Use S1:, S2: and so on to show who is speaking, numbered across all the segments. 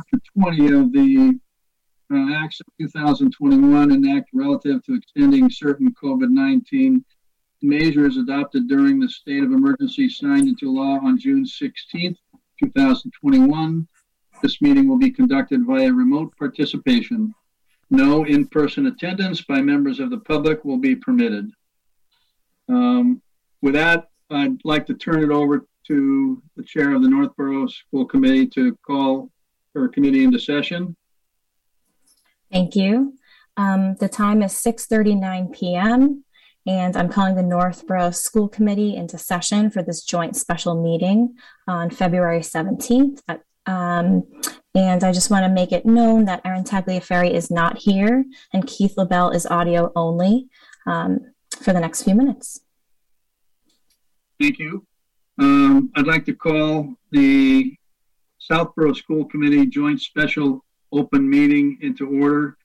S1: Chapter 20 of the uh, Acts of 2021, an act relative to extending certain COVID 19 measures adopted during the state of emergency signed into law on June 16th, 2021. This meeting will be conducted via remote participation. No in person attendance by members of the public will be permitted. Um, with that, I'd like to turn it over to the chair of the Northborough School Committee to call her committee into session.
S2: Thank you. Um, the time is 6:39 p.m. and I'm calling the Northborough School Committee into session for this joint special meeting on February 17th. Um, and I just want to make it known that Erin Tagliaferri is not here and Keith LaBelle is audio only um, for the next few minutes.
S1: Thank you. Um, I'd like to call the Southborough School Committee joint special open meeting into order.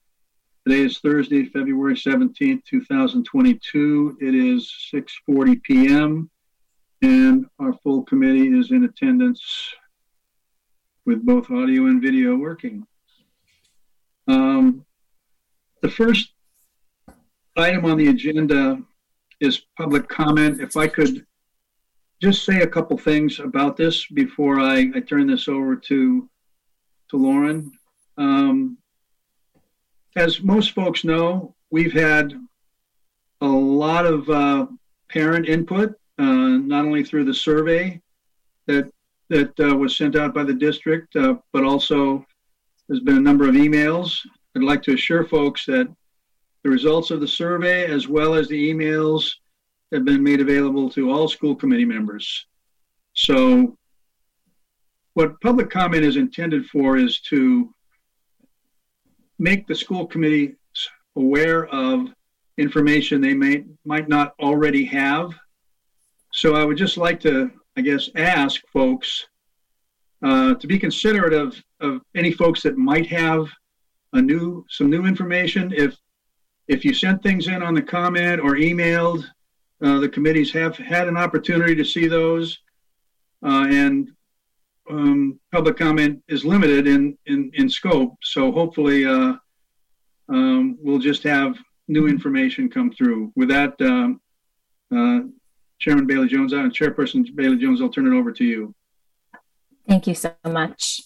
S1: Today is Thursday, February 17th, 2022. It is 6:40 p.m. and our full committee is in attendance with both audio and video working. Um, the first item on the agenda is public comment. If I could just say a couple things about this before I, I turn this over to to Lauren. Um, as most folks know, we've had a lot of uh, parent input, uh, not only through the survey that that uh, was sent out by the district, uh, but also there's been a number of emails. I'd like to assure folks that the results of the survey, as well as the emails, have been made available to all school committee members. So, what public comment is intended for is to make the school committee aware of information they may might not already have. So I would just like to, I guess, ask folks uh, to be considerate of, of any folks that might have a new some new information. If if you sent things in on the comment or emailed, uh, the committees have had an opportunity to see those, uh, and um, public comment is limited in, in, in scope. So hopefully, uh, um, we'll just have new information come through. With that, um, uh, Chairman Bailey Jones uh, Chairperson Bailey Jones, I'll turn it over to you.
S2: Thank you so much.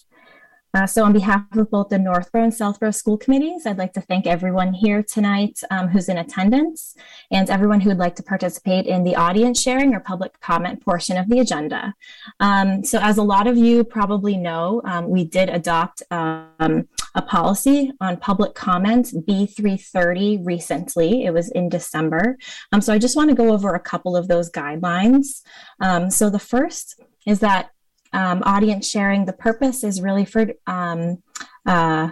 S2: Uh, so on behalf of both the Northborough and Southborough school committees, I'd like to thank everyone here tonight um, who's in attendance and everyone who would like to participate in the audience sharing or public comment portion of the agenda. Um, so as a lot of you probably know, um, we did adopt um, a policy on public comment B330 recently. It was in December. Um, so I just want to go over a couple of those guidelines. Um, so the first is that um, audience sharing, the purpose is really for um, uh,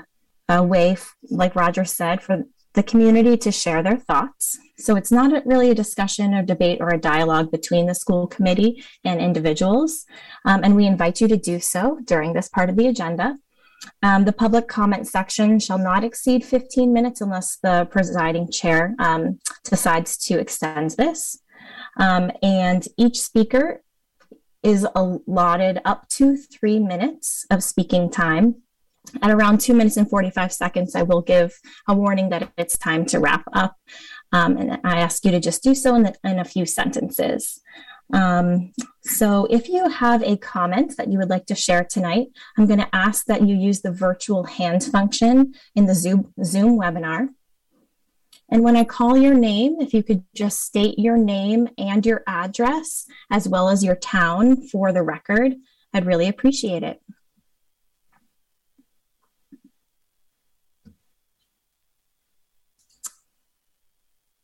S2: a way, like Roger said, for the community to share their thoughts. So it's not really a discussion or debate or a dialogue between the school committee and individuals. Um, and we invite you to do so during this part of the agenda. Um, the public comment section shall not exceed 15 minutes unless the presiding chair um, decides to extend this. Um, and each speaker is allotted up to three minutes of speaking time. At around two minutes and 45 seconds, I will give a warning that it's time to wrap up. Um, and I ask you to just do so in, the, in a few sentences. Um, so if you have a comment that you would like to share tonight, I'm going to ask that you use the virtual hand function in the Zoom, Zoom webinar. And when I call your name, if you could just state your name and your address, as well as your town for the record, I'd really appreciate it.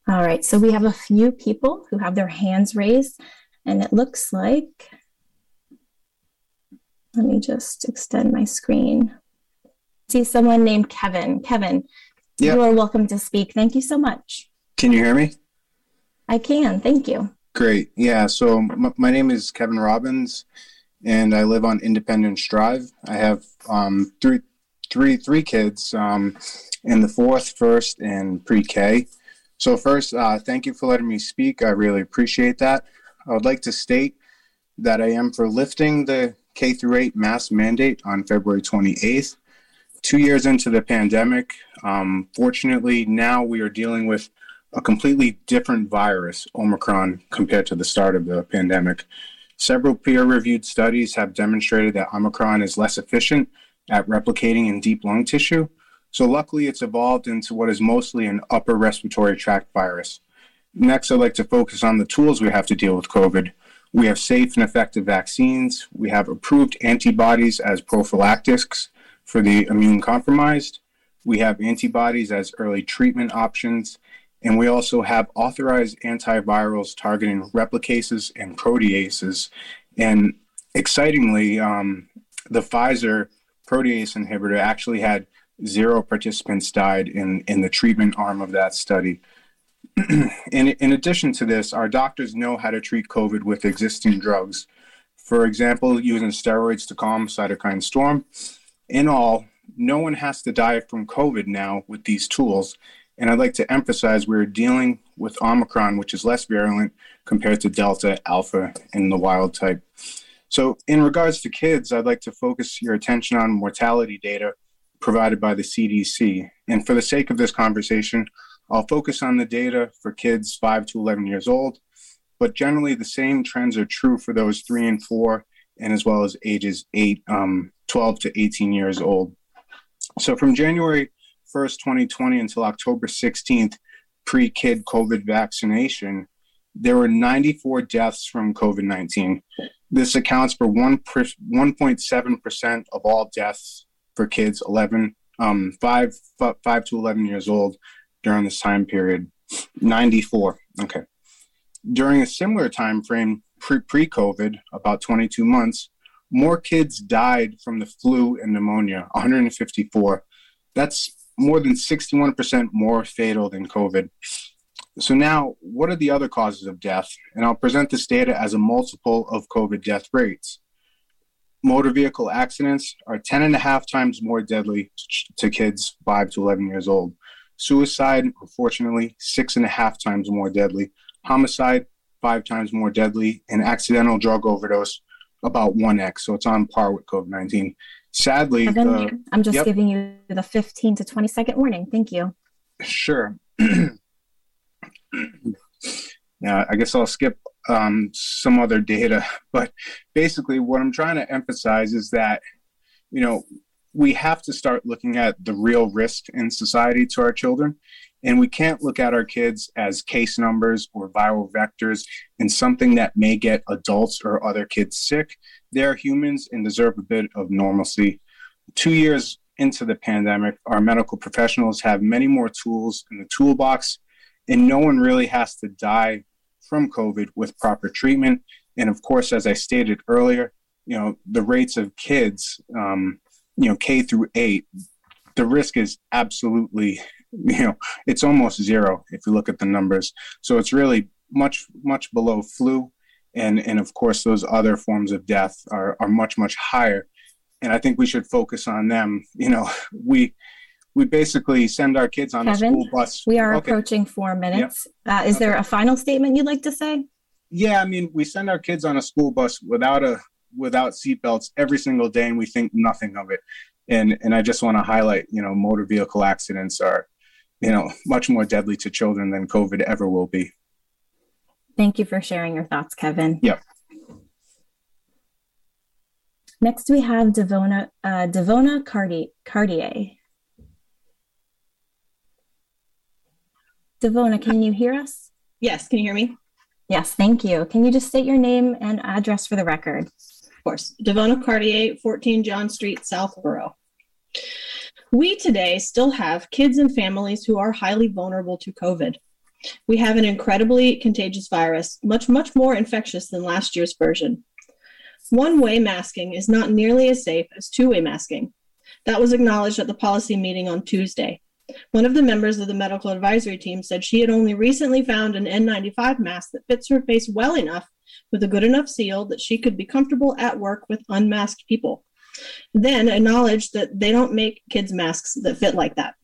S2: All right, so we have a few people who have their hands raised, and it looks like, let me just extend my screen. See someone named Kevin. Kevin, Yep. You are welcome to speak. Thank you so much.
S3: Can you hear me?
S2: I can. Thank you.
S3: Great. Yeah. So m- my name is Kevin Robbins, and I live on Independence Drive. I have um, three, three, three kids um, in the fourth, first, and pre-K. So first, uh, thank you for letting me speak. I really appreciate that. I would like to state that I am for lifting the K through 8 mask mandate on February 28th. Two years into the pandemic, um, fortunately, now we are dealing with a completely different virus, Omicron, compared to the start of the pandemic. Several peer reviewed studies have demonstrated that Omicron is less efficient at replicating in deep lung tissue. So, luckily, it's evolved into what is mostly an upper respiratory tract virus. Next, I'd like to focus on the tools we have to deal with COVID. We have safe and effective vaccines. We have approved antibodies as prophylactics for the immune compromised. We have antibodies as early treatment options. And we also have authorized antivirals targeting replicases and proteases. And excitingly, um, the Pfizer protease inhibitor actually had zero participants died in, in the treatment arm of that study. in, in addition to this, our doctors know how to treat COVID with existing drugs. For example, using steroids to calm cytokine storm. In all, no one has to die from COVID now with these tools. And I'd like to emphasize we're dealing with Omicron, which is less virulent compared to Delta, Alpha, and the wild type. So, in regards to kids, I'd like to focus your attention on mortality data provided by the CDC. And for the sake of this conversation, I'll focus on the data for kids 5 to 11 years old, but generally the same trends are true for those 3 and 4, and as well as ages 8, um, 12 to 18 years old. So, from January 1st, 2020 until October 16th, pre kid COVID vaccination, there were 94 deaths from COVID 19. This accounts for 1, 1.7% of all deaths for kids 11, um, 5, 5 to 11 years old during this time period. 94. Okay. During a similar time frame pre COVID, about 22 months, more kids died from the flu and pneumonia, 154. That's more than 61% more fatal than COVID. So, now what are the other causes of death? And I'll present this data as a multiple of COVID death rates. Motor vehicle accidents are 10 and a half times more deadly to kids 5 to 11 years old. Suicide, unfortunately, six and a half times more deadly. Homicide, five times more deadly. And accidental drug overdose, about 1x. So it's on par with COVID 19. Sadly,
S2: I'm just yep. giving you the 15 to 20 second warning. Thank you.
S3: Sure. now, I guess I'll skip um, some other data, but basically, what I'm trying to emphasize is that, you know, we have to start looking at the real risk in society to our children. And we can't look at our kids as case numbers or viral vectors and something that may get adults or other kids sick. They're humans and deserve a bit of normalcy. Two years into the pandemic, our medical professionals have many more tools in the toolbox, and no one really has to die from COVID with proper treatment. And of course, as I stated earlier, you know, the rates of kids, um, you know, K through eight, the risk is absolutely you know it's almost zero if you look at the numbers. So it's really much much below flu. And and of course those other forms of death are are much much higher. And i think we should focus on them. You know we we basically send our kids on Kevin, a school bus.
S2: we are okay. approaching four minutes. Yep. uh, is okay. there a final statement you'd like to say?
S3: Yeah i mean we send our kids on a school bus without a without seatbelts every single day and we think nothing of it. And and i just want to highlight you know motor vehicle accidents are you know, much more deadly to children than COVID ever will be.
S2: Thank you for sharing your thoughts, Kevin.
S3: Yep.
S2: Next, we have Devona, uh, Devona Cardi- Cartier. Devona, can you hear us?
S4: Yes, can you hear me?
S2: Yes, thank you. Can you just state your name and address for the record?
S4: Of course. Devona Cartier, 14 John Street, Southborough. We today still have kids and families who are highly vulnerable to COVID. We have an incredibly contagious virus, much, much more infectious than last year's version. One way masking is not nearly as safe as two way masking. That was acknowledged at the policy meeting on Tuesday. One of the members of the medical advisory team said she had only recently found an N95 mask that fits her face well enough with a good enough seal that she could be comfortable at work with unmasked people. Then acknowledge that they don't make kids masks that fit like that.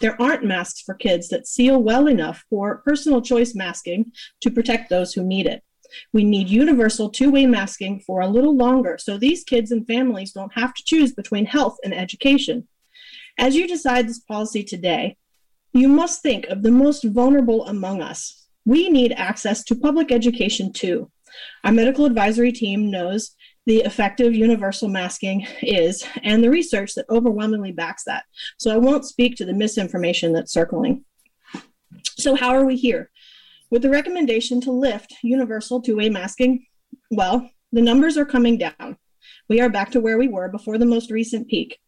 S4: There aren't masks for kids that seal well enough for personal choice masking to protect those who need it. We need universal two way masking for a little longer so these kids and families don't have to choose between health and education. As you decide this policy today, you must think of the most vulnerable among us. We need access to public education too. Our medical advisory team knows the effective universal masking is and the research that overwhelmingly backs that. So I won't speak to the misinformation that's circling. So, how are we here? With the recommendation to lift universal two way masking, well, the numbers are coming down. We are back to where we were before the most recent peak.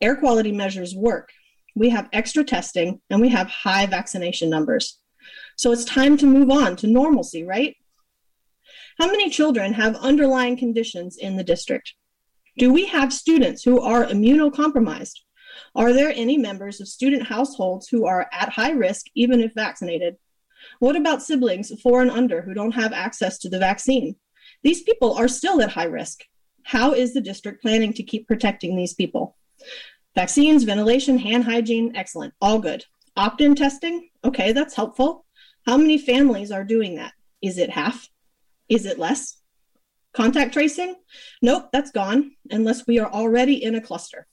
S4: Air quality measures work. We have extra testing and we have high vaccination numbers. So it's time to move on to normalcy, right? How many children have underlying conditions in the district? Do we have students who are immunocompromised? Are there any members of student households who are at high risk, even if vaccinated? What about siblings four and under who don't have access to the vaccine? These people are still at high risk. How is the district planning to keep protecting these people? Vaccines, ventilation, hand hygiene, excellent, all good. Opt in testing, okay, that's helpful. How many families are doing that? Is it half? Is it less? Contact tracing? Nope, that's gone unless we are already in a cluster.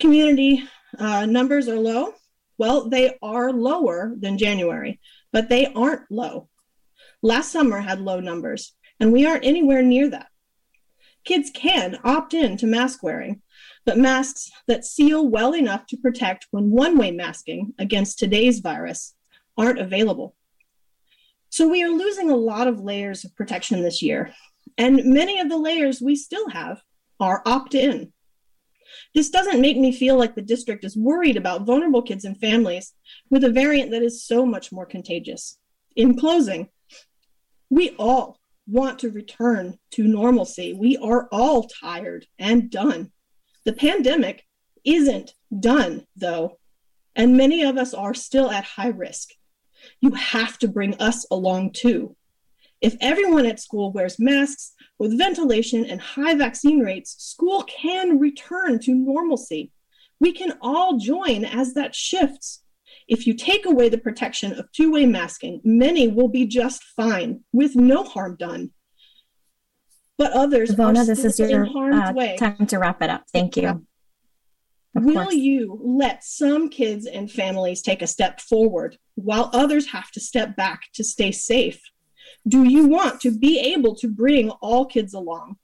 S4: Community uh, numbers are low. Well, they are lower than January, but they aren't low. Last summer had low numbers, and we aren't anywhere near that. Kids can opt in to mask wearing, but masks that seal well enough to protect when one way masking against today's virus aren't available. So we are losing a lot of layers of protection this year, and many of the layers we still have are opt in. This doesn't make me feel like the district is worried about vulnerable kids and families with a variant that is so much more contagious. In closing, we all want to return to normalcy. We are all tired and done. The pandemic isn't done, though, and many of us are still at high risk. You have to bring us along too. If everyone at school wears masks with ventilation and high vaccine rates, school can return to normalcy. We can all join as that shifts. If you take away the protection of two way masking, many will be just fine with no harm done but others
S2: Ivona, this is your uh, time to wrap it up. Thank you.
S4: Of Will course. you let some kids and families take a step forward while others have to step back to stay safe? Do you want to be able to bring all kids along?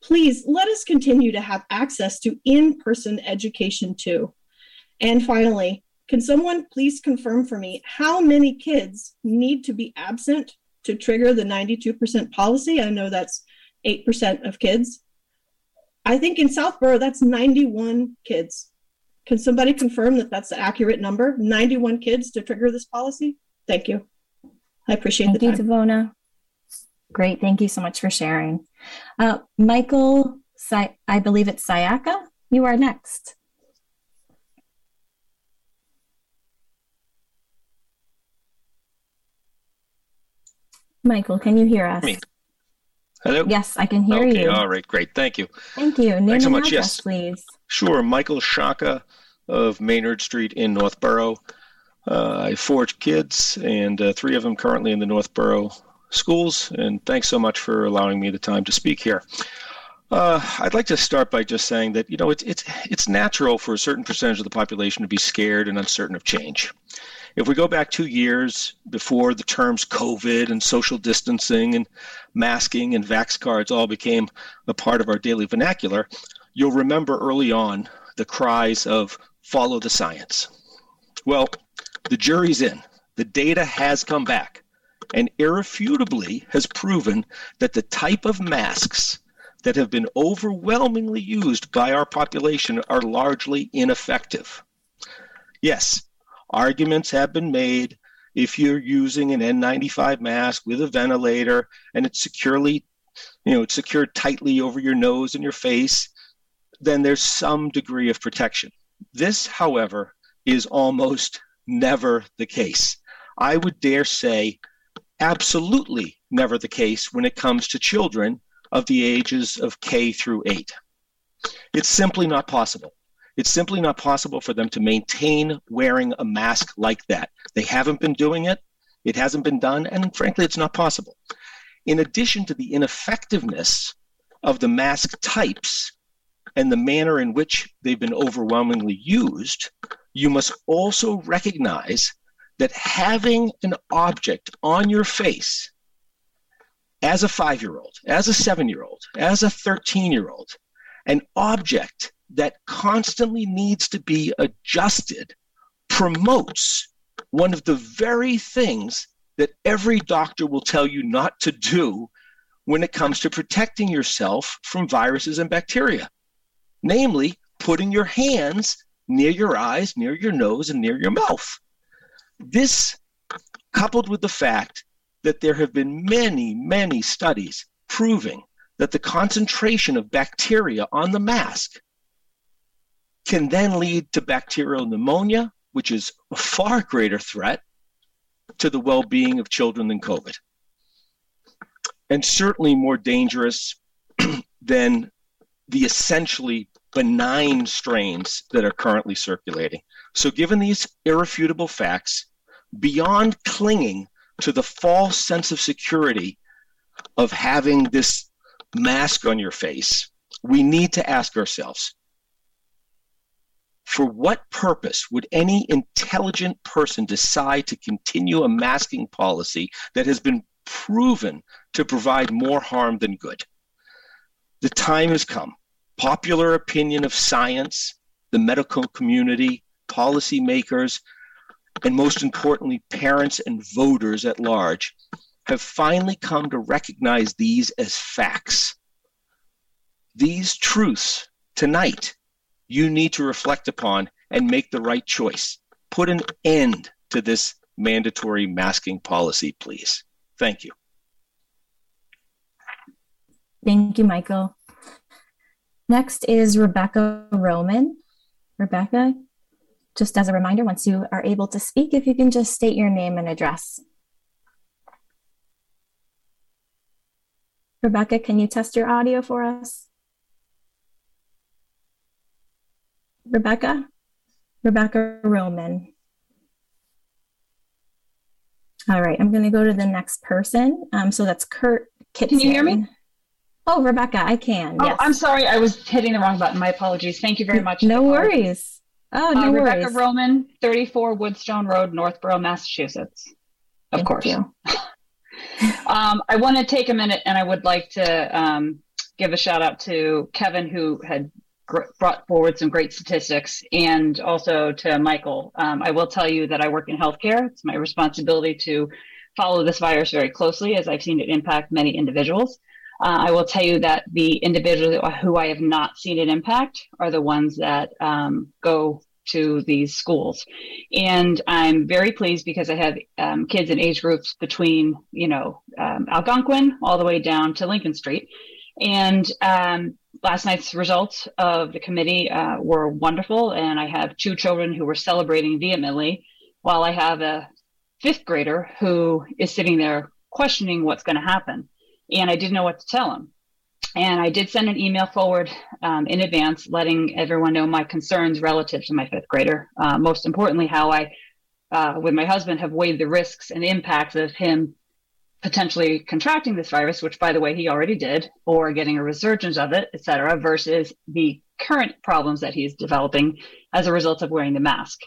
S4: Please let us continue to have access to in person education too. And finally, can someone please confirm for me how many kids need to be absent to trigger the 92% policy? I know that's 8% of kids. I think in Southborough, that's 91 kids. Can somebody confirm that that's the accurate number? 91 kids to trigger this policy? Thank you. I appreciate
S2: Thank
S4: the
S2: time. Thank you, Devona. Great. Thank you so much for sharing. Uh, Michael, I believe it's Sayaka. You are next. Michael, can you hear us?
S5: Hello?
S2: Yes, I can hear you.
S5: okay,
S2: you.
S5: All right, great. Thank you.
S2: Thank you. Name
S5: Thanks so much.
S2: Address,
S5: yes.
S2: please.
S5: Sure. Michael Shaka of Maynard Street in Northborough. Uh, I have four kids, and uh, three of them currently in the Northborough schools. And thanks so much for allowing me the time to speak here. Uh, I'd like to start by just saying that you know it's it's it's natural for a certain percentage of the population to be scared and uncertain of change. If we go back two years before the terms COVID and social distancing and masking and vax cards all became a part of our daily vernacular, you'll remember early on the cries of follow the science. Well, the jury's in. The data has come back and irrefutably has proven that the type of masks that have been overwhelmingly used by our population are largely ineffective. Yes, arguments have been made if you're using an N95 mask with a ventilator and it's securely, you know, it's secured tightly over your nose and your face, then there's some degree of protection. This, however, is almost never the case. I would dare say absolutely never the case when it comes to children of the ages of K through 8. It's simply not possible. It's simply not possible for them to maintain wearing a mask like that. They haven't been doing it, it hasn't been done, and frankly, it's not possible. in addition to the ineffectiveness of the mask types and the manner in which they've been overwhelmingly used, you must also recognize that having an object on your face as a five year old, as a seven year old, as a 13 year old, an object that constantly needs to be adjusted promotes one of the very things that every doctor will tell you not to do when it comes to protecting yourself from viruses and bacteria, namely, putting your hands near your eyes, near your nose, and near your mouth. This, coupled with the fact that there have been many, many studies proving that the concentration of bacteria on the mask can then lead to bacterial pneumonia, which is a far greater threat to the well being of children than COVID, and certainly more dangerous than the essentially benign strains that are currently circulating. So, given these irrefutable facts, beyond clinging to the false sense of security of having this mask on your face, we need to ask ourselves for what purpose would any intelligent person decide to continue a masking policy that has been proven to provide more harm than good? The time has come. Popular opinion of science, the medical community, policymakers, and most importantly, parents and voters at large have finally come to recognize these as facts. These truths tonight you need to reflect upon and make the right choice. Put an end to this mandatory masking policy, please. Thank you.
S2: Thank you, Michael. Next is Rebecca Roman. Rebecca, just as a reminder, once you are able to speak, if you can just state your name and address. Rebecca, can you test your audio for us? Rebecca? Rebecca Roman. All right, I'm going to go to the next person. Um, so that's Kurt Kitson.
S6: Can you hear me?
S2: Oh, Rebecca, I can.
S6: Oh,
S2: yes.
S6: I'm sorry. I was hitting the wrong button. My apologies. Thank you very much.
S2: No worries. Oh, no
S6: uh,
S2: worries.
S6: Rebecca Roman, 34 Woodstone Road, Northborough, Massachusetts. Of
S2: Thank
S6: course.
S2: you.
S6: um, I want to take a minute and I would like to um, give a shout out to Kevin, who had brought forward some great statistics, and also to Michael. Um, I will tell you that I work in healthcare. It's my responsibility to follow this virus very closely as I've seen it impact many individuals. Uh, I will tell you that the individuals who I have not seen it impact are the ones that um, go to these schools. And I'm very pleased because I have um, kids in age groups between, you know, um, Algonquin all the way down to Lincoln Street. And um, last night's results of the committee uh, were wonderful. And I have two children who were celebrating vehemently, while I have a fifth grader who is sitting there questioning what's going to happen and I didn't know what to tell him. And I did send an email forward um, in advance, letting everyone know my concerns relative to my fifth grader. Uh, most importantly, how I, uh, with my husband, have weighed the risks and impacts of him potentially contracting this virus, which, by the way, he already did, or getting a resurgence of it, et cetera, versus the current problems that he's developing as a result of wearing the mask.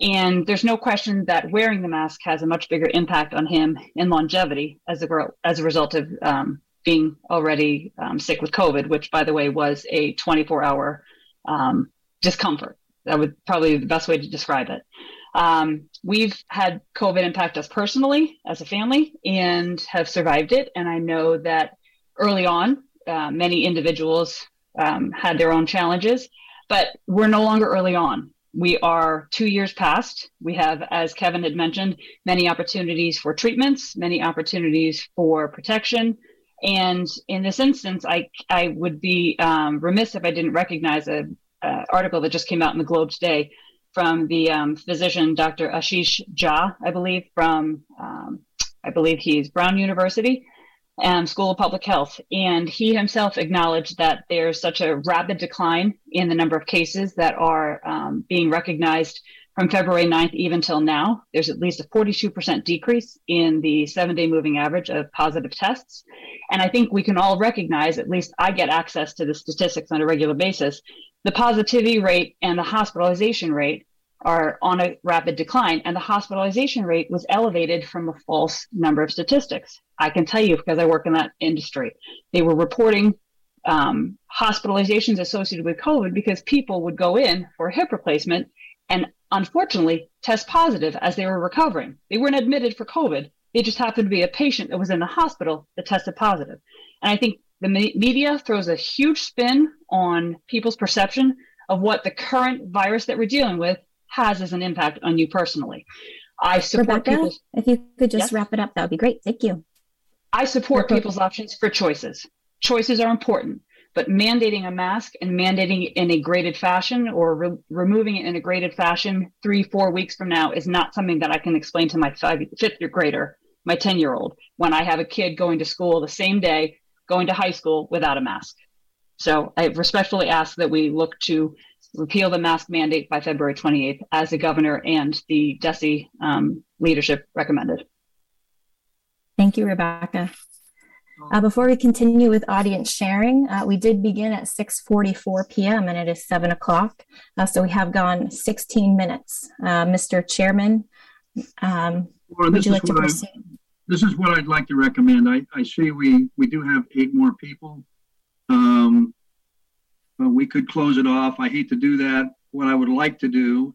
S6: And there's no question that wearing the mask has a much bigger impact on him in longevity as a as a result of um, being already um, sick with COVID, which, by the way, was a 24 hour um, discomfort. That would probably be the best way to describe it. Um, we've had COVID impact us personally as a family and have survived it. And I know that early on, uh, many individuals um, had their own challenges, but we're no longer early on we are two years past. We have, as Kevin had mentioned, many opportunities for treatments, many opportunities for protection. And in this instance, I, I would be um, remiss if I didn't recognize an article that just came out in the Globe today from the um, physician, Dr. Ashish Jha, I believe, from, um, I believe he's Brown University um, School of Public Health. And he himself acknowledged that there's such a rapid decline in the number of cases that are um, being recognized from February 9th even till now, there's at least a 42% decrease in the seven day moving average of positive tests. And I think we can all recognize, at least I get access to the statistics on a regular basis, the positivity rate and the hospitalization rate are on a rapid decline. And the hospitalization rate was elevated from a false number of statistics. I can tell you because I work in that industry. They were reporting um, hospitalizations associated with COVID because people would go in for hip replacement and unfortunately test positive as they were recovering. They weren't admitted for COVID. They just happened to be a patient that was in the hospital that tested positive. And I think the media throws a huge spin on people's perception of what the current virus that we're dealing with has as an impact on you personally. I support
S2: Rebecca, if you could just yes? wrap it up, that would be great. Thank you.
S6: I support people's options for choices. Choices are important, but mandating a mask and mandating it in a graded fashion or re- removing it in a graded fashion three, four weeks from now is not something that I can explain to my five, fifth year grader, my 10 year old, when I have a kid going to school the same day, going to high school without a mask. So I respectfully ask that we look to repeal the mask mandate by February 28th, as the governor and the DESE um, leadership recommended.
S2: Thank you, Rebecca. Uh, before we continue with audience sharing, uh, we did begin at 6.44 p.m. and it is 7 o'clock. Uh, so we have gone 16 minutes. Uh, Mr. Chairman, um, well, would you like to proceed? I,
S1: this is what I'd like to recommend. I, I see we, we do have eight more people. Um, but we could close it off. I hate to do that. What I would like to do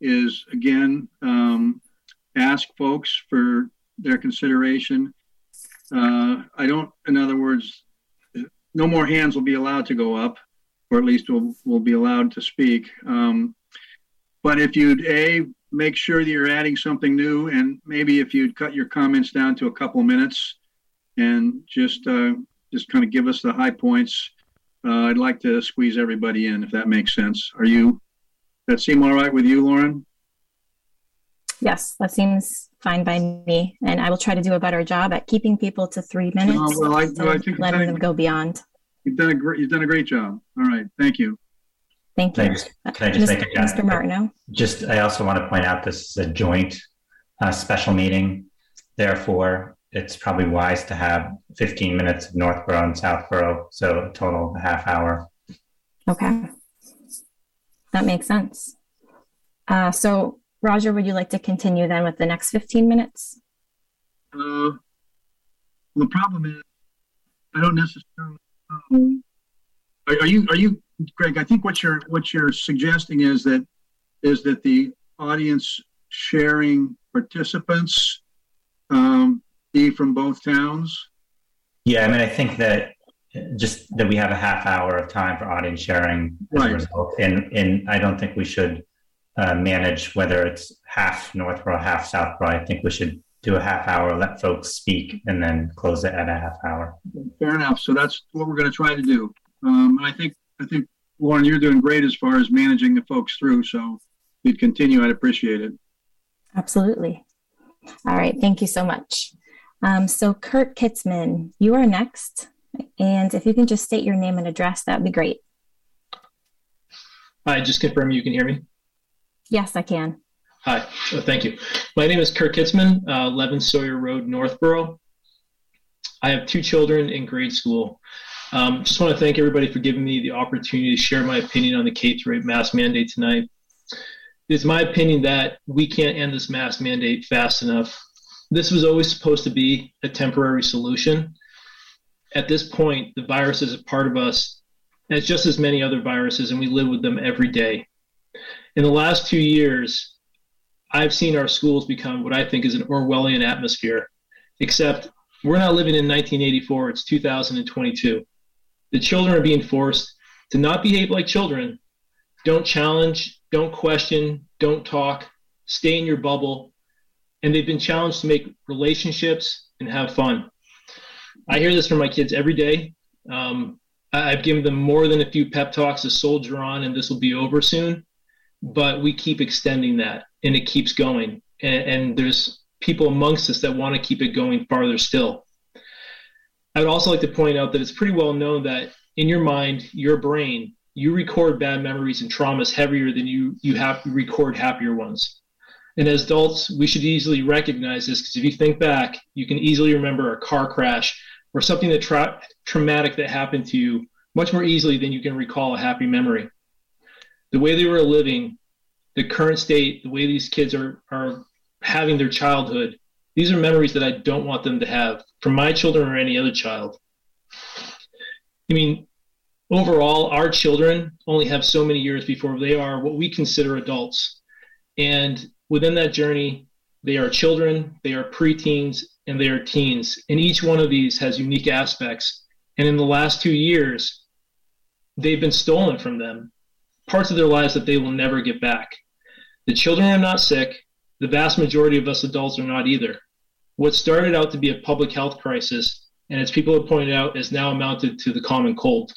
S1: is, again, um, ask folks for their consideration. Uh, I don't, in other words, no more hands will be allowed to go up, or at least will will be allowed to speak. Um, but if you'd a make sure that you're adding something new, and maybe if you'd cut your comments down to a couple minutes, and just uh, just kind of give us the high points uh, I'd like to squeeze everybody in, if that makes sense. Are you, that seem all right with you, Lauren?
S2: Yes, that seems fine by me. And I will try to do a better job at keeping people to three minutes. Oh, well, I, no, I think letting them go beyond.
S1: You've done a great, you've done a great job. All right. Thank you.
S2: Thank you.
S7: Can I just, can I just Mr. make a
S2: Mr. Martineau?
S7: Just, I also want to point out this is a joint uh, special meeting. Therefore, it's probably wise to have 15 minutes of Northborough and Southborough, so a total of a half hour.
S2: Okay. That makes sense. Uh, so, Roger, would you like to continue then with the next 15 minutes?
S1: Uh, the problem is, I don't necessarily. Um, are, are you? Are you, Greg? I think what you're what you're suggesting is that is that the audience sharing participants um, be from both towns?
S7: Yeah, I mean, I think that just that we have a half hour of time for audience sharing as right. a result. And, and I don't think we should uh, manage whether it's half Northborough, half Southborough. I think we should do a half hour, let folks speak, and then close it at a half hour.
S1: Fair enough. So that's what we're going to try to do. Um, I think I think Lauren, you're doing great as far as managing the folks through. So if you'd continue, I'd appreciate it.
S2: Absolutely. All right. Thank you so much. Um, so, Kurt Kitzman, you are next. And if you can just state your name and address, that would be great.
S8: Hi, just confirm you can hear me.
S2: Yes, I can.
S8: Hi, oh, thank you. My name is Kurt Kitzman, uh, 11 Sawyer Road, Northborough. I have two children in grade school. Um, just want to thank everybody for giving me the opportunity to share my opinion on the K 8 mask mandate tonight. It is my opinion that we can't end this mask mandate fast enough this was always supposed to be a temporary solution. At this point, the virus is a part of us as just as many other viruses, and we live with them every day. In the last two years, I've seen our schools become what I think is an Orwellian atmosphere, except we're not living in 1984, it's 2022. The children are being forced to not behave like children. Don't challenge, don't question, don't talk, stay in your bubble, and they've been challenged to make relationships and have fun. I hear this from my kids every day. Um, I've given them more than a few pep talks to soldier on, and this will be over soon. But we keep extending that, and it keeps going. And, and there's people amongst us that want to keep it going farther still. I would also like to point out that it's pretty well known that in your mind, your brain you record bad memories and traumas heavier than you you have record happier ones. And as adults, we should easily recognize this because if you think back, you can easily remember a car crash or something that tra- traumatic that happened to you much more easily than you can recall a happy memory. The way they were living, the current state, the way these kids are are having their childhood, these are memories that I don't want them to have from my children or any other child. I mean, overall, our children only have so many years before they are what we consider adults. And within that journey, they are children, they are preteens, and they are teens. And each one of these has unique aspects. And in the last two years, they've been stolen from them, parts of their lives that they will never get back. The children are not sick. The vast majority of us adults are not either. What started out to be a public health crisis, and as people have pointed out, has now amounted to the common cold.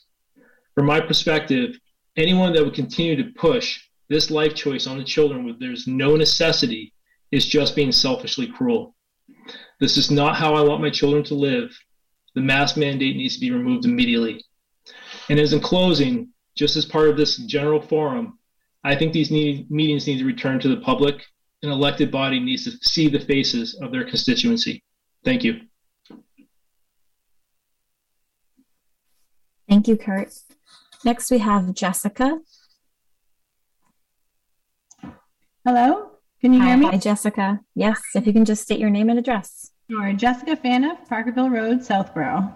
S8: From my perspective, anyone that would continue to push this life choice on the children where there's no necessity is just being selfishly cruel. This is not how I want my children to live. The mask mandate needs to be removed immediately. And as in closing, just as part of this general forum, I think these need, meetings need to return to the public. An elected body needs to see the faces of their constituency. Thank you.
S2: Thank you, Kurt. Next, we have Jessica.
S9: Hello, can you
S2: Hi,
S9: hear me?
S2: Hi, Jessica. Yes, if you can just state your name and address.
S9: Sure. Jessica Faniff, Parkerville Road, Southborough.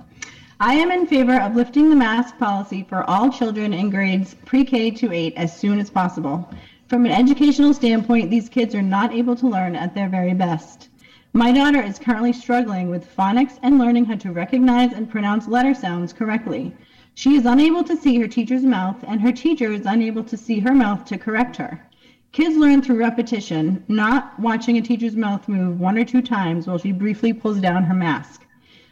S9: I am in favor of lifting the mask policy for all children in grades pre-K to 8 as soon as possible. From an educational standpoint, these kids are not able to learn at their very best. My daughter is currently struggling with phonics and learning how to recognize and pronounce letter sounds correctly. She is unable to see her teacher's mouth, and her teacher is unable to see her mouth to correct her. Kids learn through repetition, not watching a teacher's mouth move one or two times while she briefly pulls down her mask.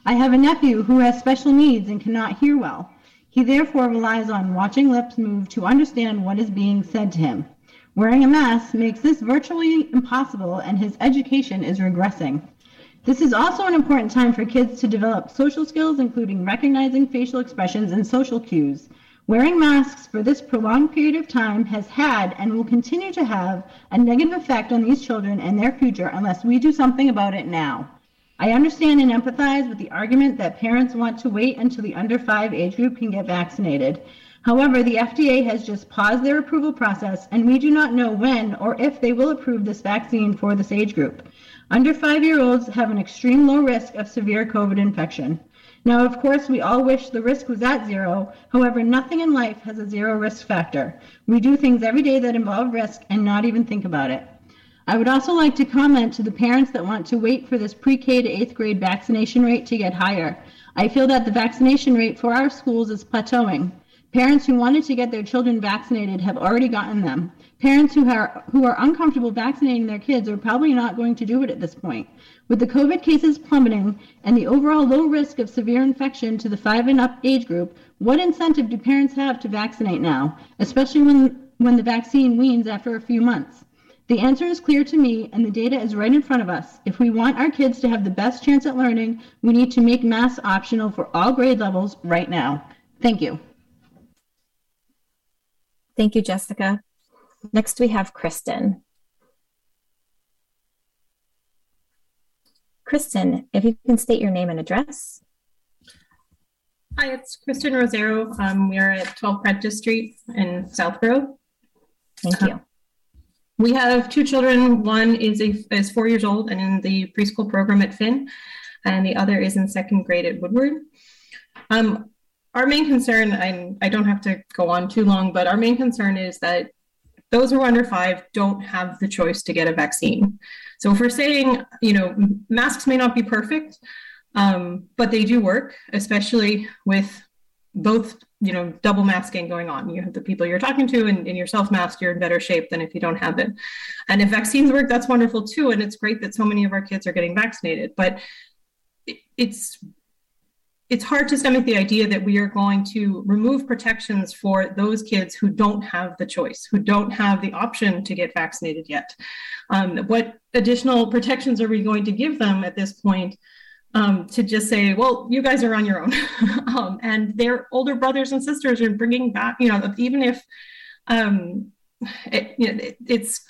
S9: I have a nephew who has special needs and cannot hear well. He therefore relies on watching lips move to understand what is being said to him. Wearing a mask makes this virtually impossible and his education is regressing. This is also an important time for kids to develop social skills, including recognizing facial expressions and social cues. Wearing masks for this prolonged period of time has had and will continue to have a negative effect on these children and their future unless we do something about it now. I understand and empathize with the argument that parents want to wait until the under five age group can get vaccinated. However, the FDA has just paused their approval process, and we do not know when or if they will approve this vaccine for this age group. Under five year olds have an extreme low risk of severe COVID infection. Now, of course, we all wish the risk was at zero. However, nothing in life has a zero risk factor. We do things every day that involve risk and not even think about it. I would also like to comment to the parents that want to wait for this pre-K to eighth grade vaccination rate to get higher. I feel that the vaccination rate for our schools is plateauing. Parents who wanted to get their children vaccinated have already gotten them. Parents who are who are uncomfortable vaccinating their kids are probably not going to do it at this point. With the COVID cases plummeting and the overall low risk of severe infection to the 5 and up age group, what incentive do parents have to vaccinate now, especially when when the vaccine weans after a few months? The answer is clear to me, and the data is right in front of us. If we want our kids to have the best chance at learning, we need to make masks optional for all grade levels right now. Thank you.
S2: Thank you, Jessica. Next, we have Kristen. Kristen, if you can state your name and address.
S10: Hi, it's Kristen Rosero. Um, we are at 12 Prentice Street in Southborough.
S2: Thank you.
S10: We have two children. One is a, is four years old and in the preschool program at Finn, and the other is in second grade at Woodward. Um, our main concern, I, I don't have to go on too long, but our main concern is that those who are under five don't have the choice to get a vaccine. So if we're saying, you know, masks may not be perfect, um, but they do work, especially with both, you know, double masking going on. You have the people you're talking to and, and you're self-masked, you're in better shape than if you don't have it. And if vaccines work, that's wonderful too. And it's great that so many of our kids are getting vaccinated, but it's it's hard to stomach the idea that we are going to remove protections for those kids who don't have the choice, who don't have the option to get vaccinated yet. Um, what additional protections are we going to give them at this point um, to just say, well, you guys are on your own. um, and their older brothers and sisters are bringing back, you know, even if um, it, you know, it, it's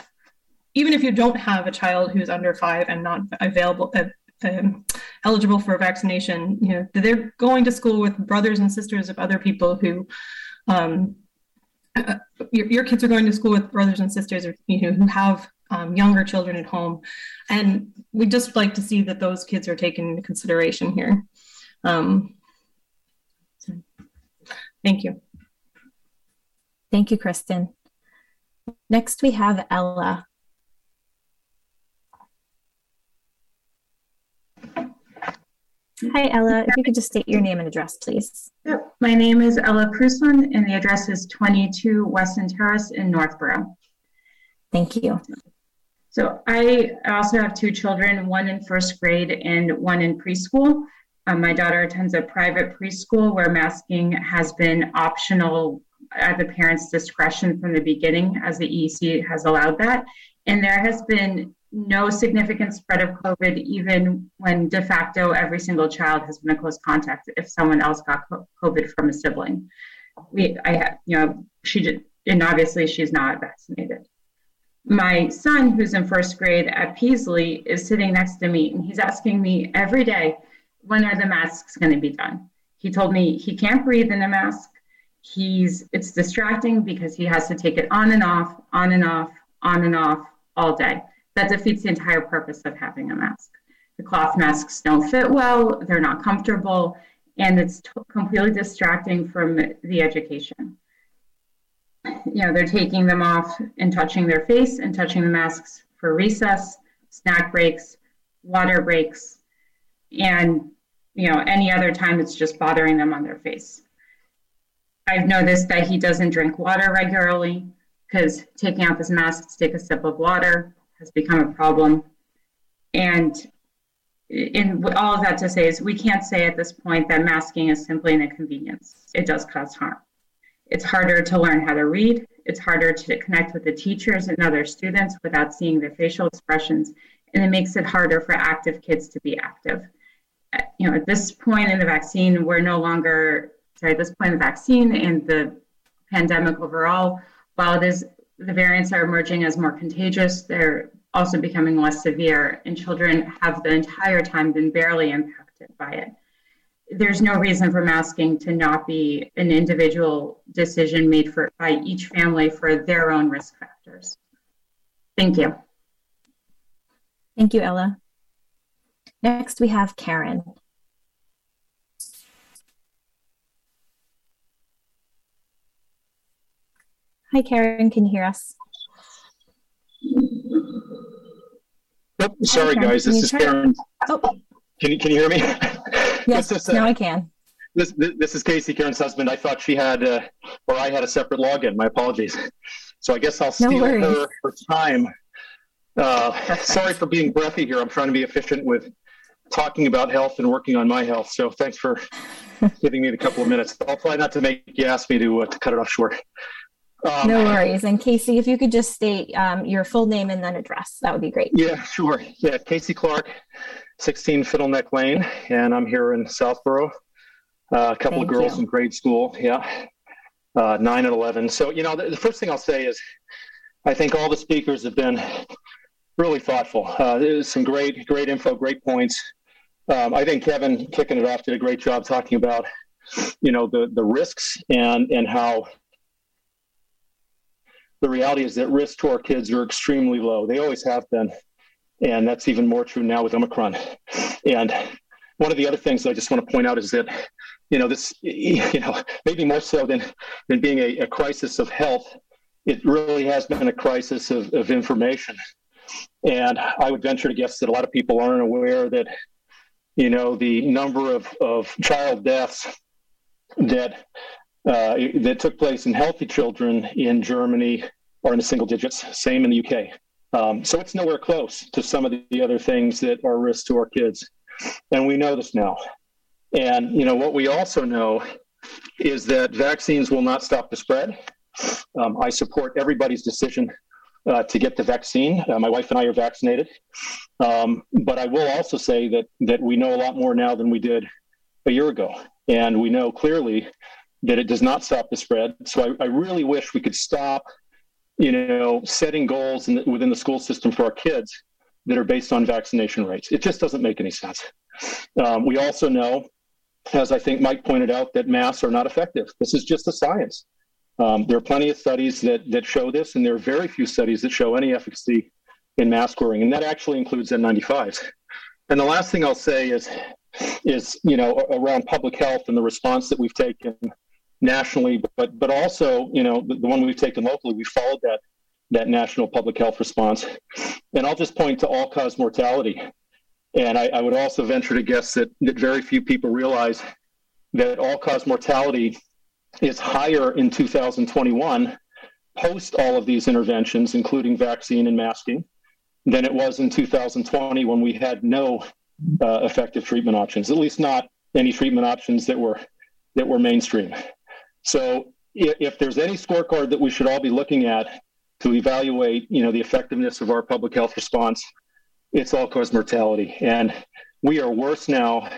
S10: even if you don't have a child who's under five and not available, uh, um, eligible for vaccination, you know, they're going to school with brothers and sisters of other people who, um, uh, your, your kids are going to school with brothers and sisters, you know, who have um, younger children at home. And we just like to see that those kids are taken into consideration here. Um, so thank you.
S2: Thank you, Kristen. Next, we have Ella. Hi, Ella. If you could just state your name and address, please.
S11: Yep. My name is Ella Krusman, and the address is 22 Weston Terrace in Northborough.
S2: Thank you.
S11: So I also have two children, one in first grade and one in preschool. Um, my daughter attends a private preschool where masking has been optional at the parent's discretion from the beginning, as the EEC has allowed that. And there has been no significant spread of COVID, even when de facto every single child has been a close contact if someone else got COVID from a sibling. We, I, you know, she did, and obviously she's not vaccinated my son, who's in first grade at Peaslee, is sitting next to me and he's asking me every day, when are the masks going to be done? He told me he can't breathe in a mask. He's it's distracting because he has to take it on and off, on and off, on and off all day. That defeats the entire purpose of having a mask. The cloth masks don't fit well, they're not comfortable, and it's t- completely distracting from the education you know, they're taking them off and touching their face and touching the masks for recess, snack breaks, water breaks, and you know, any other time it's just bothering them on their face. I've noticed that he doesn't drink water regularly because taking off his mask to take a sip of water has become a problem. And in all of that to say is we can't say at this point that masking is simply an inconvenience. It does cause harm. It's harder to learn how to read. It's harder to connect with the teachers and other students without seeing their facial expressions. And it makes it harder for active kids to be active. Uh, you know, at this point in the vaccine, we're no longer, sorry, at this point in the vaccine and the pandemic overall, while it is the variants are emerging as more contagious, they're also becoming less severe, and children have the entire time been barely impacted by it there's no reason for masking to not be an individual decision made for by each family for their own risk factors. Thank you.
S2: Thank you, Ella. Next, we have Karen. Hi, Karen. Can you hear us?
S12: Oh, sorry, guys. This is Karen. Oh. Can you can you hear me?
S2: Yes, is, uh, now I can.
S12: This, this is Casey Karen's husband. I thought she had, uh, or I had a separate login. My apologies. So I guess I'll steal no her, her time. Uh, sorry for being breathy here. I'm trying to be efficient with talking about health and working on my health. So thanks for giving me the couple of minutes. I'll try not to make you ask me to, uh, to cut it off short.
S2: Um, no worries. And Casey, if you could just state um, your full name and then address, that would be great.
S12: Yeah, sure. Yeah, Casey Clark, 16 Fiddleneck Lane, and I'm here in Southborough. Uh, a couple Thank of girls you. in grade school, yeah, uh, nine and 11. So, you know, the, the, first thing I'll say is I think all the speakers have been really thoughtful. Uh, there's some great, great info, great points. Um, I think Kevin kicking it off did a great job talking about, you know, the, the risks and, and how the reality is that risks to our kids are extremely low. They always have been. And that's even more true now with Omicron. And one of the other things that I just want to point out is that, you know, this, you know, maybe more so than, than being a, a crisis of health, it really has been a crisis of, of information. And I would venture to guess that a lot of people aren't aware that, you know, the number of, of child deaths that uh, that took place in healthy children in Germany are in the single digits. Same in the UK. Um, so it's nowhere close to some of the other things that are risks to our kids. And we know this now. And, you know, what we also know is that vaccines will not stop the spread. Um, I support everybody's decision uh, to get the vaccine. Uh, my wife and I are vaccinated. Um, but I will also say that that we know a lot more now than we did a year ago, and we know clearly that it does not stop the spread. So I, I really wish we could stop, you know, setting goals the, within the school system for our kids that are based on vaccination rates. It just doesn't make any sense. Um, we also know, as I think Mike pointed out, that masks are not effective. This is just a science. Um, there are plenty of studies that that show this, and there are very few studies that show any efficacy in mask wearing, and that actually includes N95s. And the last thing I'll say is, is you know, around public health and the response that we've taken nationally, but but also you know the, the one we've taken locally. We followed that that national public health response, and I'll just point to all cause mortality. And I, I would also venture to guess that that very few people realize that all cause mortality is higher in 2021 post all of these interventions, including vaccine and masking, than it was in 2020 when we had no uh, effective treatment options, at least not any treatment options that were that were mainstream. So if, if there's any scorecard that we should all be looking at to evaluate, you know, the effectiveness of our public health response, it's all cause mortality, and we are worse now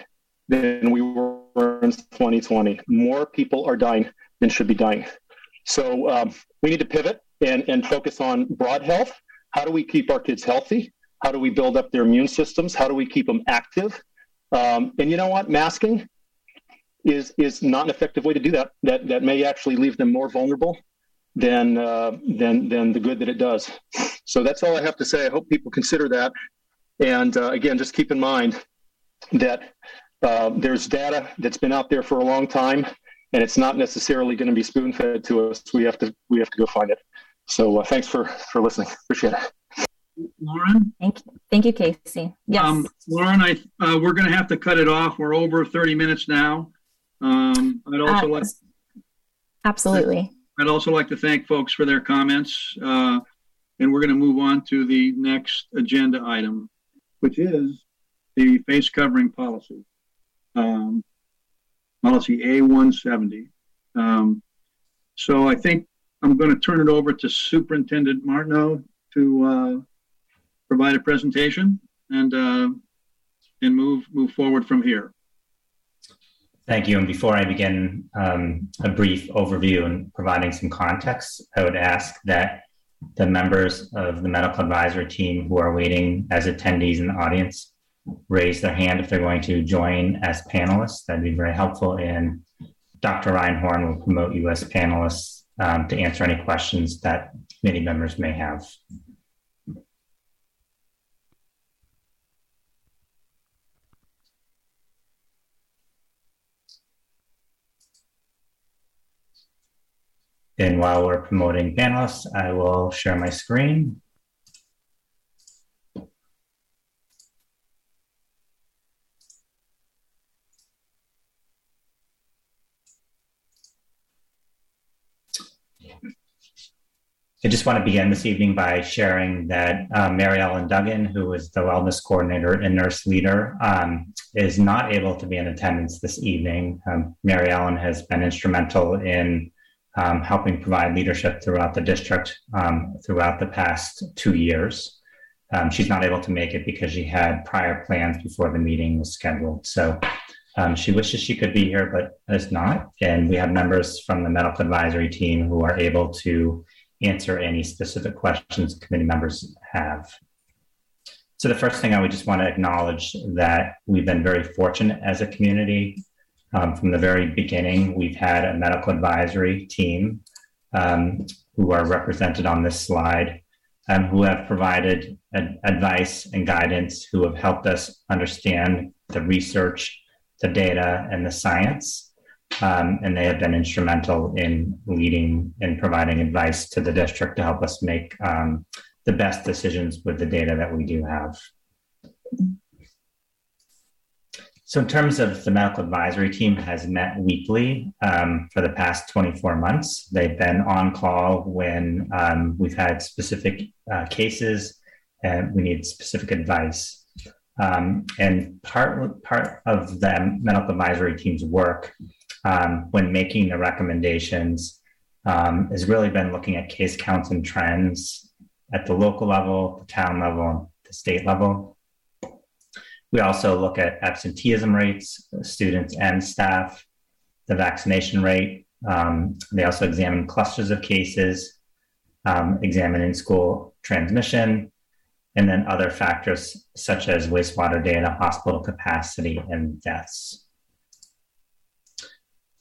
S12: than we were in 2020. More people are dying than should be dying. So um, we need to pivot and, and focus on broad health. How do we keep our kids healthy? How do we build up their immune systems? How do we keep them active? Um, and you know what? Masking is is not an effective way to do that. That that may actually leave them more vulnerable than uh, than than the good that it does. So that's all I have to say. I hope people consider that. And uh, again, just keep in mind that uh, there's data that's been out there for a long time, and it's not necessarily going to be spoon fed to us. We have to we have to go find it. So uh, thanks for for listening. Appreciate it.
S1: Lauren?
S2: Thank you. Thank you, Casey. Yes.
S1: Um, Lauren, I, uh, we're going to have to cut it off. We're over 30 minutes now. Um, I'd also
S2: Uh,
S1: like,
S2: Absolutely.
S1: I'd also like to thank folks for their comments. Uh, and we're going to move on to the next agenda item, which is the face covering policy. Um, policy A170. Um, so I think I'm going to turn it over to Superintendent Martineau to uh, provide a presentation and uh, and move move forward from here.
S7: Thank you. And before I begin um, a brief overview and providing some context, I would ask that the members of the medical advisory team who are waiting as attendees in the audience raise their hand if they're going to join as panelists. That'd be very helpful. And Dr. Ryan Horn will promote you as panelists um, to answer any questions that committee members may have. And while we're promoting panelists, I will share my screen. I just want to begin this evening by sharing that uh, Mary Ellen Duggan, who is the wellness coordinator and nurse leader, um, is not able to be in attendance this evening. Um, Mary Ellen has been instrumental in um, helping provide leadership throughout the district um, throughout the past two years. Um, she's not able to make it because she had prior plans before the meeting was scheduled. So um, she wishes she could be here, but is not. And we have members from the medical advisory team who are able to answer any specific questions committee members have. So the first thing I would just want to acknowledge that we've been very fortunate as a community. Um, from the very beginning, we've had a medical advisory team um, who are represented on this slide, um, who have provided ad- advice and guidance, who have helped us understand the research, the data, and the science. Um, and they have been instrumental in leading and providing advice to the district to help us make um, the best decisions with the data that we do have. So, in terms of the medical advisory team, has met weekly um, for the past 24 months. They've been on call when um, we've had specific uh, cases and we need specific advice. Um, and part part of the medical advisory team's work um, when making the recommendations um, has really been looking at case counts and trends at the local level, the town level, the state level. We also look at absenteeism rates, students and staff, the vaccination rate. Um, they also examine clusters of cases, um, examine in school transmission, and then other factors such as wastewater data, hospital capacity, and deaths.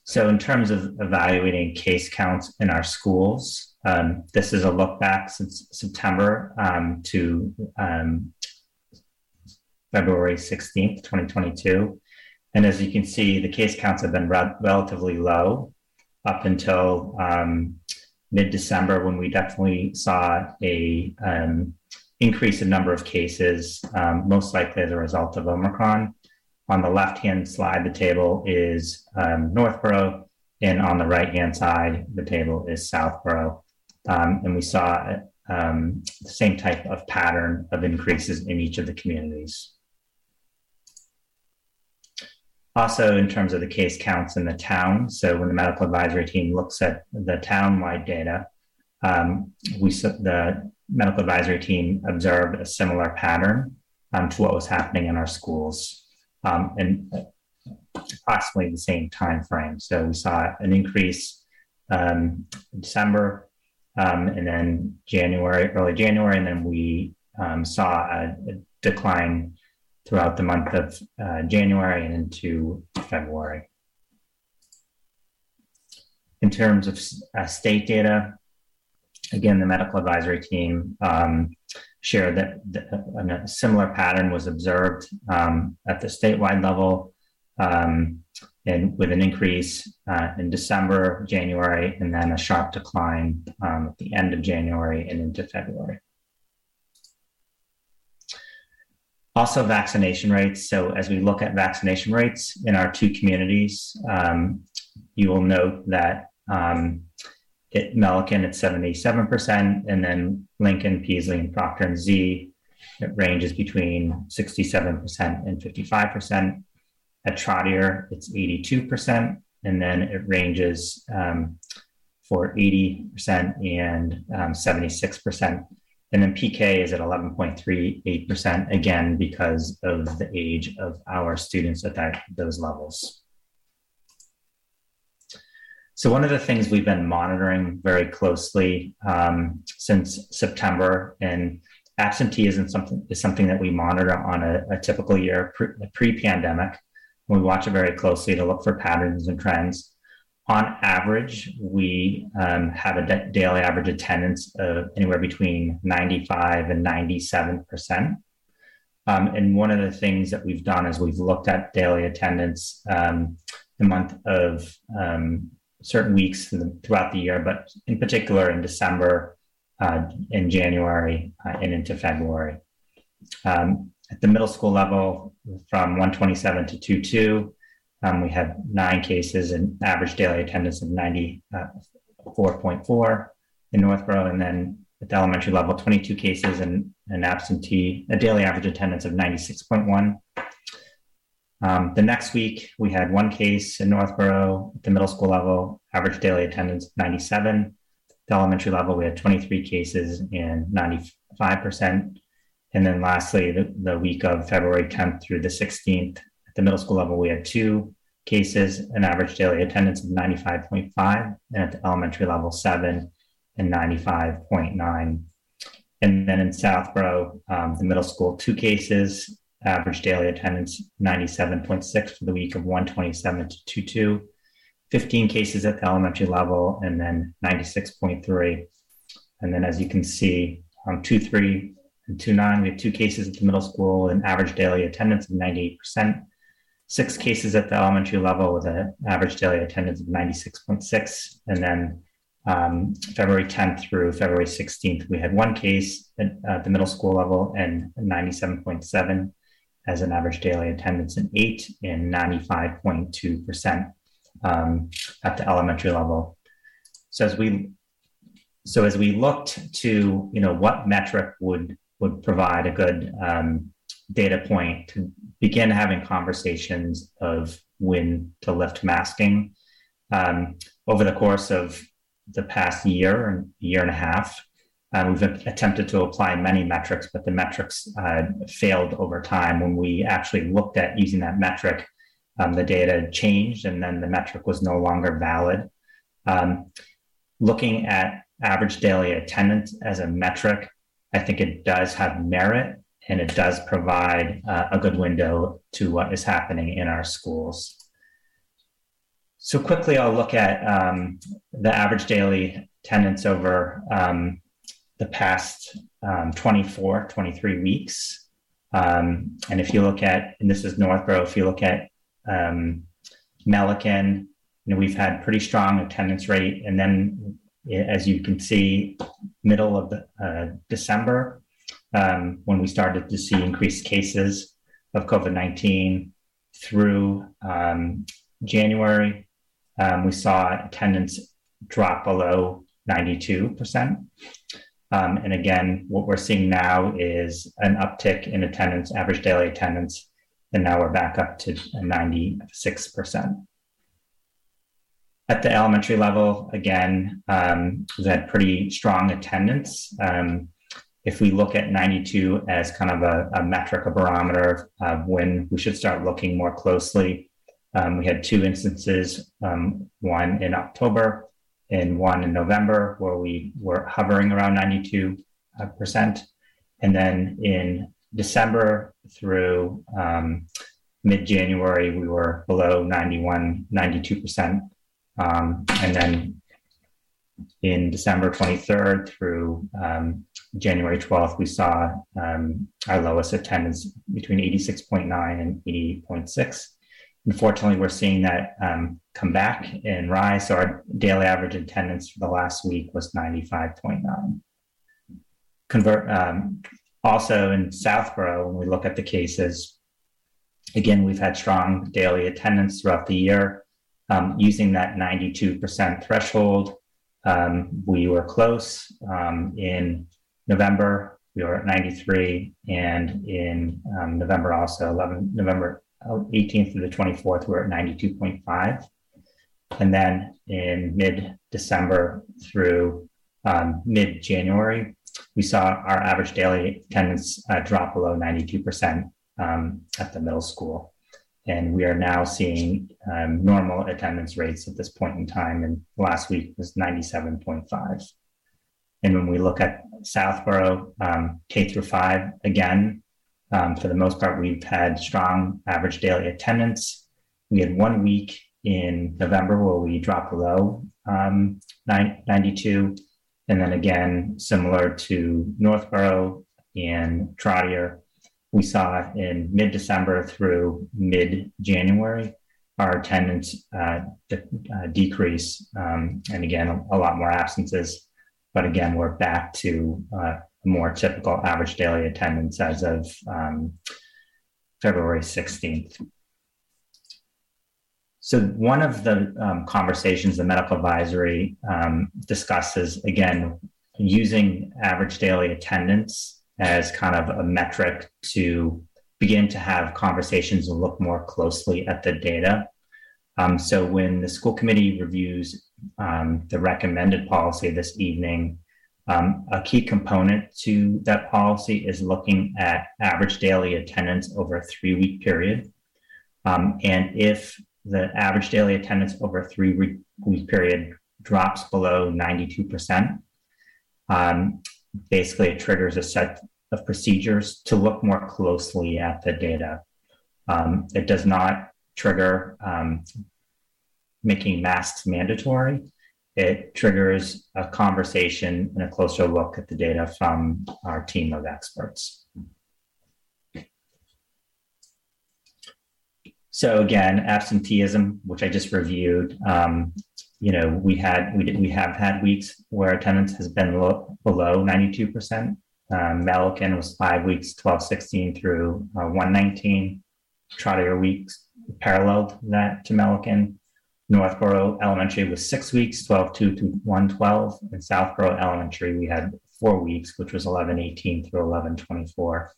S7: So, in terms of evaluating case counts in our schools, um, this is a look back since September um, to um, February 16th, 2022. And as you can see, the case counts have been re- relatively low up until um, mid December when we definitely saw a um, increase in number of cases, um, most likely as a result of Omicron. On the left hand slide, the table is um, Northborough, and on the right hand side, the table is Southborough. Um, and we saw um, the same type of pattern of increases in each of the communities. Also, in terms of the case counts in the town, so when the medical advisory team looks at the town-wide data, um, we the medical advisory team observed a similar pattern um, to what was happening in our schools, um, and approximately the same time frame. So we saw an increase um, in December, um, and then January, early January, and then we um, saw a, a decline throughout the month of uh, January and into February. In terms of uh, state data, again, the medical advisory team um, shared that the, a similar pattern was observed um, at the statewide level um, and with an increase uh, in December, January, and then a sharp decline um, at the end of January and into February. Also, vaccination rates. So, as we look at vaccination rates in our two communities, um, you will note that um, at Melican it's 77%, and then Lincoln, Peaslee, and Proctor and Zeh, it ranges between 67% and 55%. At Trottier, it's 82%, and then it ranges um, for 80% and um, 76% and then PK is at 11.38%, again, because of the age of our students at that, those levels. So one of the things we've been monitoring very closely um, since September, and absenteeism something, is something that we monitor on a, a typical year pre-pandemic. We watch it very closely to look for patterns and trends on average, we um, have a daily average attendance of anywhere between 95 and 97 percent. Um, and one of the things that we've done is we've looked at daily attendance um, the month of um, certain weeks throughout the year, but in particular in December, uh, in January, uh, and into February. Um, at the middle school level, from 127 to 22, um, we had nine cases and average daily attendance of 94.4 uh, in Northborough. And then at the elementary level, 22 cases and an absentee, a daily average attendance of 96.1. Um, the next week, we had one case in Northborough at the middle school level, average daily attendance 97. The elementary level, we had 23 cases and 95%. And then lastly, the, the week of February 10th through the 16th, at the middle school level, we had two cases, an average daily attendance of 95.5, and at the elementary level, seven and 95.9. And then in Southborough, um, the middle school, two cases, average daily attendance 97.6 for the week of 127 to 22, 15 cases at the elementary level, and then 96.3. And then as you can see, um, 2 3 and 2 9, we have two cases at the middle school, and average daily attendance of 98% six cases at the elementary level with an average daily attendance of 96.6. And then um, February 10th through February 16th, we had one case at uh, the middle school level and 97.7 as an average daily attendance and eight and 95.2% um, at the elementary level. So as we so as we looked to you know what metric would would provide a good um, data point to begin having conversations of when to lift masking. Um, over the course of the past year and year and a half, Uh, we've attempted to apply many metrics, but the metrics uh, failed over time. When we actually looked at using that metric, um, the data changed and then the metric was no longer valid. Um, looking at average daily attendance as a metric, I think it does have merit and it does provide uh, a good window to what is happening in our schools. So quickly, I'll look at um, the average daily attendance over um, the past um, 24, 23 weeks. Um, and if you look at, and this is Northborough, if you look at um, Melican, you know, we've had pretty strong attendance rate. And then, as you can see, middle of the, uh, December, um, when we started to see increased cases of COVID 19 through um, January, um, we saw attendance drop below 92%. Um, and again, what we're seeing now is an uptick in attendance, average daily attendance, and now we're back up to 96%. At the elementary level, again, um, we've had pretty strong attendance. Um, if we look at 92 as kind of a, a metric, a barometer of when we should start looking more closely, um, we had two instances, um, one in October and one in November, where we were hovering around 92%. Uh, and then in December through um, mid January, we were below 91, 92%. Um, and then in December 23rd through um, January 12th, we saw um, our lowest attendance between 86.9 and 80.6. Unfortunately, we're seeing that um, come back and rise. So our daily average attendance for the last week was 95.9. Convert um, also in Southborough, when we look at the cases, again, we've had strong daily attendance throughout the year. Um, using that 92% threshold, um, we were close um, in November. We were at 93, and in um, November also, 11 November 18th through the 24th, we we're at 92.5. And then in mid December through um, mid January, we saw our average daily attendance uh, drop below 92% um, at the middle school. And we are now seeing um, normal attendance rates at this point in time. And last week was 97.5. And when we look at Southborough um, K through five, again, um, for the most part, we've had strong average daily attendance. We had one week in November where we dropped below um, 92. And then again, similar to Northborough and Trottier, we saw in mid December through mid January, our attendance uh, de- uh, decrease. Um, and again, a, a, lot more absences. But again, we're back to uh, more typical average daily attendance as of um, February 16th. So one of the um, conversations the medical advisory um, discusses, again, using average daily attendance as kind of a metric to begin to have conversations and look more closely at the data. Um, so when the school committee reviews um, the recommended policy this evening, um, a key component to that policy is looking at average daily attendance over a three week period. Um, and if the average daily attendance over a three week period drops below 92%, um, basically it triggers a set of procedures to look more closely at the data. Um, it does not trigger um, making masks mandatory. It triggers a conversation and a closer look at the data from our team of experts. So again, absenteeism, which I just reviewed, um, you know, we had we did we have had weeks where attendance has been low, below 92%. Um, Melican was five weeks, 12, 16 through uh, 119. Trottier weeks paralleled that to Melican. Northborough Elementary was six weeks, 12 2 to 112. And Southborough Elementary, we had four weeks, which was 11 18 through 11 24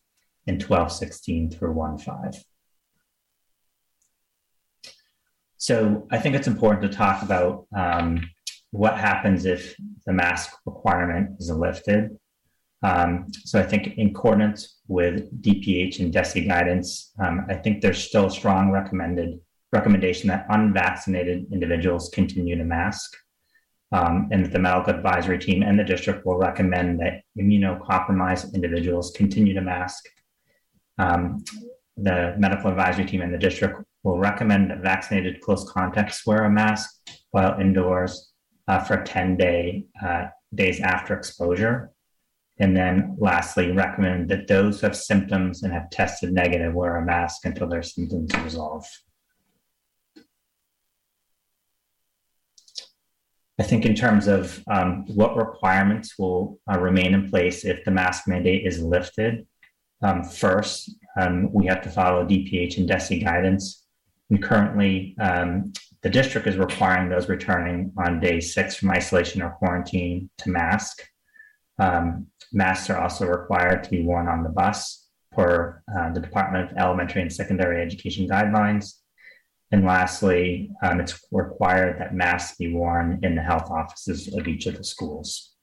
S7: and 12 16 through 1 5. So I think it's important to talk about um, what happens if the mask requirement is lifted. Um, so I think in accordance with DPH and DESE guidance, um, I think there's still strong recommended recommendation that unvaccinated individuals continue to mask. Um, and that the medical advisory team and the district will recommend that immunocompromised individuals continue to mask. Um, the medical advisory team and the district will recommend that vaccinated close contacts wear a mask while indoors uh, for 10 day, uh, days after exposure. And then lastly, recommend that those who have symptoms and have tested negative wear a mask until their symptoms resolve. I think in terms of um, what requirements will uh, remain in place if the mask mandate is lifted, um, first, um, we have to follow DPH and DESE guidance. And currently, um, the district is requiring those returning on day six from isolation or quarantine to mask. Um, masks are also required to be worn on the bus per uh, the Department of Elementary and Secondary Education guidelines. And lastly, um, it's required that masks be worn in the health offices of each of the schools.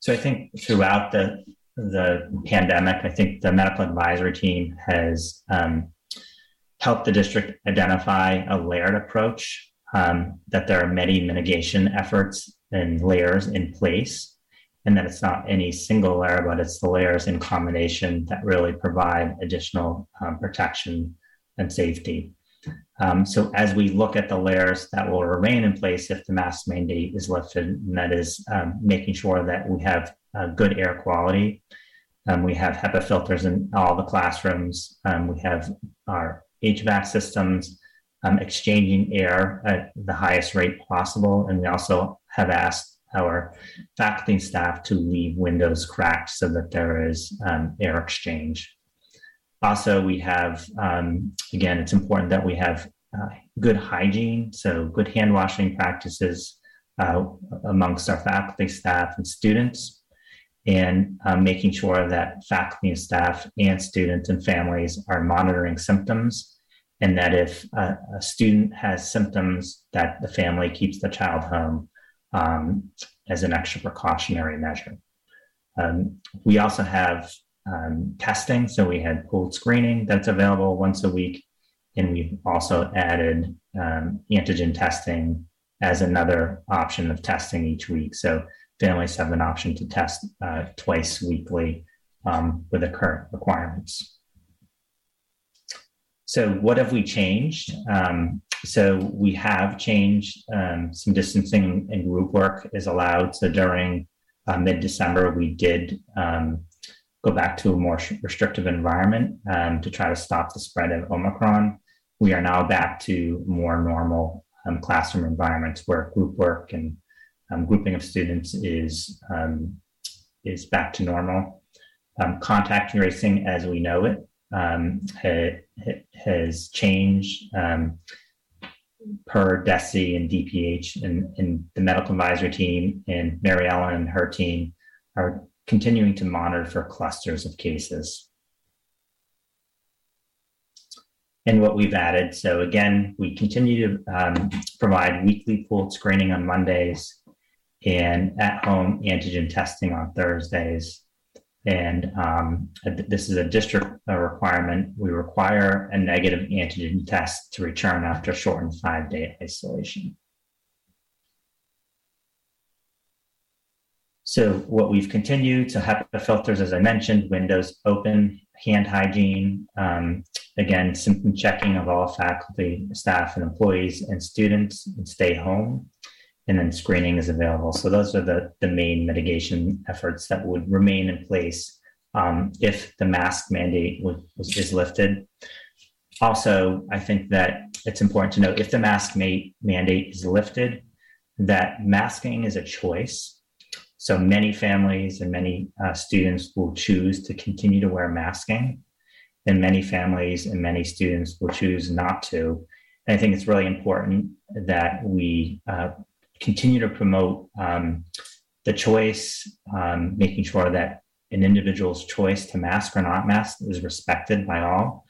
S7: So I think throughout the the pandemic, I think the medical advisory team has um, helped the district identify a layered approach. Um, that there are many mitigation efforts and layers in place, and that it's not any single layer, but it's the layers in combination that really provide additional um, protection and safety. Um, so as we look at the layers that will remain in place if the mask mandate is lifted, and that is um, making sure that we have uh, good air quality. Um, we have HEPA filters in all the classrooms. Um, we have our HVAC systems um, exchanging air at the highest rate possible. And we also have asked our faculty and staff to leave windows cracked so that there is um, air exchange. Also, we have, um, again, it's important that we have uh, good hygiene, so good hand washing practices uh, amongst our faculty, staff, and students, and uh, making sure that faculty and staff and students and families are monitoring symptoms, and that if a, a student has symptoms, that the family keeps the child home um, as an extra precautionary measure. Um, we also have um, testing. So we had pooled screening that's available once a week. And we've also added um, antigen testing as another option of testing each week. So families have an option to test uh, twice weekly um, with the current requirements. So, what have we changed? Um, so, we have changed um, some distancing and group work is allowed. So, during uh, mid December, we did um, go back to a more restrictive environment um, to try to stop the spread of Omicron. We are now back to more normal um, classroom environments where group work and um, grouping of students is um, is back to normal. Um, contact tracing, as we know it, um, ha- has changed per DESE and DPH and, and the medical advisory team and Mary Ellen and her team are continuing to monitor for clusters of cases. And what we've added, so again, we continue to um, provide weekly pooled screening on Mondays and at home antigen testing on Thursdays. And um, this is a district requirement. We require a negative antigen test to return after shortened five day isolation. So what we've continued to HEPA filters, as I mentioned, windows open, hand hygiene, um, again, symptom checking of all faculty, staff, and employees and students, and stay home. And then screening is available. So those are the, the main mitigation efforts that would remain in place um, if the mask mandate was, was, is lifted. Also, I think that it's important to note if the mask mandate is lifted, that masking is a choice so many families and many uh, students will choose to continue to wear masking, and many families and many students will choose not to. And I think it's really important that we uh, continue to promote um, the choice, um, making sure that an individual's choice to mask or not mask is respected by all.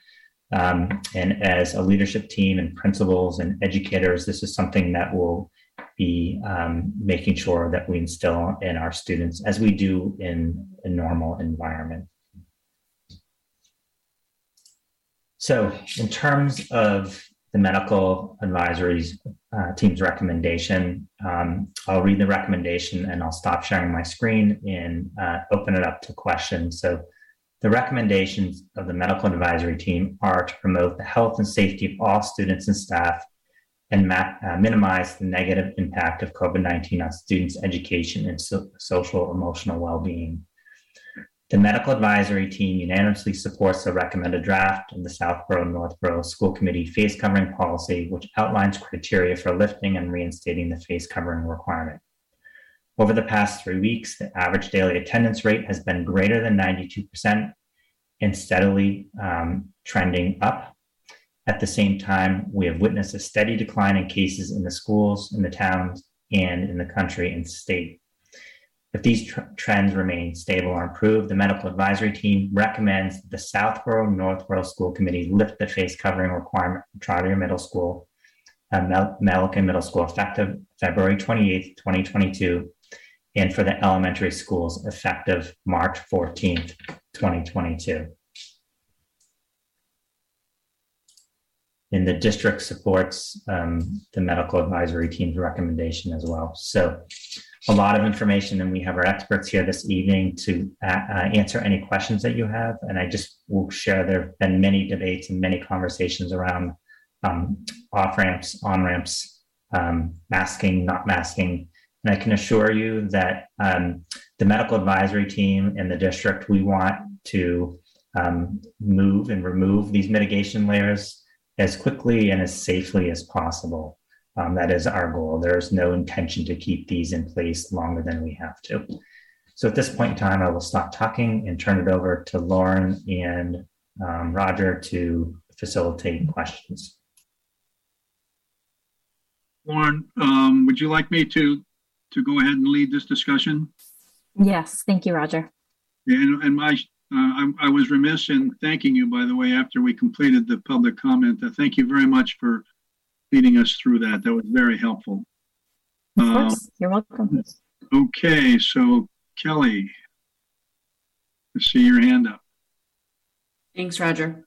S7: Um, and as a leadership team and principals and educators, this is something that will be um, making sure that we instill in our students as we do in a normal environment. So, in terms of the medical advisory uh, team's recommendation, um, I'll read the recommendation and I'll stop sharing my screen and uh, open it up to questions. So, the recommendations of the medical advisory team are to promote the health and safety of all students and staff and ma- uh, minimize the negative impact of COVID 19 on students' education and so- social emotional well being. The medical advisory team unanimously supports the recommended draft of the Southborough Northborough School Committee face covering policy, which outlines criteria for lifting and reinstating the face covering requirement. Over the past three weeks, the average daily attendance rate has been greater than 92% and steadily um, trending up. At the same time, we have witnessed a steady decline in cases in the schools, in the towns, and in the country and state. If these tr- trends remain stable or improve, the medical advisory team recommends that the Southborough Northborough School Committee lift the face covering requirement for Trottier Middle School, uh, Mel- Melican Middle School, effective February 28th, 2022, and for the elementary schools, effective March 14th, 2022. And the district supports um, the medical advisory team's recommendation as well. So a lot of information, and we have our experts here this evening to uh, uh, answer any questions that you have. And I just will share there have been many debates and many conversations around um, off ramps, on ramps, um, masking, not masking. And I can assure you that um, the medical advisory team and the district, we want to um, move and remove these mitigation layers as quickly and as safely as possible. Um, that is our goal. There is no intention to keep these in place longer than we have to. So at this point in time, I will stop talking and turn it over to Lauren and um, Roger to facilitate questions.
S1: Lauren, um, would you like me to to go ahead and lead this discussion?
S2: Yes, thank you, Roger.
S1: And, and my, uh, I, I, was remiss in thanking you, by the way, after we completed the public comment. Uh, thank you very much for leading us through that. That was very helpful.
S2: Of course, uh, you're welcome.
S1: Okay, so Kelly, I see your hand up.
S13: Thanks, Roger.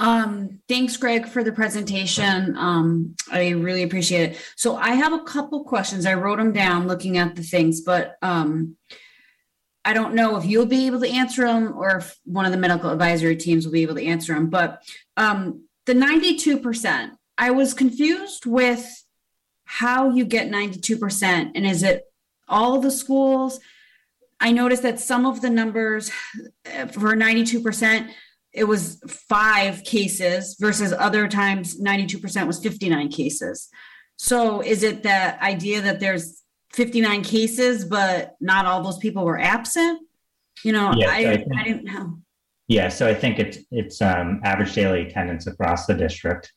S13: Um, thanks, Greg, for the presentation. Um, I really appreciate it. So I have a couple questions. I wrote them down looking at the things, but um, I don't know if you'll be able to answer them or if one of the medical advisory teams will be able to answer them. But um, the 92%, I was confused with how you get 92%. And is it all the schools? I noticed that some of the numbers uh, for 92%, it was five cases versus other times 92% was 59 cases. So is it the idea that there's 59 cases, but not all those people were absent? You know,
S7: Yes,
S13: I,
S7: I think-
S13: I didn't know.
S7: Yeah, so I think it's it's um, average daily attendance across the district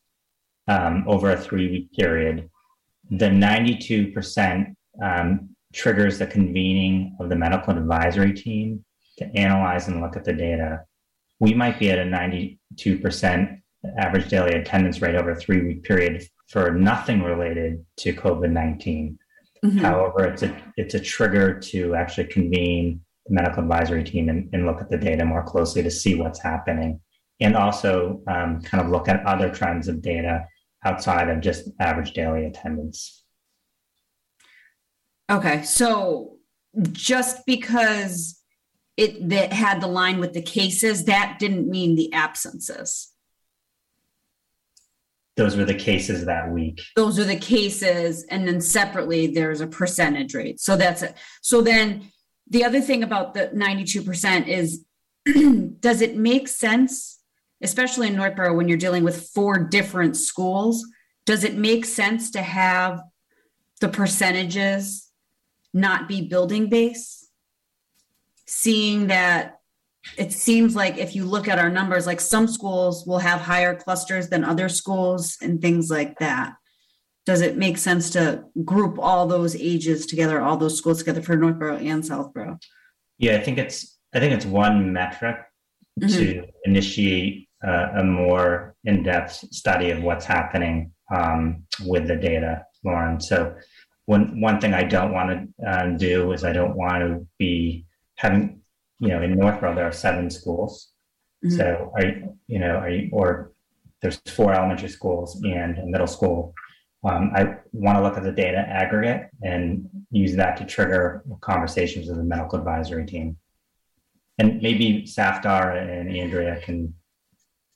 S7: um, over a three week period. The ninety two percent um, triggers the convening of the medical advisory team to analyze and look at the data. We might be at a ninety two percent average daily attendance rate over a three week period for nothing related to COVID 19
S13: Mhm.
S7: However, it's a it's a trigger to actually convene the medical advisory team and, and look at the data more closely to see what's happening, and also um, kind of look at other trends of data outside of just average daily attendance.
S13: Okay, so just because it that had the line with the cases, that didn't mean the absences.
S7: Those were the cases that week.
S13: Those are the cases, and then separately there's a percentage rate. So that's it. So then the other thing about the 92% is does it make sense, especially in Northborough when you're dealing with four different schools? Does it make sense to have the percentages not be building based? Seeing that it seems like if you look at our numbers, like some schools will have higher clusters than other schools and things like that. Does it make sense to group all those ages together, all those schools together for Northborough and Southborough?
S7: Yeah, I think it's I think it's one metric to initiate uh, a more in-depth study of what's happening um, with the data, Lauren. So one one thing I don't want to uh, do is I don't want to be having you know in Northborough there are seven schools, mm-hmm. so I, you know you, or there's four elementary schools and a middle school. Um, I want to look at the data aggregate and use that to trigger conversations with the medical advisory team. And maybe Safdar and Andrea can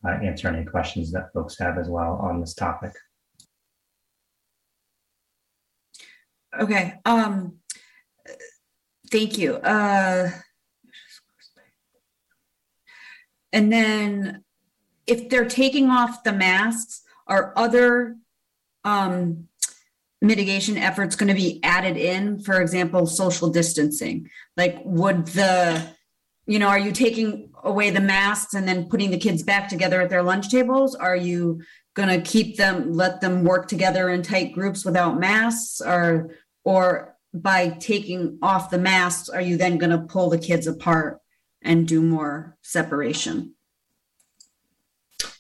S7: uh, answer any questions that folks have as well on this topic.
S13: Okay. Um, thank you. Uh, and then if they're taking off the masks, are other um, mitigation efforts going to be added in? For example, social distancing. Like, would the, you know, are you taking away the masks and then putting the kids back together at their lunch tables? Are you going to keep them, let them work together in tight groups without masks? Or, or by taking off the masks, are you then going to pull the kids apart and do more separation?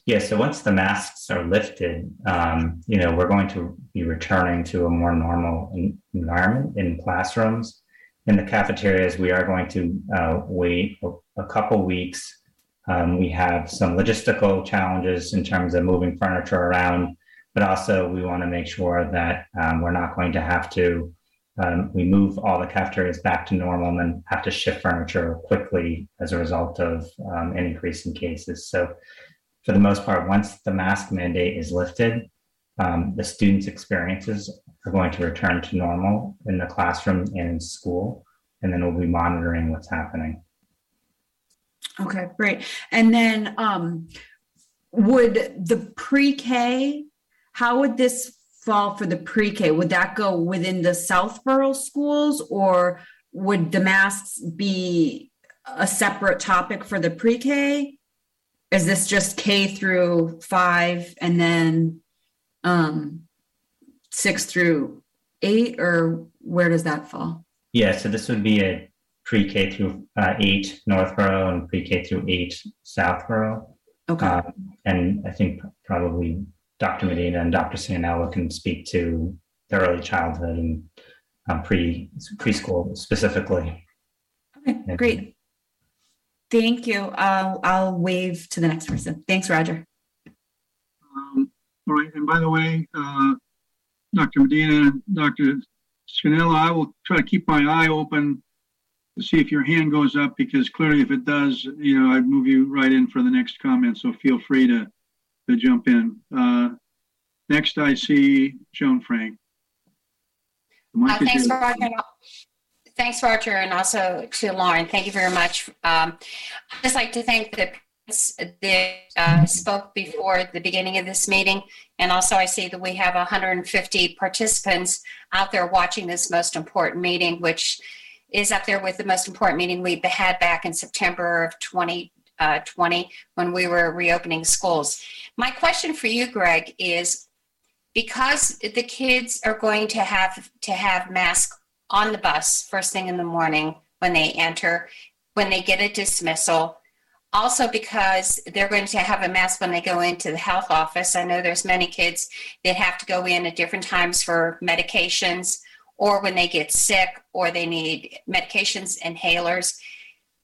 S7: Yeah, so once the masks are lifted, um, you know, we're going to be returning to a more normal environment in classrooms. In the cafeterias, we are going to uh, wait a, couple weeks. Um, we have some logistical challenges in terms of moving furniture around, but also we want to make sure that um, we're not going to have to um, we move all the cafeterias back to normal and then have to shift furniture quickly as a result of um, an increase in cases. So for the most part, once the mask mandate is lifted, um, the students' experiences are going to return to normal in the classroom and in school, and then we'll be monitoring what's happening.
S13: Okay, great. And then um, would the pre-K, how would this fall for the pre-K? Would that go within the Southborough schools or would the masks be a separate topic for the pre-K? is this just K through five and then um, six through eight, or where does that fall?
S7: Yeah, so this would be a pre K through uh, eight Northborough and pre K through eight Southborough.
S13: Okay.
S7: Um, and I think probably Dr. Medina and Dr. Sanella can speak to the early childhood and um, pre preschool specifically.
S13: Okay, great. Thank you. I'll, I'll wave to the next person. Thanks, Roger.
S1: Um, all right. And by the way, uh, Dr. Medina, and Dr. Scanella, I will try to keep my eye open to see if your hand goes up because clearly if it does, you know, I'd move you right in for the next comment. So feel free to, to jump in. Uh, next, I see Joan Frank.
S14: Uh, thanks, Roger. Thanks, Roger, and also to Lauren. Thank you very much. Um, I'd just like to thank the parents that uh, spoke before the beginning of this meeting. And also, I see that we have 150 participants out there watching this most important meeting, which is up there with the most important meeting we had back in September of 2020 uh, when we were reopening schools. My question for you, Greg, is because the kids are going to have to have masks on the bus first thing in the morning when they enter, when they get a dismissal. Also, because they're going to have a mask when they go into the health office. I know there's many kids that have to go in at different times for medications or when they get sick or they need medications, inhalers.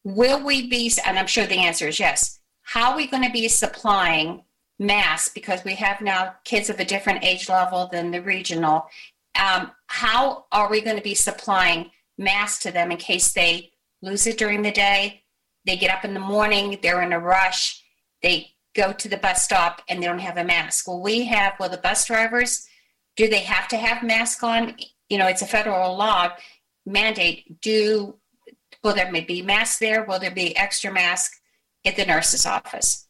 S14: Will we be, and I'm sure the answer is yes, how are we going to be supplying masks because we have now kids of a different age level than the regional um, how are we going to be supplying masks to them in case they lose it during the day? They get up in the morning, they're in a rush, they go to the bus stop and they don't have a mask. Will we have, will the bus drivers, do they have to have mask on? You know, it's a federal law mandate. Do, will there be masks there? Will there be extra masks at the nurse's office?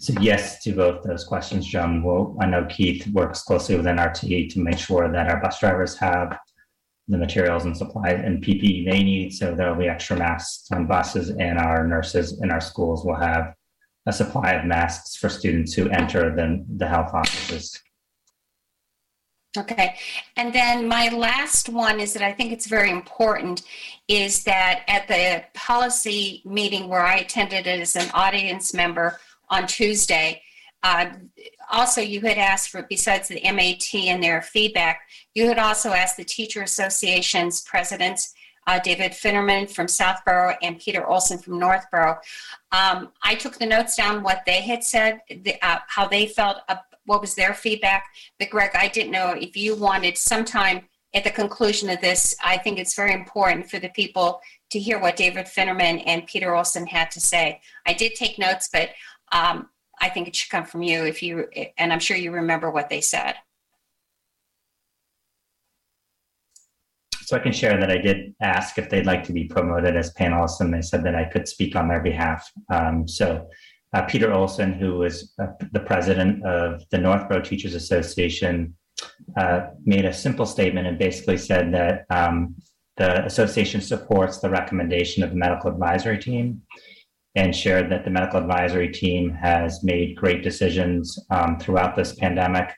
S7: So yes to both those questions, John. Well, I know Keith works closely with NRT to make sure that our bus drivers have the materials and supplies and PPE they need. So there'll be extra masks on buses, and our nurses in our schools will have a supply of masks for students who enter the, the health offices.
S14: Okay. And then my last one is that I think it's very important is that at the policy meeting where I attended as an audience member, on Tuesday, uh, also you had asked for, besides the MAT and their feedback, you had also asked the Teacher Association's presidents, uh, David Finnerman from Southborough and Peter Olson from Northborough. Um, I took the notes down what they had said, the, uh, how they felt, uh, what was their feedback. But Greg, I didn't know if you wanted sometime at the conclusion of this, I think it's very important for the people to hear what David Finnerman and Peter Olson had to say. I did take notes, but um, I think it should come from you if you, and I'm sure you remember what they said.
S7: So I can share that I did ask if they'd like to be promoted as panelists, and they said that I could speak on their behalf. Um, so uh, Peter Olson, who was uh, the president of the Northborough Teachers Association, uh, made a simple statement and basically said that um, the association supports the recommendation of the medical advisory team and shared that the medical advisory team has made great decisions um, throughout this pandemic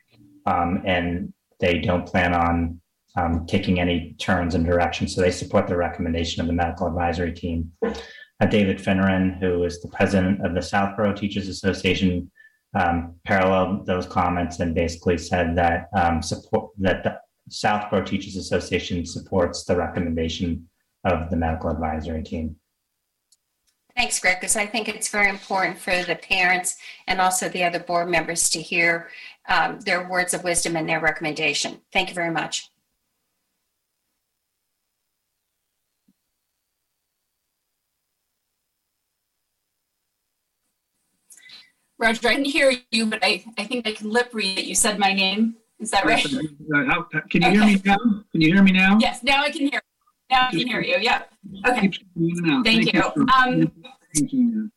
S7: um, and they don't plan on um, taking any turns in direction. So they support the recommendation of the medical advisory team. Uh, David Finneran, who is the president of the Southborough Teachers Association, um, paralleled those comments and basically said that um, support that the Southborough Teachers Association supports the recommendation of the medical advisory team.
S14: Thanks, Greg, because I think it's very important for the parents and also the other board members to hear um, their words of wisdom and their recommendation. Thank you very much.
S6: Roger, I didn't hear you, but I, I think I can lip read that you said my name. Is that right?
S1: Uh, can you okay. hear me now? Can you hear me now?
S6: Yes, now I can hear. Now I can hear you. Yep. Okay. Thank, Thank, you. um,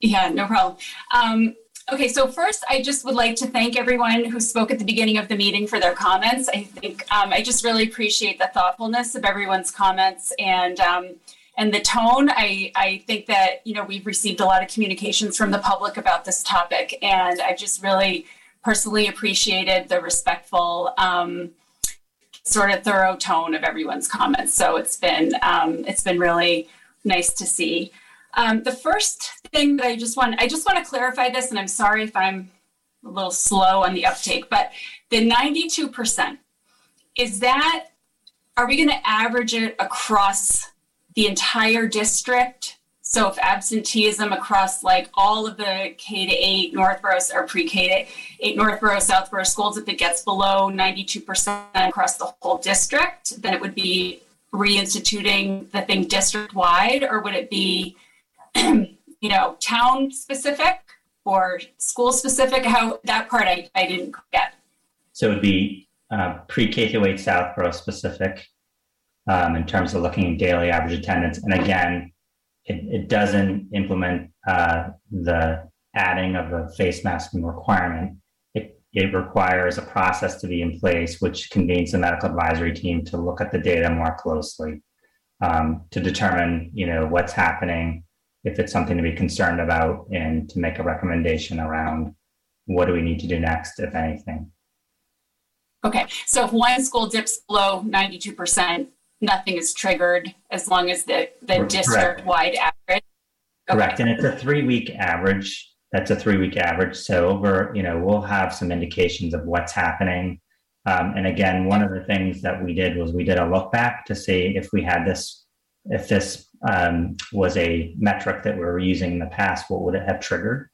S6: yeah, no problem. Um, okay, so first, I just would like to thank everyone who spoke at the beginning of the meeting for their comments. I think um, I just really appreciate the thoughtfulness of everyone's comments and um, and the tone. I, I think that, you know, we've received a lot of communications from the public about this topic, and I just really personally appreciated the respectful, um, sort of thorough tone of everyone's comments. So it's been, um, it's been really nice to see. Um, the first thing that I just want, I just want to clarify this, and I'm sorry if I'm a little slow on the uptake, but the 92%, is that, are we going to average it across the entire district. So if absenteeism across like all of the K to 8 Northborough or pre K to 8 Northborough, Southborough schools, if it gets below 92% across the whole district, then it would be reinstituting the thing district wide, or would it be, you know, town specific or school specific? How that part I, I didn't get.
S7: So it would be uh, pre K to 8 Southborough specific um, in terms of looking at daily average attendance. And again, it, it doesn't implement uh, the adding of the face masking requirement. It, it requires a process to be in place, which convenes the medical advisory team to look at the data more closely um, to determine, you know, what's happening, if it's something to be concerned about, and to make a recommendation around what do we need to do next, if anything.
S6: Okay, so if one school dips below 92%, nothing is triggered as long as the, the district wide average.
S7: Okay. Correct. And it's a three week average. That's a three week average. So over, you know, we'll have some indications of what's happening. Um, and again, one of the things that we did was we did a look back to see if we had this, if this um, was a metric that we were using in the past, what would it have triggered?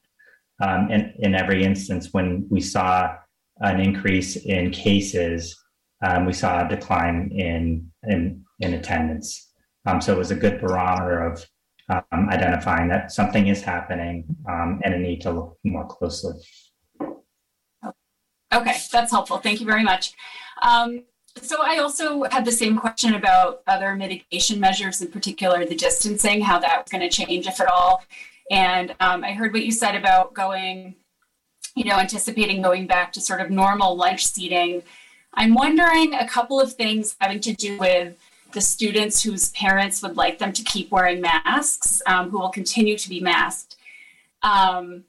S7: Um, and in every instance, when we saw an increase in cases, um, we saw a decline in in, in attendance. Um, so it was a good barometer of um, identifying that something is happening um, and a need to look more closely.
S6: Okay, that's helpful. Thank you very much. Um, so I also had the same question about other mitigation measures, in particular the distancing, how that was going to change, if at all. And um, I heard what you said about going, you know, anticipating going back to sort of normal lunch seating I'm wondering a couple of things having to do with the students whose parents would like them to keep wearing masks, um, who will continue to be masked. Um,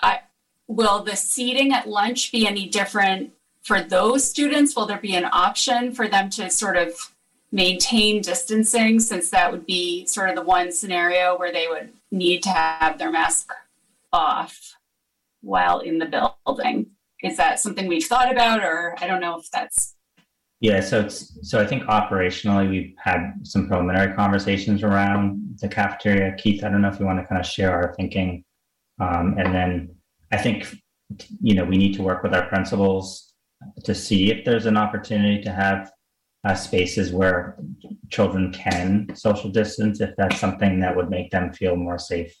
S6: I, will the seating at lunch be any different for those students? Will there be an option for them to sort of maintain distancing since that would be sort of the one scenario where they would need to have their mask off while in the building. Is that something we've thought about, or I don't know if that's
S7: yeah, so it's so I think operationally we've had some preliminary conversations around the cafeteria. Keith, I don't know if you want to kind of share our thinking, um, and then I think you know we need to work with our principals to see if there's an opportunity to have uh, spaces where children can social distance if that's something that would make them feel more safe.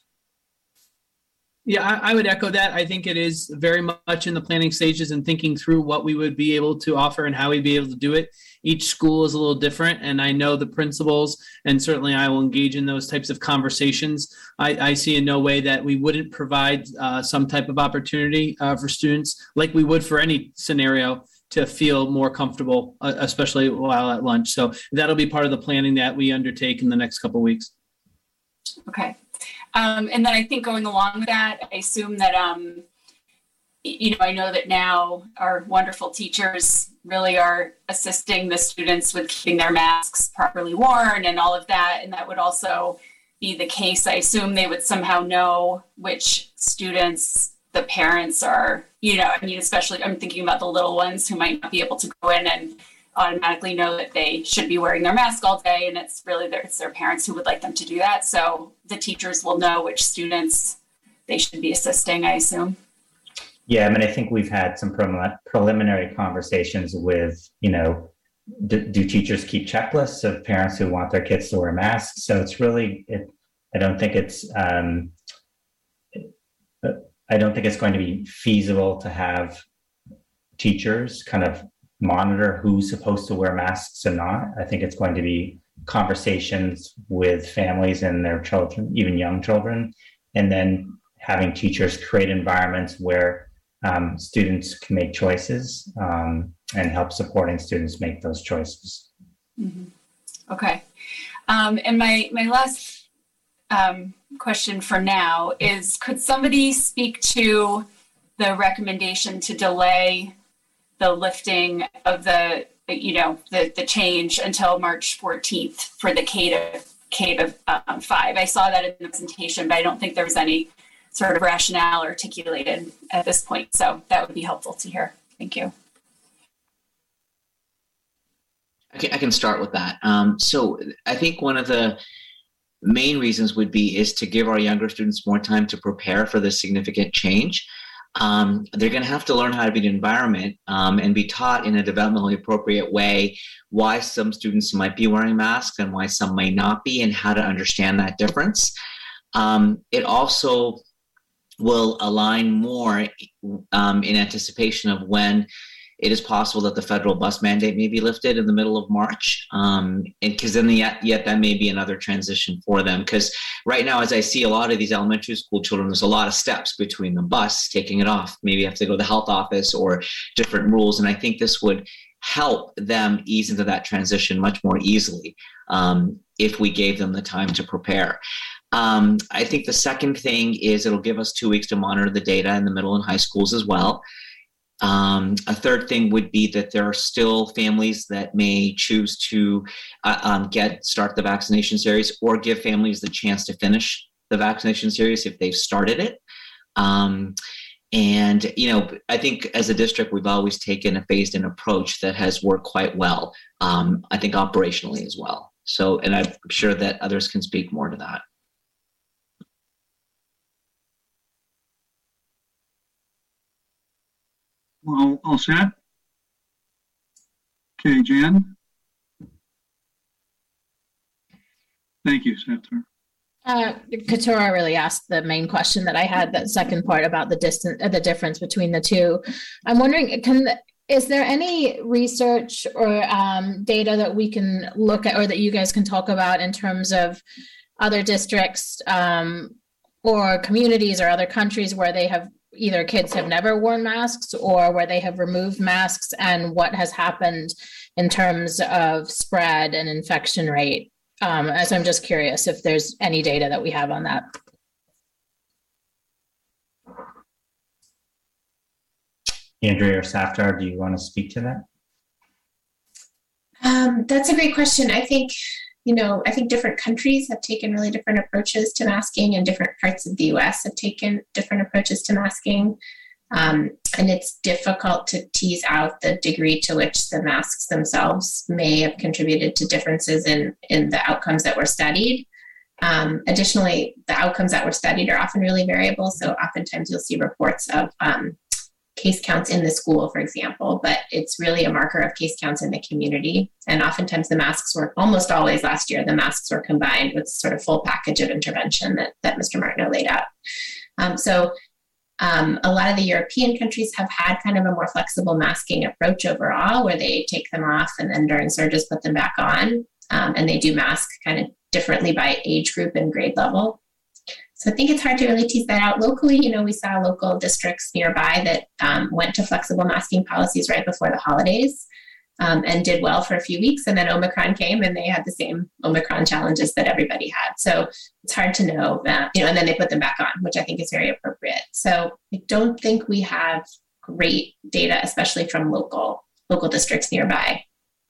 S15: Yeah, I, I, would echo that. I think it is very much in the planning stages and thinking through what we would be able to offer and how we'd be able to do it. Each school is a little different, and I know the principals, and certainly I will engage in those types of conversations. I, I see in no way that we wouldn't provide uh, some type of opportunity uh, for students, like we would for any scenario, to feel more comfortable, uh, especially while at lunch. So that'll be part of the planning that we undertake in the next couple weeks.
S6: Okay. Um, and then I think going along with that, I assume that, um, you know, I know that now our wonderful teachers really are assisting the students with keeping their masks properly worn and all of that. And that would also be the case. I assume they would somehow know which students the parents are, you know, I mean, especially I'm thinking about the little ones who might not be able to go in and automatically know that they should be wearing their mask all day and it's really their, it's their parents who would like them to do that. So the teachers will know which students they should be assisting i assume.
S7: Yeah i mean i think we've had some preliminary conversations with you know do, do, teachers keep checklists of parents who want their kids to wear masks? So it's really it, i don't think it's um, i don't think it's going to be feasible to have teachers kind of monitor who's supposed to wear masks and not. I think it's going to be conversations with families and their children, even young children, and then having teachers create environments where um, students can make choices um, and help supporting students make those choices.
S6: Mm-hmm. Okay. Um, and my, my last um, question for now is could somebody speak to the recommendation to delay the lifting of the you know the the change until March 14th for the K to K to um, five. I saw that in the presentation, but I don't think there was any sort of rationale articulated at this point. So that would be helpful to hear. Thank you.
S16: Okay, I can start with that. Um, so I think one of the main reasons would be is to give our younger students more time to prepare for this significant change um, they're going to have to learn how to be an environment um, and be taught in a developmentally appropriate way why some students might be wearing masks and why some may not be, and how to understand that difference. Um, it also will align more um, in anticipation of when it is possible that the federal bus mandate may be lifted in the middle of March. Um, and because then the, yet, yet that may be another transition for them. Because right now, as I see a lot of these elementary school children, there's a lot of steps between the bus taking it off. Maybe have to go to the health office or different rules. And I think this would help them ease into that transition much more easily um, if we gave them the time to prepare. Um, I think the second thing is it'll give us two weeks to monitor the data in the middle and high schools as well. Um, a third thing would be that there are still families that may choose to uh, um, get start the vaccination series or give families the chance to finish the vaccination series if they've started it. Um, and you know, I think as a district, we've always taken a phased-in approach that has worked quite well. Um, I think operationally as well. So, and I'm sure that others can speak more to that.
S1: All, all set? Okay, Jan? Thank you, Senator.
S17: Uh, Katura really asked the main question that I had, that second part about the distance, uh, the difference between the two. I'm wondering, can is there any research or um, data that we can look at, or that you guys can talk about in terms of other districts um, or communities or other countries where they have either kids have never worn masks or where they have removed masks and what has happened in terms of spread and infection rate. Um, as I'm just curious if there's any data that we have on that.
S7: Andrea or Safdar, do you want to speak to that?
S18: Um, that's a great question. I think you know, I think different countries have taken really different approaches to masking, and different parts of the US have taken different approaches to masking. Um, and it's difficult to tease out the degree to which the masks themselves may have contributed to differences in, in the outcomes that were studied. Um, additionally, the outcomes that were studied are often really variable. So, oftentimes, you'll see reports of um, case counts in the school, for example, but it's really a marker of case counts in the community. And oftentimes the masks were almost always last year, the masks were combined with sort of full package of intervention that, that Mr. Martineau laid out. Um, so um, a lot of the European countries have had kind of a more flexible masking approach overall, where they take them off and then during surges put them back on. Um, and they do mask kind of differently by age group and grade level. So I think it's hard to really tease that out locally. You know, we saw local districts nearby that um, went to flexible masking policies right before the holidays um, and did well for a few weeks. And then Omicron came and they had the same Omicron challenges that everybody had. So it's hard to know that, you know, and then they put them back on, which I think is very appropriate. So I don't think we have great data, especially from local local districts nearby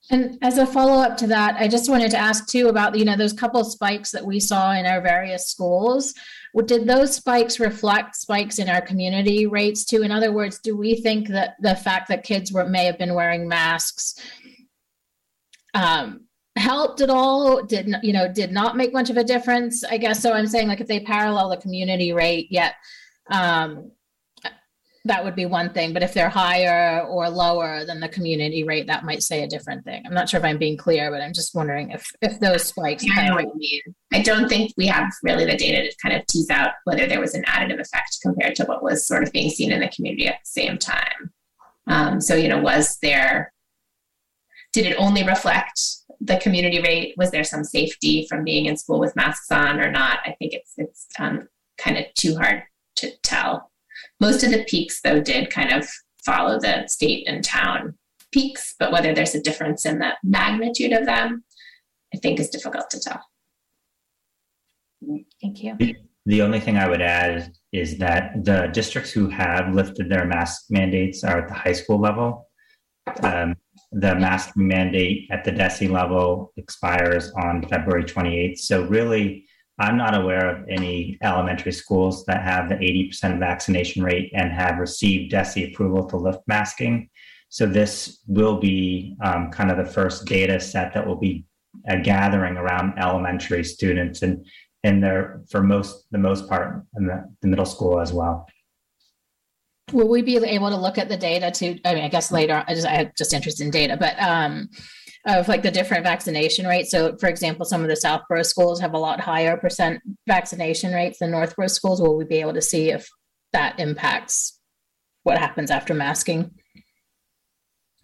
S17: and as a follow up to that, I just wanted to ask too about you know those couple spikes that we saw in our various schools. Did those spikes reflect spikes in our community rates too? In other words, do we think that the fact that kids were may have been wearing masks um, helped at all? Did you know did not make much of a difference? I guess so. I'm saying like if they parallel the community rate, yet um, that would be one thing. But if they're higher or lower than the community rate, that might say a different thing. I'm not sure if I'm being clear, but I'm just wondering if if those spikes.
S18: Yeah, I know what you mean. I don't think we have really the data to kind of tease out whether there was an additive effect compared to what was sort of being seen in the community at the same time. Um, so you know, was there? Did it only reflect the community rate? Was there some safety from being in school with masks on or not? I think it's it's um, kind of too hard to tell. Most of the peaks, though, did kind of follow the state and town peaks, but whether there's a difference in the magnitude of them, I think is difficult to tell.
S17: Thank you.
S7: The only thing I would add is that the districts who have lifted their mask mandates are at the high school level. Um, the mask mandate at the DESE level expires on February 28th. So, really, I'm not aware of any elementary schools that have the 80% vaccination rate and have received DESE approval to lift masking. So this will be um, kind of the first data set that will be uh, gathering around elementary students and and they're for most the most part in the, the middle school as well.
S17: Will we be able to look at the data to? I mean, I guess later. I just I am just interested in data, but um, of like the different vaccination rates. So, for example, some of the Southborough schools have a lot higher percent vaccination rates than Northborough schools. Will we be able to see if that impacts what happens after masking?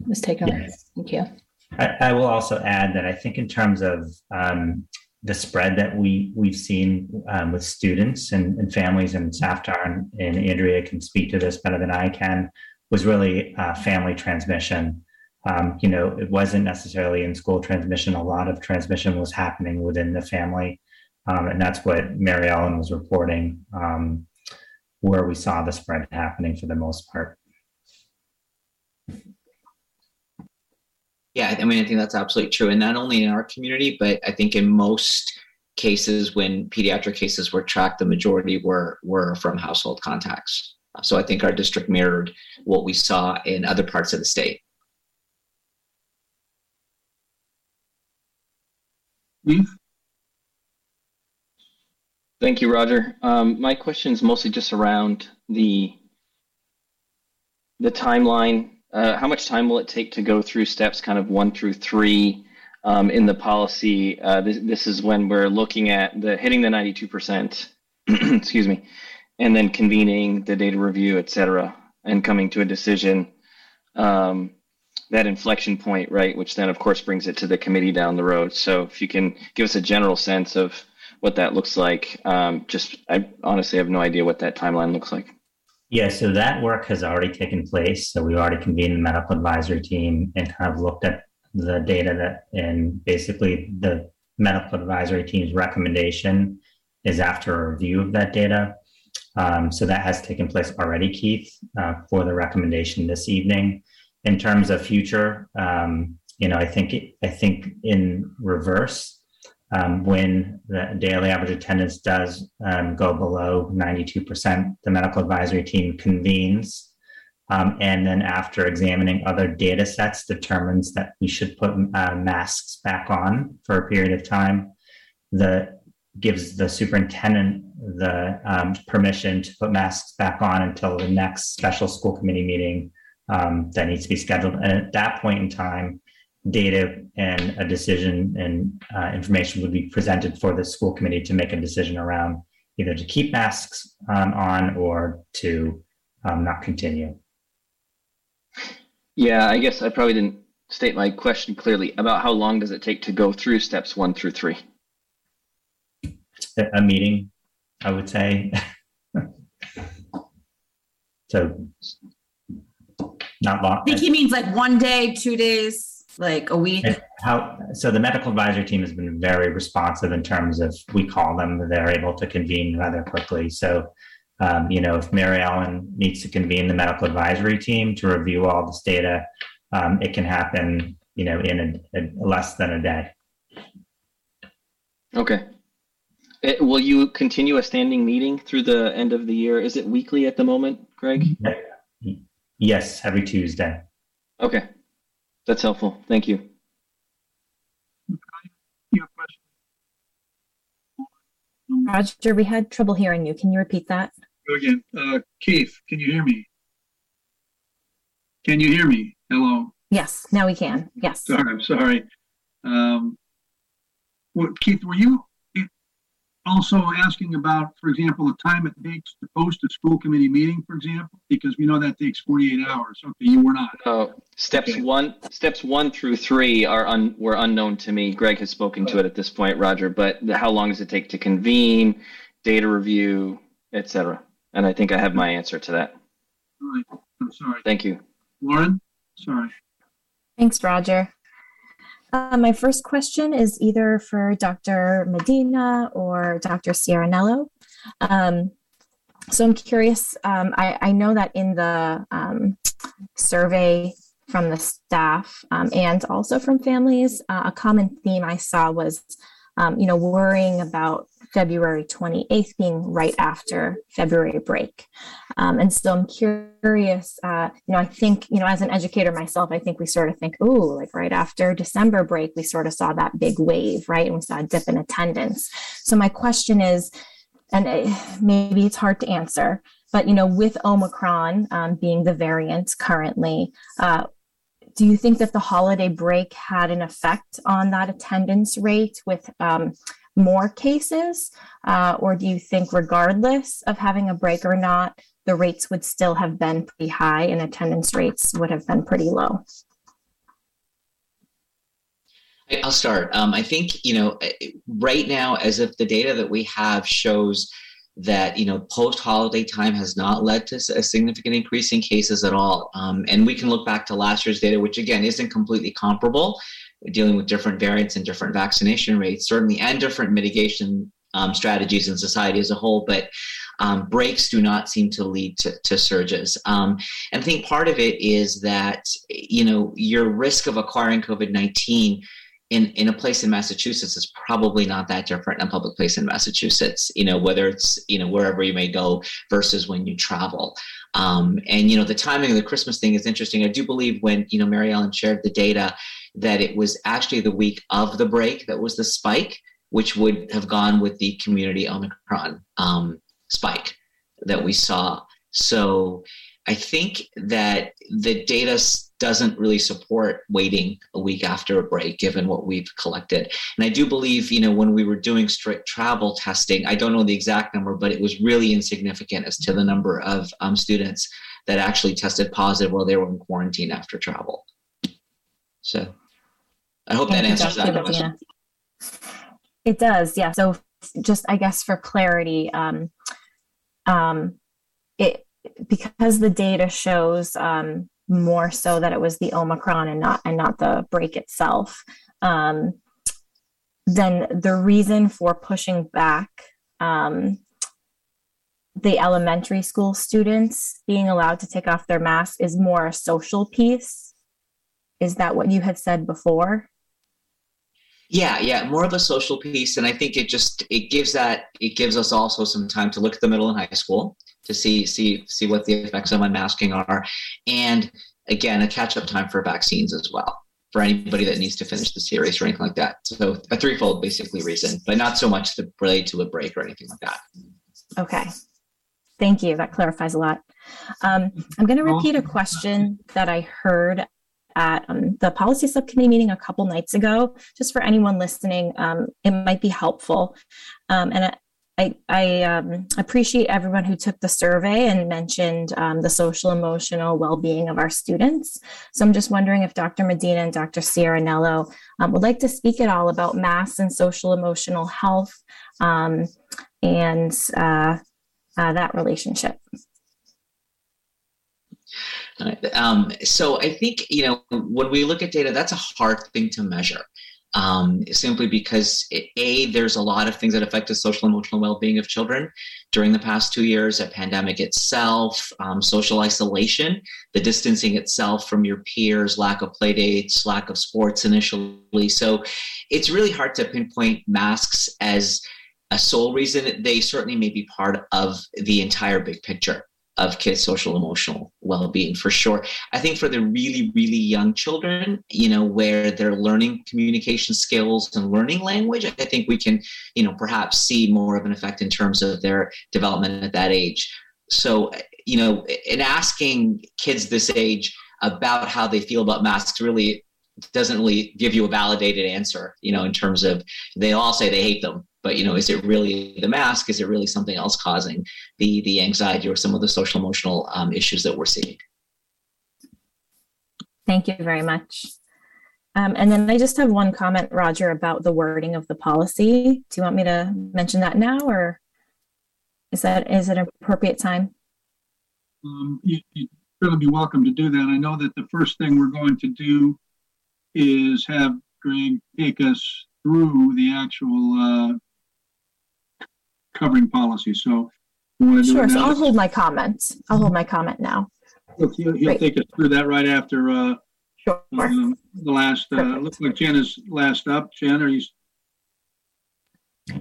S17: Let's take yes. Thank you.
S7: I, I, will also add that I think in terms of um, the spread that we we've seen um, with students and, and, families and Safdar and, and, Andrea can speak to this better than I can was really uh, family transmission um, you know, it wasn't necessarily in school transmission. A lot of transmission was happening within the family. Um, and that's what Mary Ellen was reporting, um, where we saw the spread happening for the most part.
S16: Yeah, I mean, I think that's absolutely true. And not only in our community, but I think in most cases when pediatric cases were tracked, the majority were were from household contacts. So I think our district mirrored what we saw in other parts of the state.
S5: Thank you, Roger. Um, my question is mostly just around the the timeline. Uh, how much time will it take to go through steps kind of one through three um, in the policy? Uh, this, this, is when we're looking at the hitting the 92%, excuse me, and then convening the data review, et cetera, and coming to a decision. Um, that inflection point, right? Which then, of course, brings it to the committee down the road. So if you can give us a general sense of what that looks like, um, just I honestly have no idea what that timeline looks like.
S7: Yeah, so that work has already taken place. So we've already convened the medical advisory team and kind of looked at the data that, and basically the medical advisory team's recommendation is after a review of that data. Um, so that has taken place already, Keith, uh, for the recommendation this evening in terms of future, um, you know, I think I think in reverse, Um, when the daily average attendance does um, go below 92%, the medical advisory team convenes um, and then after examining other data sets determines that we should put uh, masks back on for a period of time the gives the superintendent the um, permission to put masks back on until the next special school committee meeting um, that needs to be scheduled and at that point in time data and a decision and uh, information would be presented for the school committee to make a decision around either to keep masks um, on or to um, not continue
S19: yeah, I guess I probably didn't state my question clearly. About how long does it take to go through steps one through three?
S7: A meeting, I would say. so not long.
S13: I think he means like one day, two days, like a week.
S7: How so? The medical advisory team has been very responsive in terms of we call them, they're able to convene rather quickly. So um, you know, if Mary Ellen needs to convene the medical advisory team to review all this data, um, it can happen, you know, in a, a less than a day.
S19: Okay. It, will you continue a standing meeting through the end of the year? Is it weekly at the moment, Greg?
S7: Yes, every Tuesday.
S19: Okay. That's helpful. Thank you.
S2: Roger, we had trouble hearing you. Can you repeat that?
S1: Go again. Uh, Keith, can you hear me? Can you hear me? Hello.
S2: Yes, now we can. Yes.
S1: Sorry, I'm sorry. Um, what, Keith, were you also asking about, for example, the time it takes to post a school committee meeting, for example? Because we know that takes 48 hours. Okay, you were not.
S19: Oh, steps okay. one, steps one through three are un, were unknown to me. Greg has spoken to it at this point, Roger. But how long does it take to convene, data review, etc.? And I think I have my answer to that.
S1: All right. I'm sorry.
S19: Thank you.
S1: Lauren? Sorry.
S2: Thanks, Roger. Uh, my first question is either for Dr. Medina or Dr. Ciaranello. Um, so I'm curious, um, I, I, know that in the um, survey from the staff um, and also from families, uh, a common theme I saw was, um, you know, worrying about February 28th being right after February break. Um, and so I'm curious, uh, you know, I think, you know, as an educator myself, I think we sort of think, oh, like right after December break, we sort of saw that big wave, right? And we saw a dip in attendance. So my question is, and it, maybe it's hard to answer, but, you know, with Omicron um, being the variant currently, uh, do you think that the holiday break had an effect on that attendance rate with um, more cases? Uh, or do you think, regardless of having a break or not, the rates would still have been pretty high and attendance rates would have been pretty low?
S16: I'll start. Um, I think, you know, right now, as if the data that we have shows that, you know, post holiday time has not led to a significant increase in cases at all. Um, and we can look back to last year's data, which again isn't completely comparable dealing with different variants and different vaccination rates, certainly, and different mitigation um, strategies in society as a whole. But um, breaks do not seem to lead to, to surges. Um, and I think part of it is that, you know, your risk of acquiring COVID 19 in, in a place in Massachusetts is probably not that different in a public place in Massachusetts, you know, whether it's, you know, wherever you may go versus when you travel. Um, and, you know, the timing of the Christmas thing is interesting. I do believe when, you know, Mary Ellen shared the data, that it was actually the week of the break that was the spike, which would have gone with the community Omicron um, spike that we saw. So I think that the data doesn't really support waiting a week after a break, given what we've collected. And I do believe, you know, when we were doing strict travel testing, I don't know the exact number, but it was really insignificant as to the number of um, students that actually tested positive while they were in quarantine after travel. So I hope that answers that question.
S2: It does, yeah. So just I guess for clarity, um, um, it because the data shows um, more so that it was the Omicron and not and not the break itself. Um, then the reason for pushing back um, the elementary school students being allowed to take off their masks is more a social piece. Is that what you had said before?
S16: Yeah, yeah, more of a social piece, and I think it just it gives that it gives us also some time to look at the middle and high school to see see see what the effects of unmasking are, and again a catch up time for vaccines as well for anybody that needs to finish the series or anything like that. So a threefold basically reason, but not so much to relate to a break or anything like that.
S2: Okay. Thank you. That clarifies a lot. Um, I'm going to repeat a question that I heard at um, the policy subcommittee meeting a couple nights ago, just for anyone listening, um, it might be helpful. Um, and I, I um, appreciate everyone who took the survey and mentioned um, the social emotional well-being of our students. So I'm just wondering if Dr. Medina and Dr. Ciaranello um, would like to speak at all about mass and social emotional health and uh, uh, that relationship.
S16: Um, so I think you know when we look at data, that's a hard thing to measure. Um, simply because a there's a lot of things that affect the social emotional well-being of children during the past two years a pandemic itself um, social isolation the distancing itself from your peers lack of play dates lack of sports initially so it's really hard to pinpoint masks as a sole reason they certainly may be part of the entire big picture of kids' social emotional well-being for sure. I think for the really really young children, you know, where they're learning communication skills and learning language, I think we can, you know, perhaps see more of an effect in terms of their development at that age. So, you know, in asking kids this age about how they feel about masks really doesn't really give you a validated answer, you know, in terms of they all say they hate them, but you know is it really the mask? Is it really something else causing the the anxiety or some of the social emotional um, issues that we're seeing?
S2: Thank you very much. Um, and then i just have one comment roger about the wording of the policy. Do you want me to mention that now or is that is it an appropriate time?
S1: Um, you, you'd really be welcome to do that. I know that the first thing we're going to do is have greg take us through the actual uh, covering policy. So
S2: Sure, so I'll hold my comment. I'll hold my comment now.
S1: He'll, he'll take us through that right after uh, sure. Um, the last, uh, looks like Jen is last up. Jen, are you?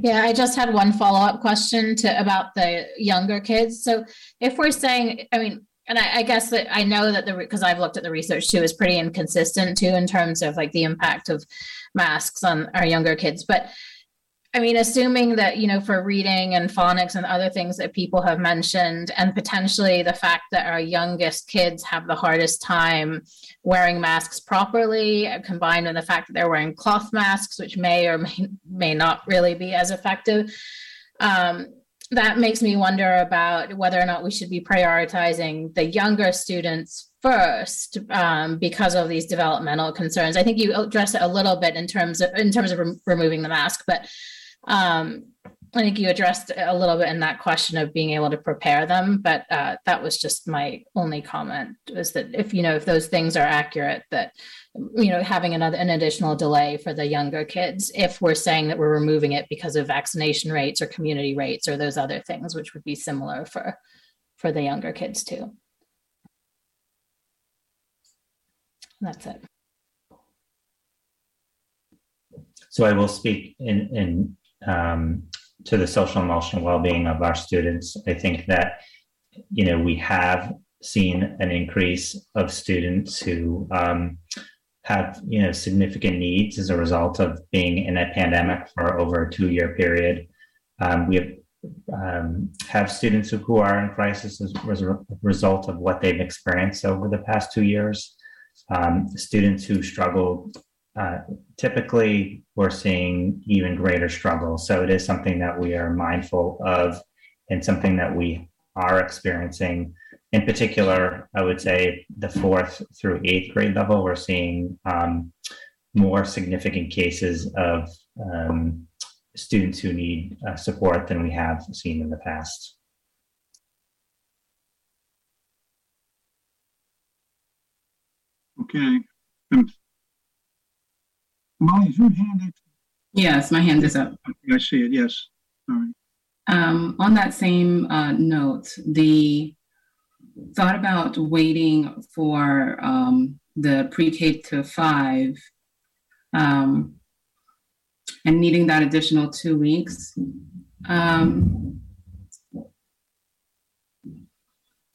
S17: Yeah, I just had one follow-up question to about the younger kids. So if we're saying, I mean, and I, I guess that I know that the because I've looked at the research too is pretty inconsistent too in terms of like the impact of masks on our younger kids. But I mean, assuming that, you know, for reading and phonics and other things that people have mentioned, and potentially the fact that our youngest kids have the hardest time wearing masks properly, combined with the fact that they're wearing cloth masks, which may or may, may not really be as effective. Um, that makes me wonder about whether or not we should be prioritizing the younger students first um, because of these developmental concerns. I think you addressed it a little bit in terms of in terms of re- removing the mask, but um, I think you addressed a little bit in that question of being able to prepare them, but uh, that was just my only comment was that if you know if those things are accurate, that you know having another an additional delay for the younger kids, if we're saying that we're removing it because of vaccination rates or community rates or those other things, which would be similar for for the younger kids too. That's it.
S7: So I will speak in in um, to the social emotional well-being of our students. I think that you know we have seen an increase of students who um, have you know significant needs as a result of being in a pandemic for over a two-year period. Um, we have um, have students who are in crisis as a result of what they've experienced over the past two years. Um, students who struggle uh, typically we're seeing even greater struggle. So it is something that we are mindful of and something that we are experiencing. In particular, I would say the fourth through eighth grade level, we're seeing um, more significant cases of um, students who need uh, support than we have seen in the past.
S1: Okay. Molly, is your hand up?
S20: Yes, my hand is up.
S1: I see it. Yes. Sorry.
S20: Um, on that same uh, note, the thought about waiting for um, the pre-K to five. Um, and needing that additional two weeks. Um,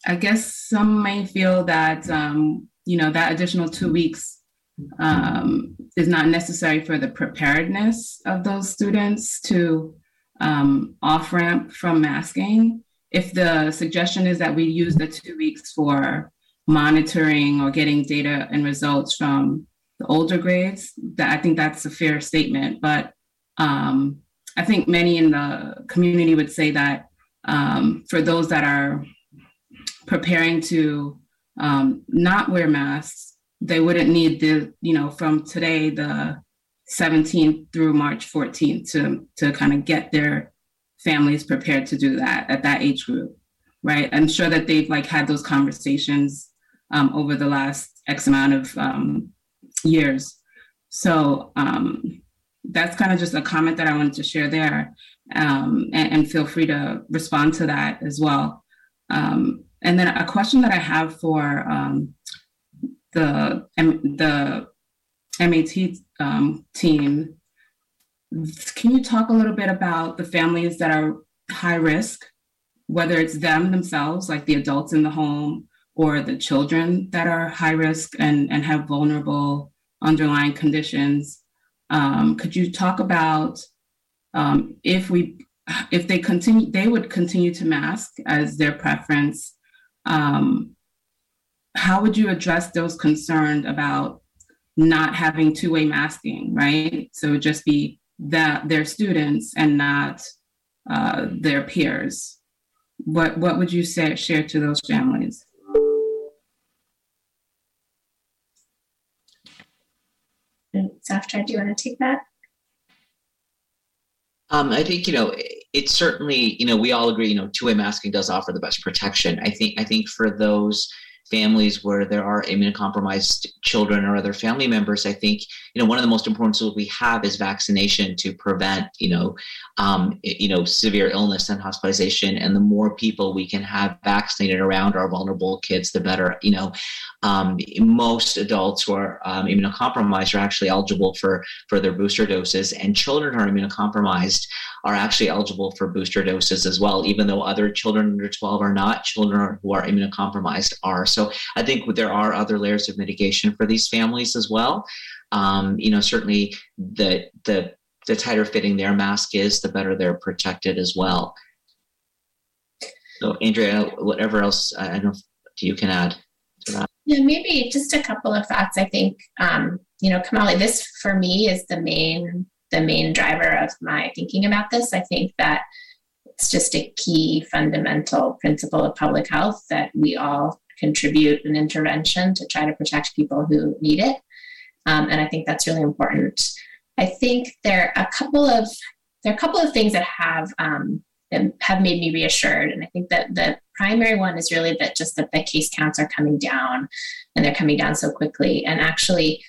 S20: I guess some may feel that um, you know that additional two weeks um, is not necessary for the preparedness of those students to um, off ramp from masking. If the suggestion is that we use the two weeks for monitoring or getting data and results from the older grades, that I think that's a fair statement. But um, I think many in the community would say that um, for those that are preparing to um, not wear masks, they wouldn't need the, you know, from today, the 17th through March 14th to, to kind of get their families prepared to do that at that age group, right? I'm sure that they've like had those conversations um, over the last X amount of um, years. So um, that's kind of just a comment that I wanted to share there, um, and, and, feel free to respond to that as well. Um, and then a question that I have for um, the the MAT um, team, can you talk a little bit about the families that are high risk, whether it's them themselves, like the adults in the home, or the children that are high risk and, and have vulnerable underlying conditions. Um, could you talk about um, if we if they continue they would continue to mask as their preference um, how would you address those concerned about not having two-way masking right so it just be that their students and not uh, their peers what what would you say share to those families
S18: Safdar, do you want to take that?
S16: Um, I think you know it's certainly you know we all agree you know two-way masking does offer the best protection. I think I think for those families where there are immunocompromised children or other family members, I think you know one of the most important tools we have is vaccination to prevent you know um, you know severe illness and hospitalization. And the more people we can have vaccinated around our vulnerable kids, the better. You know, um, most adults who are um, immunocompromised are actually eligible for for their booster doses, and children who are immunocompromised are actually eligible for booster doses as well, even though other children under 12 are not. Children who are immunocompromised are. So I think there are other layers of mitigation for these families as well. Um, you know, certainly the the the tighter fitting their mask is, the better they're protected as well. So, Andrea, whatever else I know you can add to that.
S18: Yeah, maybe just a couple of thoughts. I think, um, you know, Kamali, this for me is the main the main driver of my thinking about this. I think that it's just a key fundamental principle of public health that we all contribute an intervention to try to protect people who need it. Um, and I think that's really important. I think there are a couple of there are a couple of things that have um, that have made me reassured, and I think that the primary one is really that just that the case counts are coming down, and they're coming down so quickly. And actually,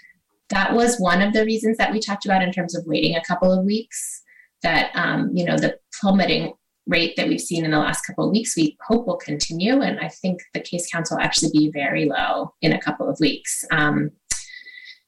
S18: that was one of the reasons that we talked about in terms of waiting a couple of weeks. That um, you know the plummeting rate that we've seen in the last couple of weeks, we hope will continue, and I think the case counts will actually be very low in a couple of weeks. Um,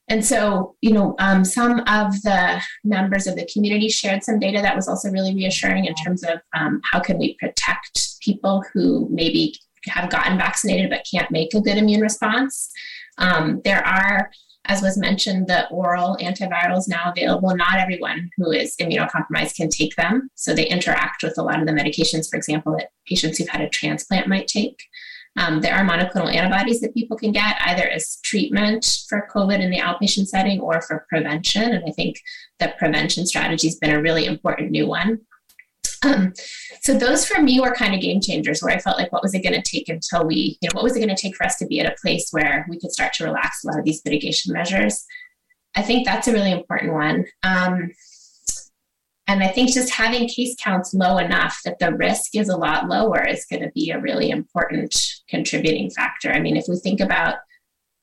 S18: and so, you know, um, some of the members of the community shared some data that was also really reassuring in terms of um, how can we protect people who maybe have gotten vaccinated but can't make a good immune response. Um, there are as was mentioned, the oral antivirals now available. Not everyone who is immunocompromised can take them. So they interact with a lot of the medications, for example, that patients who've had a transplant might take. Um, there are monoclonal antibodies that people can get either as treatment for COVID in the outpatient setting or for prevention. And I think the prevention strategy has been a really important new one. Um, so those for me were kind of game changers where I felt like what was it going to take until we, you know, what was it going to take for us to be at a place where we could start to relax a lot of these mitigation measures? I think that's a really important one. Um, and I think just having case counts low enough that the risk is a lot lower is going to be a really important contributing factor. I mean, if we think about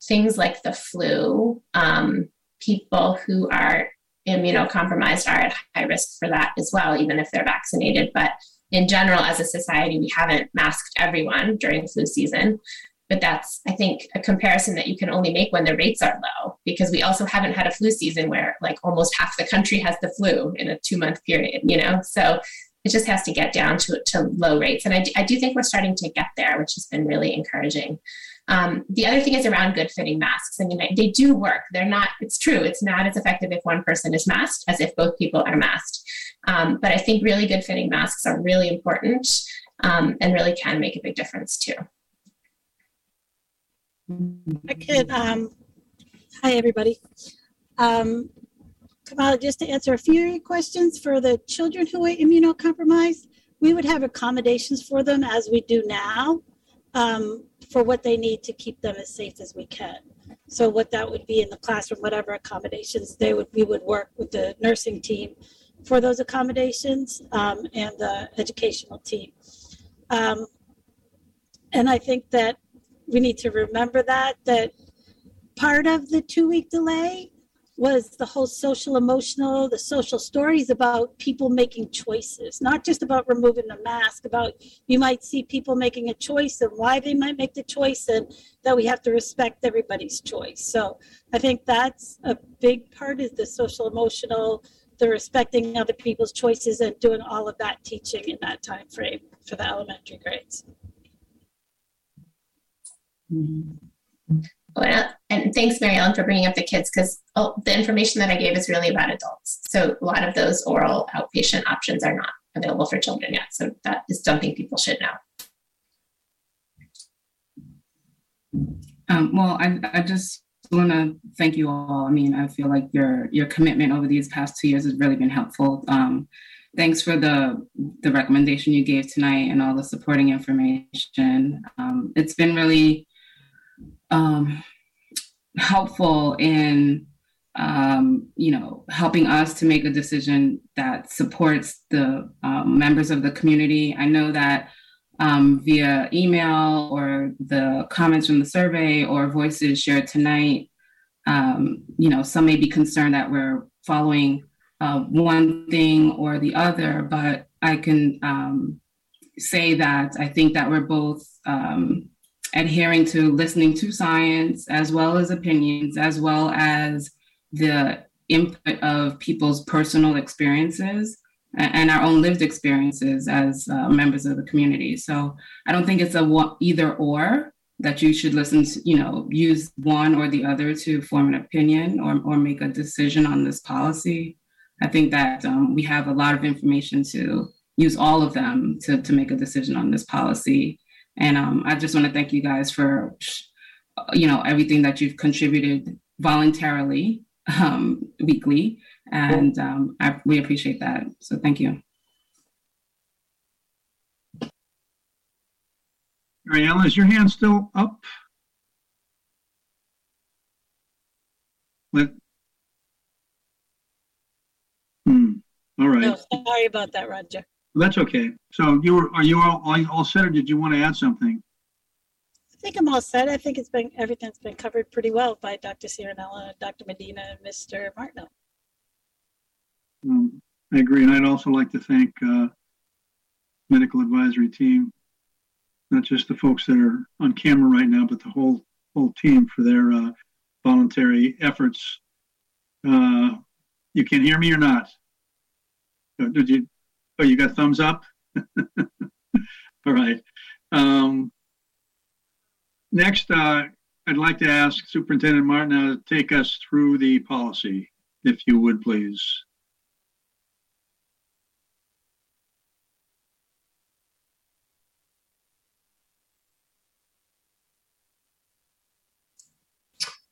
S18: things like the flu, um, people who are immunocompromised are at high risk for that as well, even if they're vaccinated. But in general, as a society, we haven't masked everyone during flu season. But that's I think a comparison that you can only make when the rates are low because we also haven't had a flu season where like almost half the country has the flu in a two month period, you know. So it just has to get down to to low rates, and I, I do think we're starting to get there, which has been really encouraging. Um, the other thing is around good fitting masks. I mean, they do work. They're not, it's true, it's not as effective if one person is masked as if both people are masked. Um, but I think really good fitting masks are really important um, and really can make a big difference too.
S21: I could, um, hi everybody. Um, Kamala, just to answer a few questions for the children who are immunocompromised, we would have accommodations for them as we do now um, for what they need to keep them as safe as we can. So what that would be in the classroom, whatever accommodations they would, we would work with the nursing team for those accommodations um, and the educational team. Um, and I think that we need to remember that that part of the two week delay was the whole social emotional the social stories about people making choices not just about removing the mask about you might see people making a choice and why they might make the choice and that we have to respect everybody's choice. So i think that's a big part is the social emotional the respecting other people's choices and doing all of that teaching in that time frame for the elementary grades
S18: Well, and thanks, Mary Ellen, for bringing up the kids because oh, the information that I gave is really about adults. So a lot of those oral outpatient options are not available for children yet. So that is something people should know.
S20: Um, well, I, I just want to thank you all. I mean, I feel like your your commitment over these past two years has really been helpful. Um, thanks for the the recommendation you gave tonight and all the supporting information. Um, it's been really um, helpful in um, you know helping us to make a decision that supports the um, members of the community. I know that um, via email or the comments from the survey or voices shared tonight, um, you know, some may be concerned that we're following uh, one thing or the other, but I can um, say that I think that we're both um, adhering to listening to science as well as opinions, as well as the input of people's personal experiences and our own lived experiences as uh, members of the community. So I don't think it's a either or that you should listen to, you know, use one or the other to form an opinion or, or make a decision on this policy. I think that um, we have a lot of information to use all of them to, to make a decision on this policy. And um, I just want to thank you guys for, you know, everything that you've contributed voluntarily um, weekly. And um, I, we appreciate that. So thank you.
S1: Mary Ellen, is your hand still up? Let, hmm. All right. No,
S21: sorry about that, Roger.
S1: That's okay. So you were, are you all, all set or did you want to add something?
S21: I think I'm all set. I think it's been, everything's been covered pretty well by Dr. Ciaranello, Dr. Medina, and Mr. Martineau.
S1: Um, I agree. And I'd also like to thank uh, medical advisory team, not just the folks that are on camera right now, but the whole whole team for their uh, voluntary efforts. Uh, you can hear me or not? Did you? Oh, you got thumbs up? All right. Um, next, uh, I'd like to ask Superintendent Martin to take us through the policy, if you would please.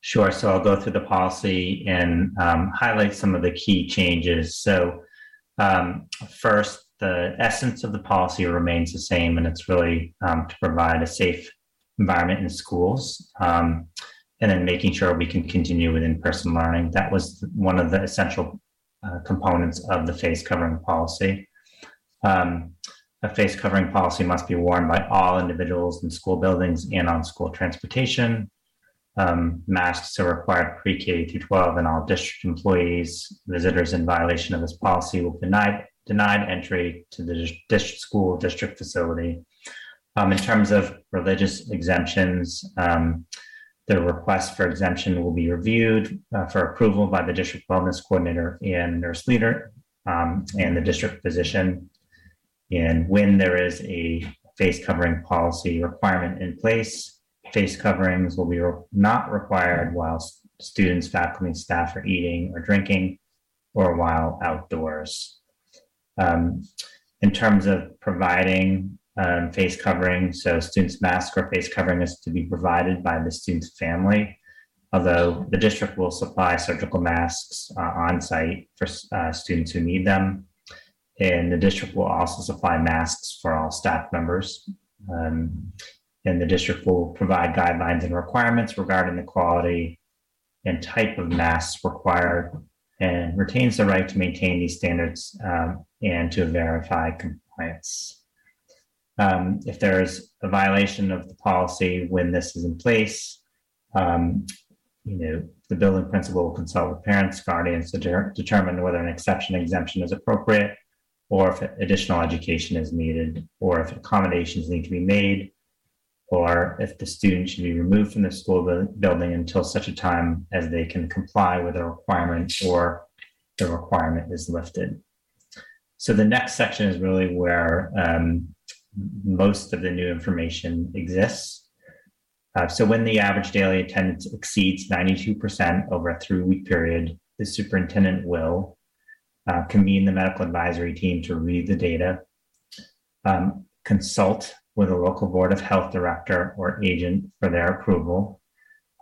S7: Sure. So I'll go through the policy and um, highlight some of the key changes. So um, first, the essence of the policy remains the same, and it's really um, to provide a safe environment in schools, um, and then making sure we can continue with in-person learning. That was one of the essential uh, components of the face covering policy. Um, a face covering policy must be worn by all individuals in school buildings and on school transportation. Um, masks are required pre-K through 12, and all district employees, visitors in violation of this policy will be denied, denied entry to the district school district facility. Um, in terms of religious exemptions, um, the request for exemption will be reviewed uh, for approval by the district wellness coordinator and nurse leader um, and the district physician. And when there is a face covering policy requirement in place, face coverings will be re- not required while students, faculty, and staff are eating or drinking or while outdoors. Um, in terms of providing um, face covering, so students' mask or face covering is to be provided by the student's family, although the district will supply surgical masks uh, on site for uh, students who need them. And the district will also supply masks for all staff members. Um, and the district will provide guidelines and requirements regarding the quality and type of masks required and retains the right to maintain these standards um, and to verify compliance. Um, if there is a violation of the policy when this is in place, um, you know, the building principal will consult with parents, guardians to de- determine whether an exception exemption is appropriate or if additional education is needed or if accommodations need to be made or if the student should be removed from the school building until such a time as they can comply with a requirement or the requirement is lifted. So the next section is really where um, most of the new information exists. Uh, so when the average daily attendance exceeds 92% over a three week period, the superintendent will uh, convene the medical advisory team to review the data, um, consult with a local board of health director or agent for their approval.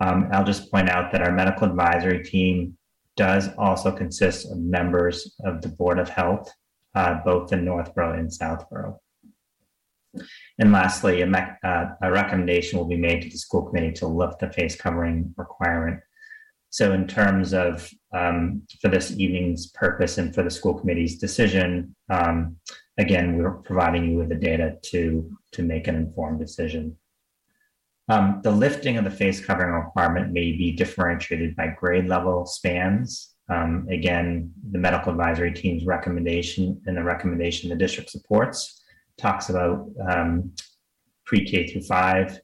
S7: Um, I'll just point out that our medical advisory team does also consist of members of the Board of Health, uh, both in Northborough and Southborough. And lastly, a, me- uh, a, recommendation will be made to the school committee to lift the face covering requirement. So, in terms of um, for this evening's purpose and for the school committee's decision, um, again, we're providing you with the data to, to make an informed decision. Um, the lifting of the face covering requirement may be differentiated by grade level spans. Um, again, the medical advisory team's recommendation and the recommendation the district supports talks about um, pre K through five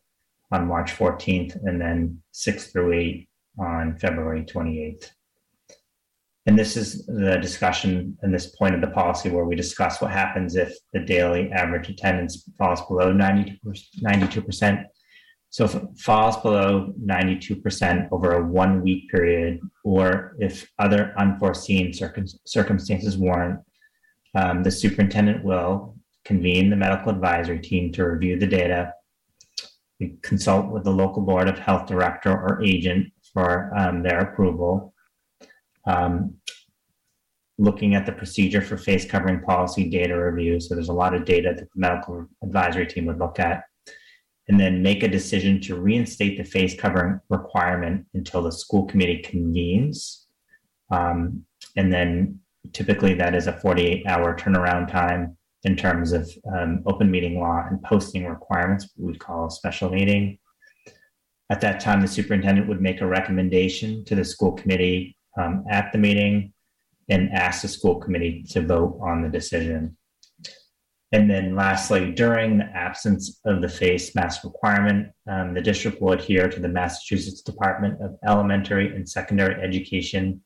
S7: on March 14th and then six through eight on February 28th. And this is the discussion and this point of the policy where we discuss what happens if the daily average attendance falls below 92%. So if it falls below 92% over a one week period, or if other unforeseen circum- circumstances warrant, um, the superintendent will convene the medical advisory team to review the data, we consult with the local board of health director or agent for um, their approval, um, looking at the procedure for face covering policy data review. So there's a lot of data that the medical advisory team would look at. And then make a decision to reinstate the face covering requirement until the school committee convenes. Um, and then typically that is a 48 hour turnaround time in terms of um, open meeting law and posting requirements, we call a special meeting. At that time, the superintendent would make a recommendation to the school committee um, at the meeting and ask the school committee to vote on the decision. And then lastly, during the absence of the face mask requirement, um, the district will adhere to the Massachusetts Department of Elementary and Secondary Education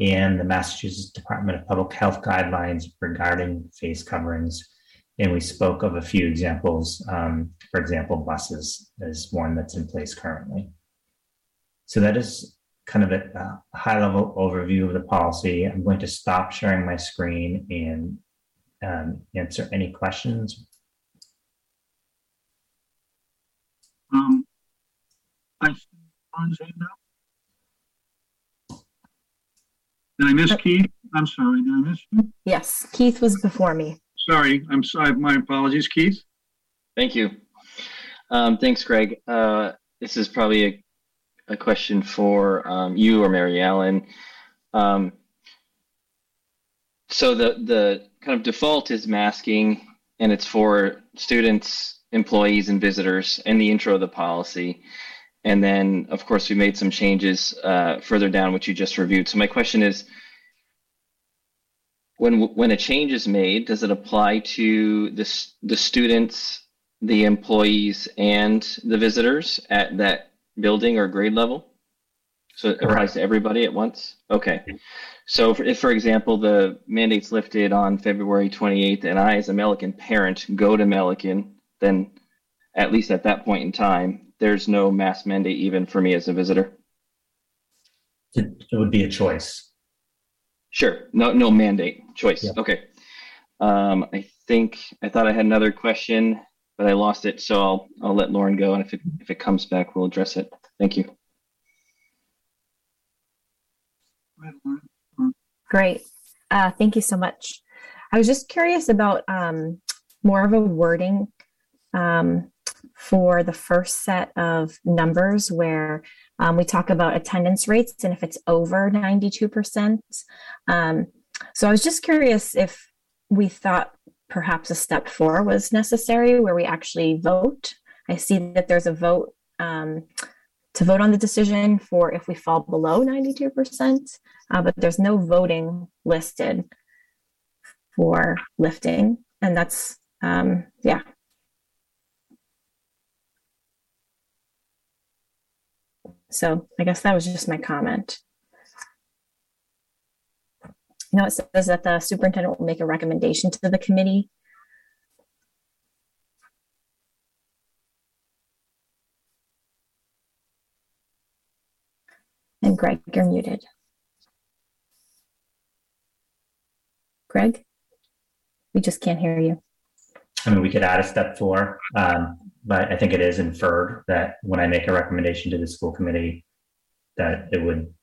S7: and the Massachusetts Department of Public Health guidelines regarding face coverings. And we spoke of a few examples. Um, for example, buses is one that's in place currently. So that is kind of a, a high level overview of the policy. I'm going to stop sharing my screen and um, answer any questions.
S1: Um, I Did I miss Keith? I'm sorry. Did I miss you?
S2: Yes, Keith was before me.
S1: Sorry. I'm sorry. My apologies, Keith.
S19: Thank you. Um, thanks, Greg. Uh, this is probably a a question for um, you or Mary Ellen. Um, so the the kind of default is masking, and it's for students, employees, and visitors in the intro of the policy. And then, of course, we made some changes uh, further down, which you just reviewed. So my question is, when when a change is made, does it apply to the the students the employees and the visitors at that building or grade level? So it applies to everybody at once? Okay. So if, if, for example, the mandate's lifted on February 28th and I, as a Melican parent, go to Melican, then at least at that point in time, there's no mask mandate even for me as a visitor?
S7: It, it would be a choice.
S19: Sure. No, no mandate. Choice. Yeah. Okay. Um, I think I thought I had another question, but I lost it. So I'll I'll let Lauren go, and if it if it comes back, we'll address it. Thank you.
S2: Great. Uh, thank you so much. I was just curious about um, more of a wording um, for the first set of numbers where um, we talk about attendance rates and if it's over 92%. Um, so I was just curious if we thought perhaps a step four was necessary where we actually vote. I see that there's a vote um, to vote on the decision for if we fall below 92%, uh, but there's no voting listed for lifting. And that's, um, yeah, So I guess that was just my comment. Know, it says that the superintendent will make a recommendation to the committee. And Greg, you're muted. Greg, we just can't hear you.
S7: I mean, we could add a step four. Um, but I think it is inferred that when I make a recommendation to the school committee, that it would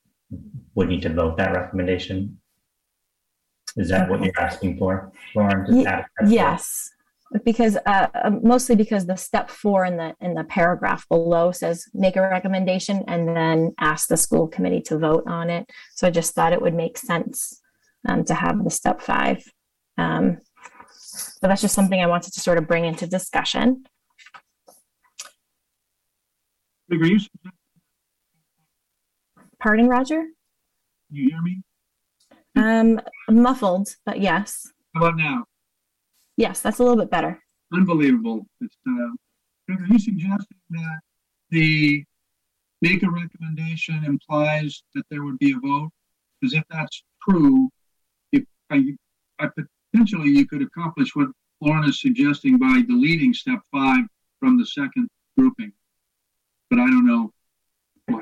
S7: would need to vote that recommendation. Is that what you're asking for, Lauren?
S2: Y- yes, because uh, um, mostly because the step four in the in the paragraph below says make a recommendation and then ask the school committee to vote on it. So I just thought it would make sense um, to have the step five. Um, but that's just something I wanted to sort of bring into discussion.
S1: are?
S2: Pardon, Roger?
S1: You hear me?
S2: Um, muffled, but yes.
S1: How about now?
S2: Yes, that's a little bit better.
S1: Unbelievable. It's, uh, are you suggesting that the make a recommendation implies that there would be a vote? Because if that's true, if I, I potentially you could accomplish what Lauren is suggesting by deleting step five from the second grouping but I don't know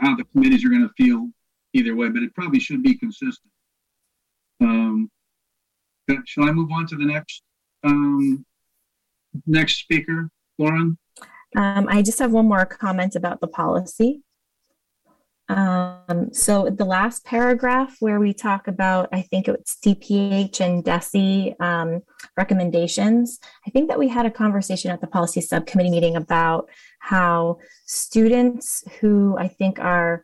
S1: how the committees are going to feel either way. But it probably should be consistent. Um, shall I move on to the next um, next speaker, Lauren?
S2: Um, I just have one more comment about the policy. Um, so the last paragraph where we talk about, I think it's DPH and DESE um, recommendations, I think that we had a conversation at the policy subcommittee meeting about how students who I think are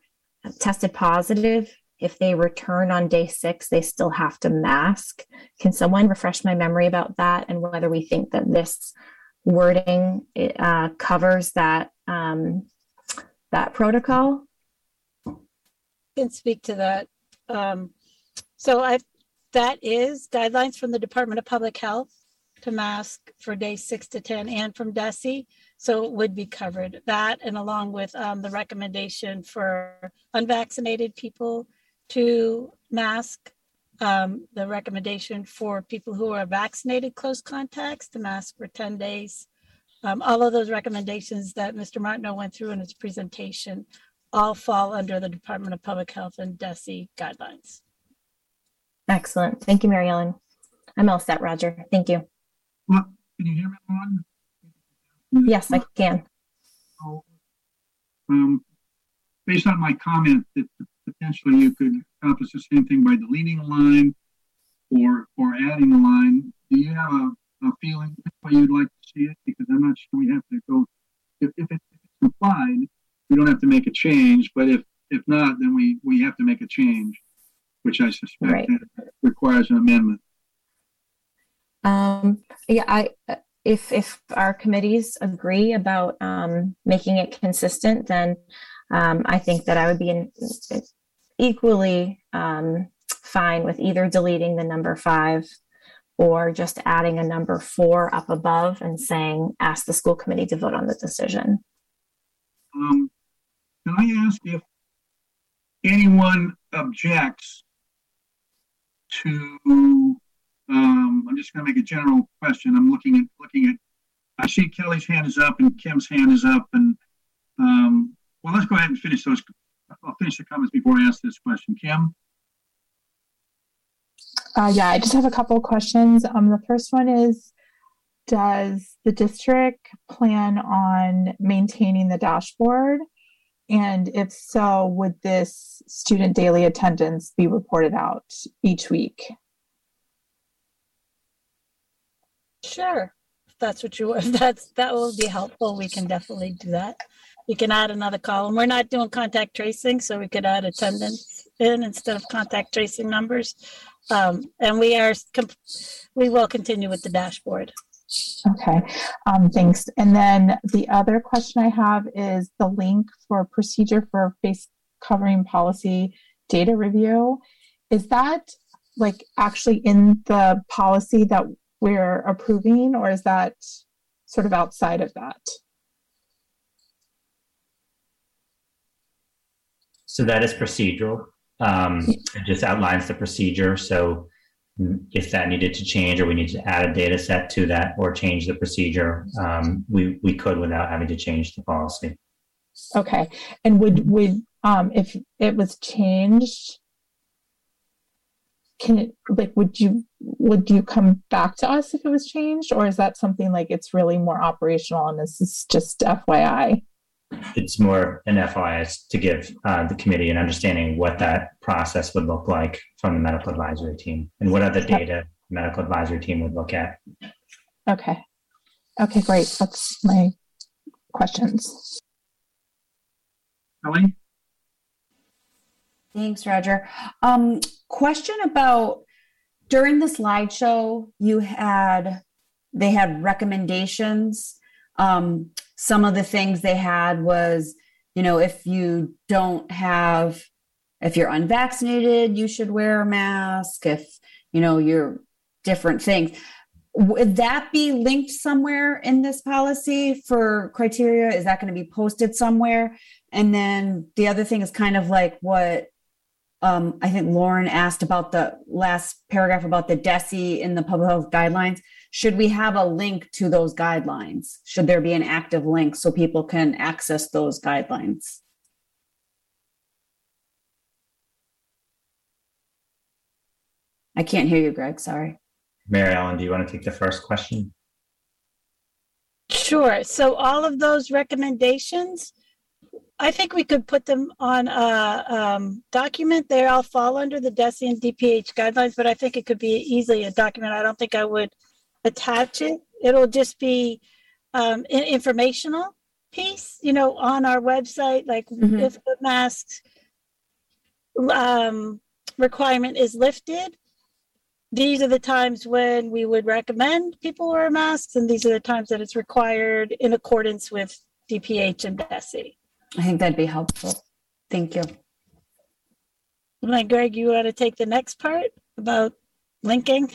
S2: tested positive, if they return on day six, they still have to mask. Can someone refresh my memory about that and whether we think that this wording uh, covers that um, that protocol?
S21: can speak to that. Um, so I, that is guidelines from the Department of Public Health to mask for day six to 10 and from DESE. So it would be covered that and along with um, the recommendation for unvaccinated people to mask, um, the recommendation for people who are vaccinated close contacts to mask for 10 days. Um, all of those recommendations that Mr. Martineau went through in his presentation all fall under the Department of Public Health and DESE guidelines.
S2: Excellent. Thank you, Mary Ellen. I'm all set, Roger. Thank you.
S1: Well, can you hear me, Lauren?
S2: Yes, I can.
S1: Um, based on my comment that potentially you could accomplish the same thing by deleting a line or or adding a line, do you have a, a feeling how you'd like to see it? Because I'm not sure we have to go, if, if, it, if it's implied, we don't have to make a change, but if, if not, then we, we have to make a change, which I suspect right. requires an amendment.
S2: Um, yeah, I, if, if our committees agree about um, making it consistent, then um, I think that I would be in, equally um, fine with either deleting the number five or just adding a number four up above and saying, ask the school committee to vote on the decision.
S1: Um, can I ask if anyone objects to, um, I'm just gonna make a general question. I'm looking at, looking at, I see Kelly's hand is up and Kim's hand is up and, um, well, let's go ahead and finish those. I'll finish the comments before I ask this question. Kim?
S22: Uh, yeah, I just have a couple of questions. Um, the first one is, does the district plan on maintaining the dashboard? And if so, would this student daily attendance be reported out each week?
S21: Sure. If that's what you, if that's, that will be helpful. We can definitely do that. We can add another column. We're not doing contact tracing, so we could add attendance in instead of contact tracing numbers. Um, and we are, we will continue with the dashboard.
S22: Okay, um, thanks. And then the other question I have is the link for procedure for face covering policy data review. Is that like actually in the policy that we're approving, or is that sort of outside of that?
S7: So that is procedural. Um, it just outlines the procedure. So if that needed to change or we need to add a data set to that or change the procedure, um, we, we could without having to change the policy.
S22: Okay. And would, would, um, if it was changed, can it, like, would you, would you come back to us if it was changed? Or is that something like it's really more operational and this is just FYI?
S7: It's more an FYI to give uh, the committee an understanding what that process would look like from the medical advisory team and what other data the medical advisory team would look at.
S22: Okay. Okay, great. That's my questions.
S1: Kelly?
S13: Thanks, Roger. Um, question about during the slideshow, you had they had recommendations. Um, some of the things they had was, you know, if you don't have, if you're unvaccinated, you should wear a mask. If, you know, you're different things. Would that be linked somewhere in this policy for criteria? Is that going to be posted somewhere? And then the other thing is kind of like what um, I think Lauren asked about the last paragraph about the DESE in the public health guidelines should we have a link to those guidelines? Should there be an active link so people can access those guidelines? I can't hear you, Greg. Sorry.
S7: Mary Ellen, do you want to take the first question?
S21: Sure. So all of those recommendations, I think we could put them on a um, document. They all fall under the DESE and DPH guidelines, but I think it could be easily a document. I don't think I would attach it. It'll just be um, an informational piece, you know, on our website. Like mm-hmm. if the mask um, requirement is lifted, these are the times when we would recommend people wear masks, and these are the times that it's required in accordance with DPH and DESE.
S13: I think that'd be helpful. Thank you.
S21: Like Greg, you want to take the next part about linking?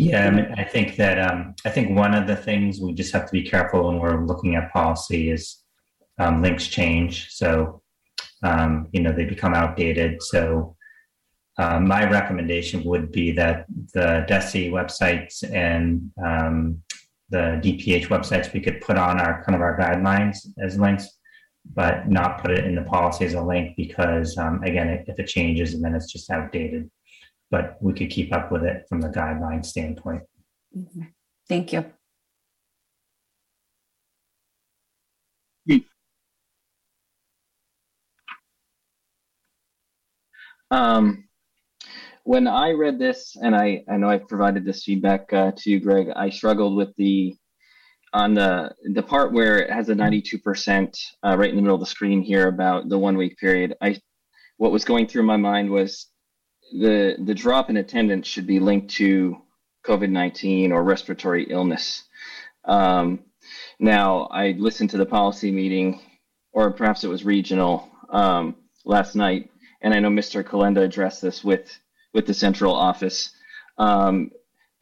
S7: Yeah, I, mean, I think that um, I think one of the things we just have to be careful when we're looking at policy is um, links change. So um, you know they become outdated. So uh, my recommendation would be that the DESE websites and um, the DPH websites we could put on our kind of our guidelines as links, but not put it in the policy as a link because um, again, if it changes then it's just outdated but we could keep up with it from the guideline standpoint.
S13: Mm-hmm. Thank you.
S19: Um, when I read this, and I, I know I provided this feedback uh, to you, Greg, I struggled with the on the the part where it has a 92% uh, right in the middle of the screen here about the one week period. I what was going through my mind was the the drop in attendance should be linked to COVID nineteen or respiratory illness. Um, now, I listened to the policy meeting, or perhaps it was regional um, last night, and I know Mr. Kalenda addressed this with with the central office. Um,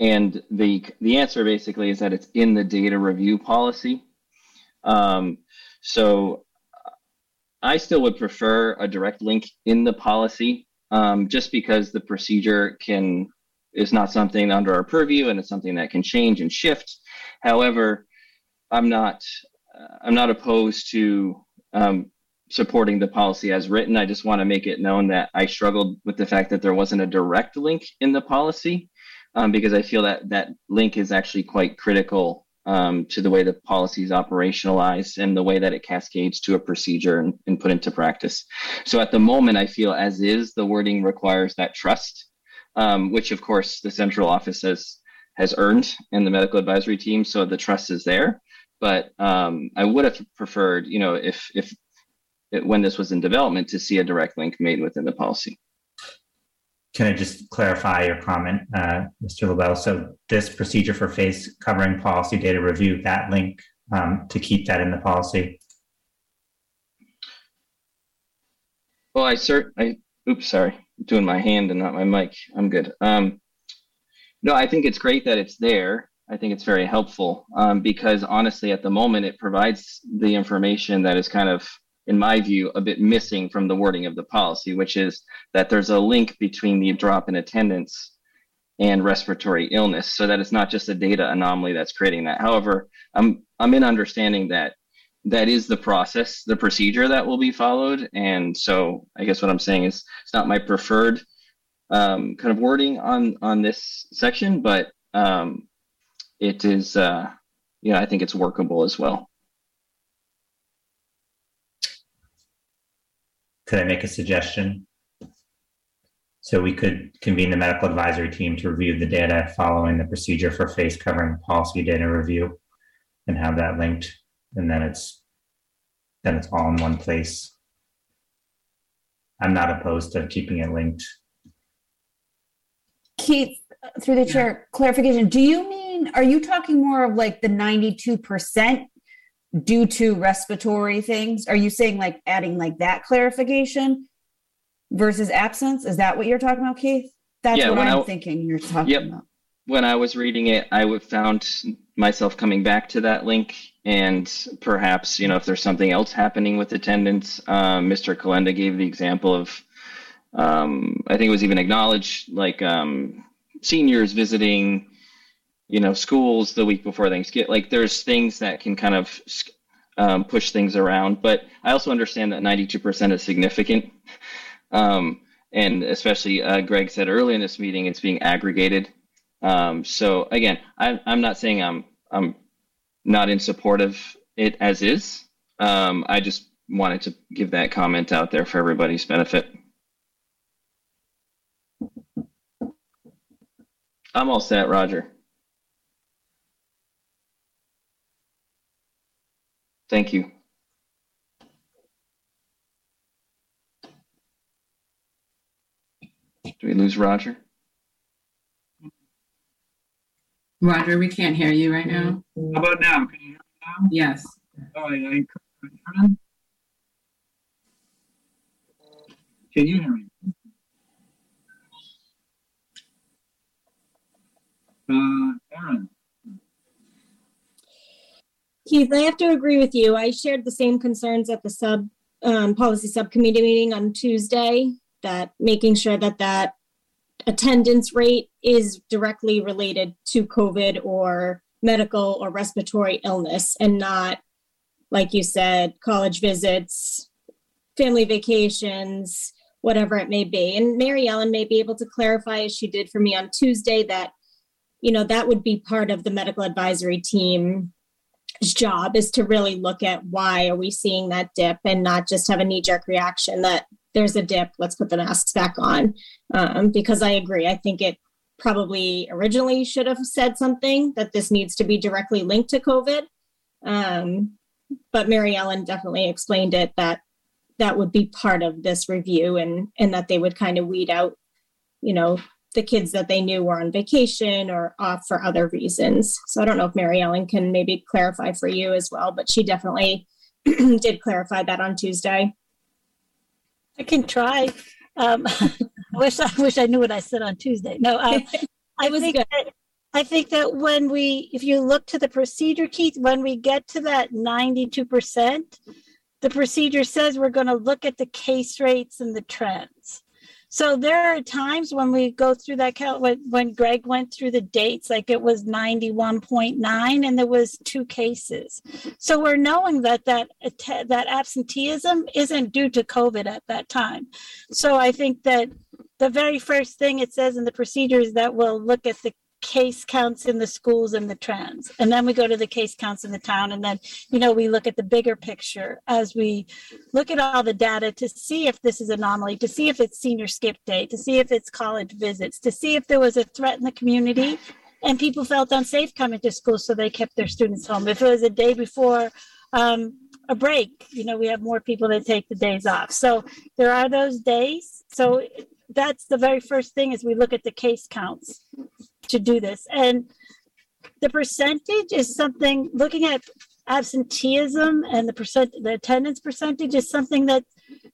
S19: and the the answer basically is that it's in the data review policy. Um, so I still would prefer a direct link in the policy, um, just because the procedure can is not something under our purview and it's something that can change and shift. However, I'm not I'm not opposed to um, supporting the policy as written. I just want to make it known that I struggled with the fact that there wasn't a direct link in the policy um, because I feel that that link is actually quite critical um, to the way the policy is operationalized and the way that it cascades to a procedure and, and put into practice. So at the moment, I feel as is, the wording requires that trust, um, which of course the central office has has earned and the medical advisory team. So the trust is there. But um, I would have preferred, you know, if if it, when this was in development, to see a direct link made within the policy.
S7: Can I just clarify your comment, uh, Mr. LaBelle? So this procedure for face covering policy data review, that link um, to keep that in the policy?
S19: Well, I cert, I, oops, sorry, I'm doing my hand and not my mic. I'm good. Um, no, I think it's great that it's there. I think it's very helpful um, because honestly, at the moment, it provides the information that is kind of in my view, a bit missing from the wording of the policy, which is that there's a link between the drop in attendance and respiratory illness, so that it's not just a data anomaly that's creating that. However, I'm I'm in understanding that that is the process, the procedure that will be followed, and so I guess what I'm saying is it's not my preferred um, kind of wording on on this section, but um, it is, uh, you know, I think it's workable as well.
S7: Could I make a suggestion? So we could convene the medical advisory team to review the data following the procedure for face covering policy data review and have that linked. And then it's then it's all in one place. I'm not opposed to keeping it linked.
S13: Keith, through the chair, clarification. Do you mean, are you talking more of like the 92% due to respiratory things? Are you saying like adding like that clarification versus absence? Is that what you're talking about, Keith? That's yeah, what I'm I, thinking you're talking yep. about.
S19: When I was reading it, I found myself coming back to that link and perhaps, you know, if there's something else happening with attendance, um, Mr. Kalenda gave the example of, um, I think it was even acknowledged, like um, seniors visiting you know schools the week before Thanksgiving. Like there's things that can kind of um, push things around, but I also understand that 92% is significant. Um, and especially uh, Greg said earlier in this meeting, it's being aggregated. Um, so again, I, I'm not saying I'm I'm not in support of it as is. Um, I just wanted to give that comment out there for everybody's benefit. I'm all set, Roger. Thank you. Do we lose Roger?
S20: Roger, we can't hear you right now.
S1: How about now? Can you hear me now?
S20: Yes.
S1: All right. I, Can you hear me? Uh, Aaron.
S23: Keith, I have to agree with you. I shared the same concerns at the sub um, policy subcommittee meeting on Tuesday. That making sure that that attendance rate is directly related to COVID or medical or respiratory illness, and not, like you said, college visits, family vacations, whatever it may be. And Mary Ellen may be able to clarify, as she did for me on Tuesday, that you know that would be part of the medical advisory team job is to really look at why are we seeing that dip and not just have a knee-jerk reaction that there's a dip let's put the masks back on. Um, because i agree i think it probably originally should have said something that this needs to be directly linked to covid. Um, but mary ellen definitely explained it that that would be part of this review and and that they would kind of weed out you know the kids that they knew were on vacation or off for other reasons. So I don't know if Mary Ellen can maybe clarify for you as well, but she definitely did clarify that on Tuesday.
S21: I can try. Um, I wish I wish I knew what I said on Tuesday. No, uh, I think good. that I think that when we, if you look to the procedure, Keith, when we get to that 92%, the procedure says we're going to look at the case rates and the trends. So there are times when we go through that count when, when Greg went through the dates, like it was 91.9 and there was two cases. So we're knowing that that that absenteeism isn't due to COVID at that time. So I think that the very first thing it says in the procedures that we'll look at the case counts in the schools and the trends. And then we go to the case counts in the town. And then, you know, we look at the bigger picture as we look at all the data to see if this is anomaly, to see if it's senior skip day, to see if it's college visits, to see if there was a threat in the community and people felt unsafe coming to school. So they kept their students home. If it was a day before, um, a break, you know, we have more people that take the days off. So there are those days. So that's the very first thing is we look at the case counts to do this. And the percentage is something looking at absenteeism and the percent the attendance percentage is something that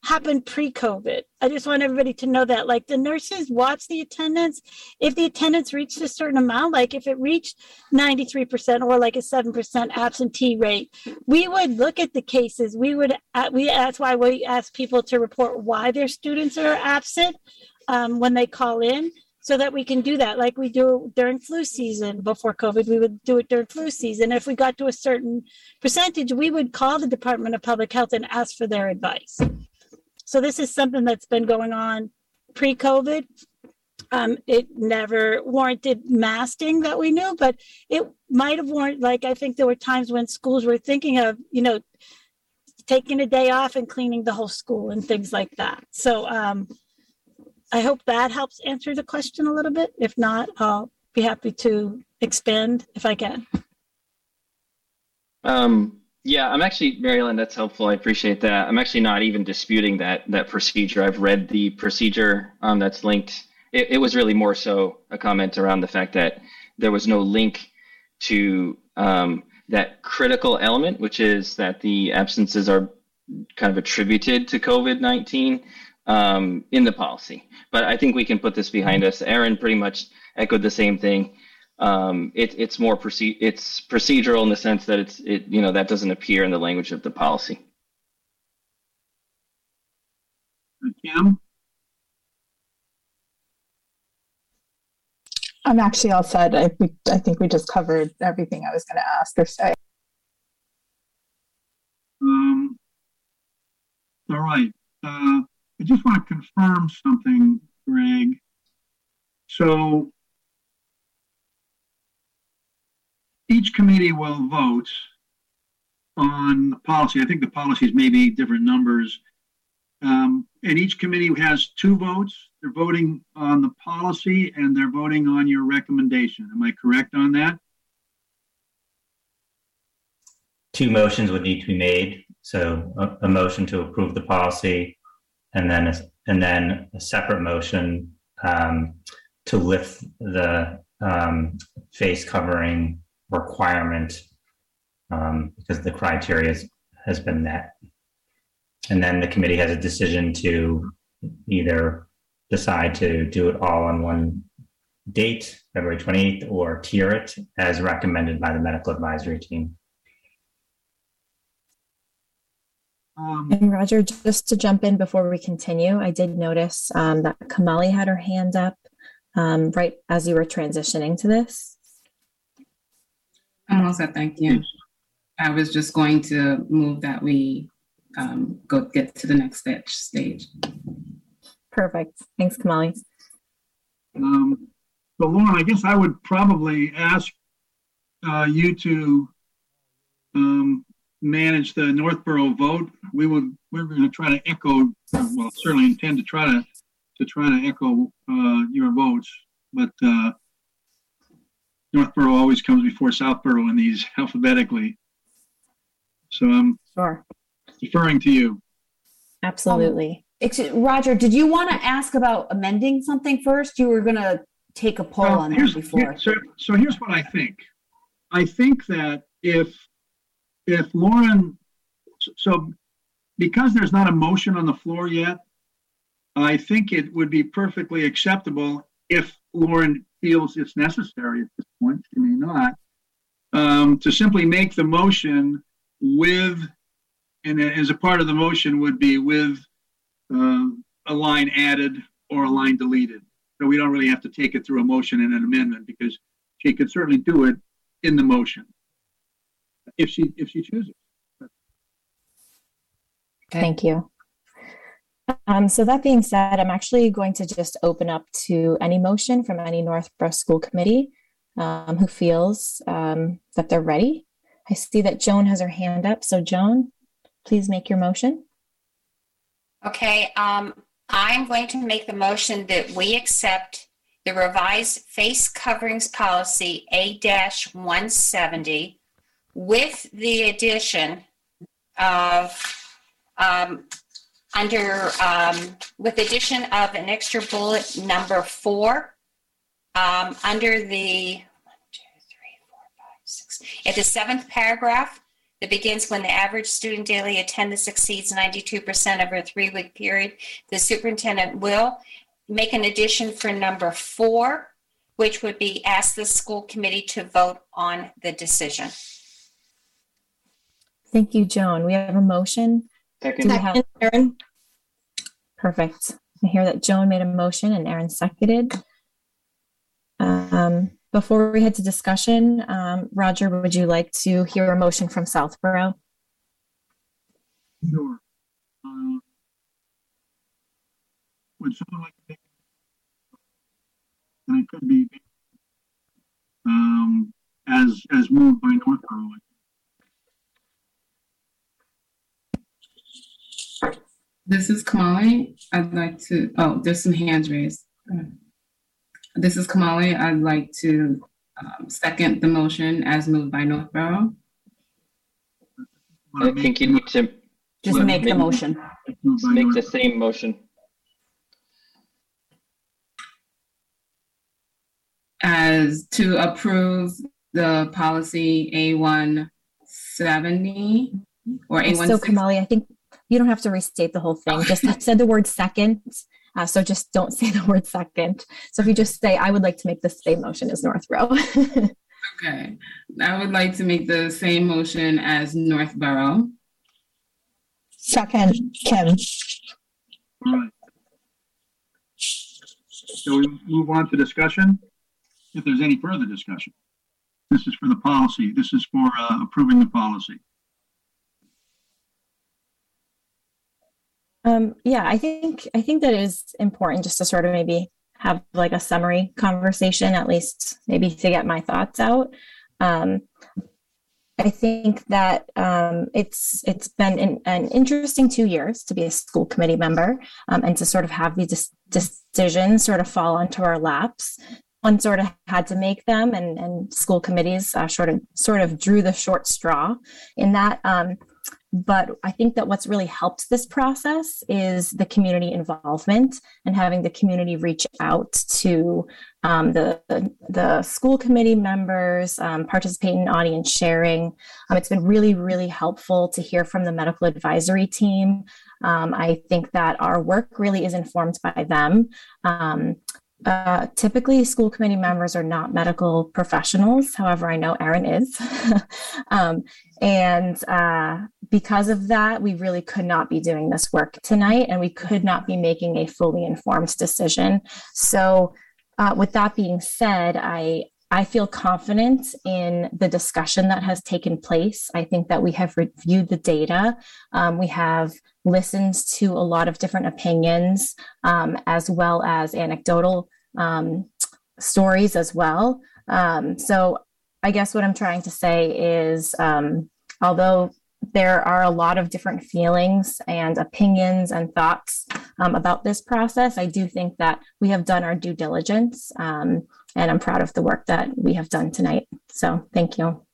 S21: happened pre-COVID. I just want everybody to know that. Like the nurses watch the attendance. If the attendance reached a certain amount, like if it reached 93% or like a 7% absentee rate, we would look at the cases. We would uh, we that's why we ask people to report why their students are absent um, when they call in so that we can do that like we do during flu season before covid we would do it during flu season. If we got to a certain percentage we would call the department of public health and ask for their advice. So this is something that's been going on pre-covid. Um, it never warranted masking that we knew but it might have warranted like i think there were times when schools were thinking of you know taking a day off and cleaning the whole school and things like that. So um, I hope that helps answer the question a little bit. If not, I'll be happy to expand if I can.
S19: Um, yeah, I'm actually, Mary Ellen, that's helpful. I appreciate that. I'm actually not even disputing that that procedure. I've read the procedure um, that's linked. It, it was really more so a comment around the fact that there was no link to um, that critical element, which is that the absences are kind of attributed to COVID 19 um, in the policy. But I think we can put this behind us. Aaron pretty much echoed the same thing. Um, it, it's more proce- it's procedural in the sense that it's it you know that doesn't appear in the language of the policy.
S1: Kim.
S22: I'm actually all set. I, I think we just covered everything I was going to ask or say.
S1: Um, all right. Uh, I just want to confirm something, Greg. So each committee will vote on the policy. I think the policies may be different numbers. Um, and each committee has two votes. They're voting on the policy and they're voting on your recommendation. Am I correct on that?
S7: Two motions would need to be made. So a, a motion to approve the policy and then a, and then a separate motion um, to lift the um, face covering requirement um, because the criteria has been met. And then the committee has a decision to either decide to do it all on one date, February 28th, or tier it as recommended by the medical advisory team.
S2: Um, and Roger, just to jump in before we continue, I did notice um, that Kamali had her hand up um, right as you were transitioning to this.
S20: I'm all set, thank you. I was just going to move that we um, go get to the next stage.
S2: Perfect. Thanks, Kamali.
S1: Um, but Lauren, I guess I would probably ask uh, you to um, manage the Northborough vote, we would we're going to try to echo. Well, certainly intend to try to to try to echo uh, your votes, but uh, Northborough always comes before Southborough in these alphabetically. So I'm
S2: sure
S1: deferring to you.
S2: Absolutely.
S13: Um, Roger, did you want to ask about amending something first? You were going to take a poll well, on that before.
S1: Here, so, so here's what I think. I think that if if Lauren, so because there's not a motion on the floor yet, I think it would be perfectly acceptable if Lauren feels it's necessary at this point, she may not, um, to simply make the motion with, and as a part of the motion would be with uh, a line added or a line deleted. So we don't really have to take it through a motion and an amendment because she could certainly do it in the motion if she if she chooses.
S2: Thank you. Um, so that being said, I'm actually going to just open up to any motion from any Northborough School Committee um, who feels um, that they're ready. I see that Joan has her hand up. So Joan, please make your motion.
S14: Okay, um, I'm going to make the motion that we accept the revised face coverings policy A-170 with the addition of um, under um, with addition of an extra bullet number four um, under the one, two, three, four, five, six, at the seventh paragraph that begins when the average student daily attendance exceeds 92% over a three-week period, the superintendent will make an addition for number four, which would be ask the school committee to vote on the decision.
S2: Thank you, Joan. We have a motion.
S19: Second.
S2: Do we have Aaron? Perfect. I hear that Joan made a motion and Aaron seconded. Um, before we head to discussion, um, Roger, would you like to hear a motion from Southborough?
S1: Sure. Uh, would someone like to take? And it could be um, as as moved by Northborough.
S20: This is Kamali. I'd like to, oh, there's some hands raised. This is Kamali. I'd like to um, second the motion as moved by Northborough.
S19: I think you need to.
S24: Just make the motion.
S19: Make the same motion.
S20: As to approve the policy A170 or A160.
S2: So Kamali, I think you don't have to restate the whole thing. Just said the word second. Uh, so just don't say the word second. So if you just say, I would like to make the same motion as Northborough.
S20: okay. I would like to make the same motion as Northborough.
S22: Second, Kim.
S1: All right. So we move on to discussion. If there's any further discussion, this is for the policy. This is for uh, approving the policy.
S2: Um, yeah, I think I think that is important just to sort of maybe have like a summary conversation, at least maybe to get my thoughts out. Um, I think that um, it's it's been an, an, interesting two years to be a school committee member um, and to sort of have these decisions sort of fall onto our laps. One sort of had to make them, and, and school committees uh, sort of sort of drew the short straw in that. Um, but I think that what's really helped this process is the community involvement and having the community reach out to um, the, the school committee members, um, participate in audience sharing. Um, it's been really, really helpful to hear from the medical advisory team. Um, I think that our work really is informed by them. Uh, typically, school committee members are not medical professionals. However, I know Erin is. um, and uh, because of that, we really could not be doing this work tonight and we could not be making a fully informed decision. So, uh, with that being said, I, I feel confident in the discussion that has taken place. I think that we have reviewed the data. Um, we have listened to a lot of different opinions, um, as well as anecdotal um, stories as well. Um, so, I guess what I'm trying to say is, um, although there are a lot of different feelings and opinions and thoughts um, about this process. I do think that we have done our due diligence, um, and I'm proud of the work that we have done tonight. So, thank you.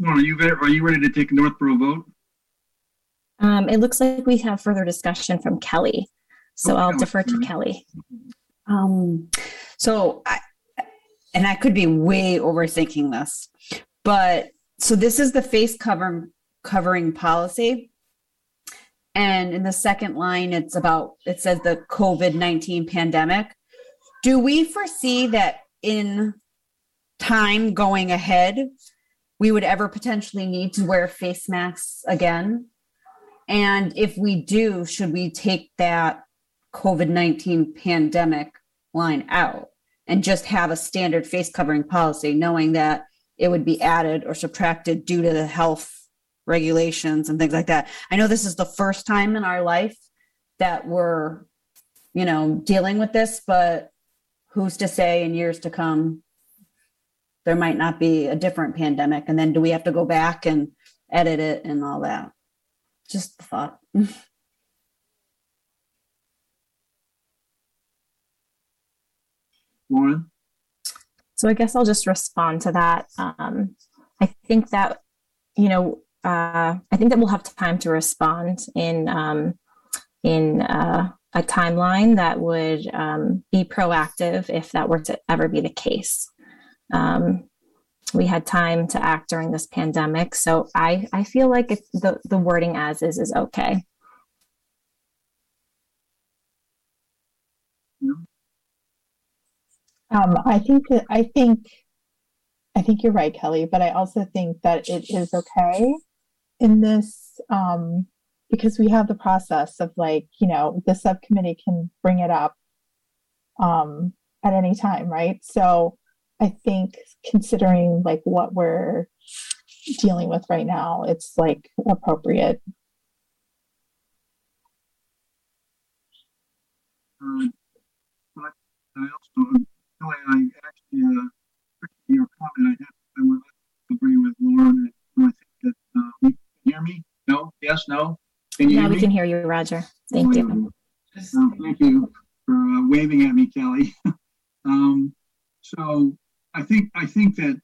S1: Well, are you are you ready to take Northborough vote?
S2: Um, it looks like we have further discussion from Kelly, so I'll defer to Kelly.
S24: Um, so I, and I could be way overthinking this, but so this is the face cover covering policy.
S13: and in the second line, it's about, it says the COVID 19 pandemic. Do we foresee that in time going ahead, we would ever potentially need to wear face masks again? And if we do, should we take that COVID 19 pandemic line out and just have a standard face covering policy, knowing that it would be added or subtracted due to the health regulations and things like that. I know this is the first time in our life that we're, you know, dealing with this, but who's to say in years to come there might not be a different pandemic and then do we have to go back and edit it and all that? Just a thought.
S1: Lauren?
S2: So I guess I'll just respond to that. Um, I think that, you know, uh, I think that we'll have time to respond in um, in uh, a timeline that would um, be proactive if that were to ever be the case. Um, we had time to act during this pandemic, so I I feel like the the wording as is is okay.
S22: Um, I think that I think I think you're right, Kelly, but I also think that it is okay in this um, because we have the process of like you know the subcommittee can bring it up um, at any time, right? So I think considering like what we're dealing with right now, it's like appropriate.
S1: Um, but I also Kelly, I actually, uh, your comment, I have, I would agree with Lauren. And I think that, uh, we can hear me? No? Yes? No?
S2: Can you yeah, we me? can hear you, Roger. Thank oh, you.
S1: Uh, thank you for uh, waving at me, Kelly. um, so I think, I think that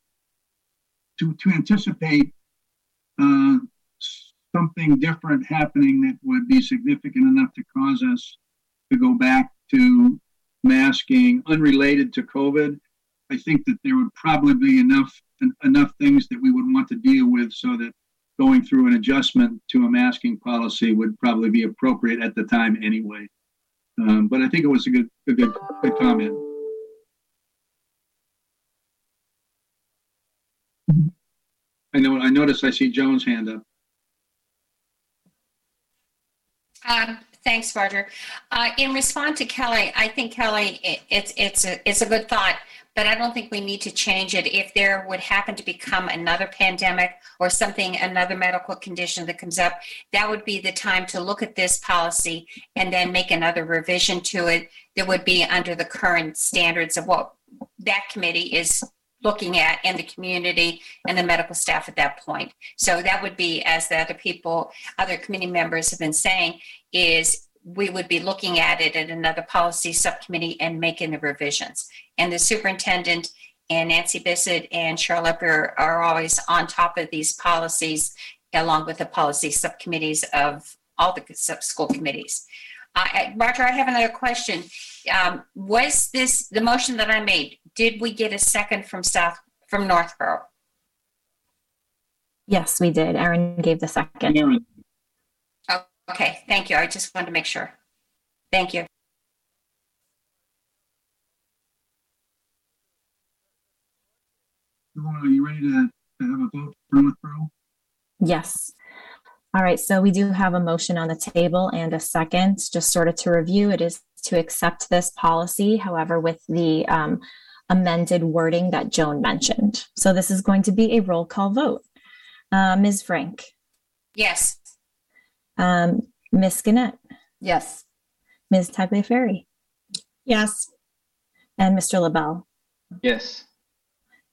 S1: to, to anticipate, uh, something different happening that would be significant enough to cause us to go back to masking unrelated to COVID, I think that there would probably be enough enough things that we would want to deal with so that going through an adjustment to a masking policy would probably be appropriate at the time anyway. Um, but I think it was a good a good good comment. I know I noticed I see Joan's hand up.
S14: Um, Thanks, Roger. Uh, in response to Kelly, I think Kelly, it, it's it's a it's a good thought, but I don't think we need to change it. If there would happen to become another pandemic or something, another medical condition that comes up, that would be the time to look at this policy and then make another revision to it that would be under the current standards of what that committee is looking at in the community and the medical staff at that point. So that would be, as the other people, other committee members have been saying, is we would be looking at it at another policy subcommittee and making the revisions. And the superintendent and Nancy Bissett and Cheryl Lepper are always on top of these policies, along with the policy subcommittees of all the school committees. Uh, Roger, I have another question. Um, was this the motion that I made? Did we get a second from South from Northborough?
S2: Yes, we did. Aaron gave the second.
S14: Aaron. Oh, okay, thank you. I just wanted to make sure. Thank you.
S1: Are you ready to, to have a vote for Northborough?
S2: Yes. All right, so we do have a motion on the table and a second. Just sort of to review, it is to accept this policy, however, with the um, amended wording that Joan mentioned. So this is going to be a roll call vote. Uh, Ms. Frank?
S14: Yes.
S2: Um, Ms. Gannett?
S13: Yes.
S2: Ms. Tagliaferri?
S21: Yes.
S2: And Mr. LaBelle?
S19: Yes.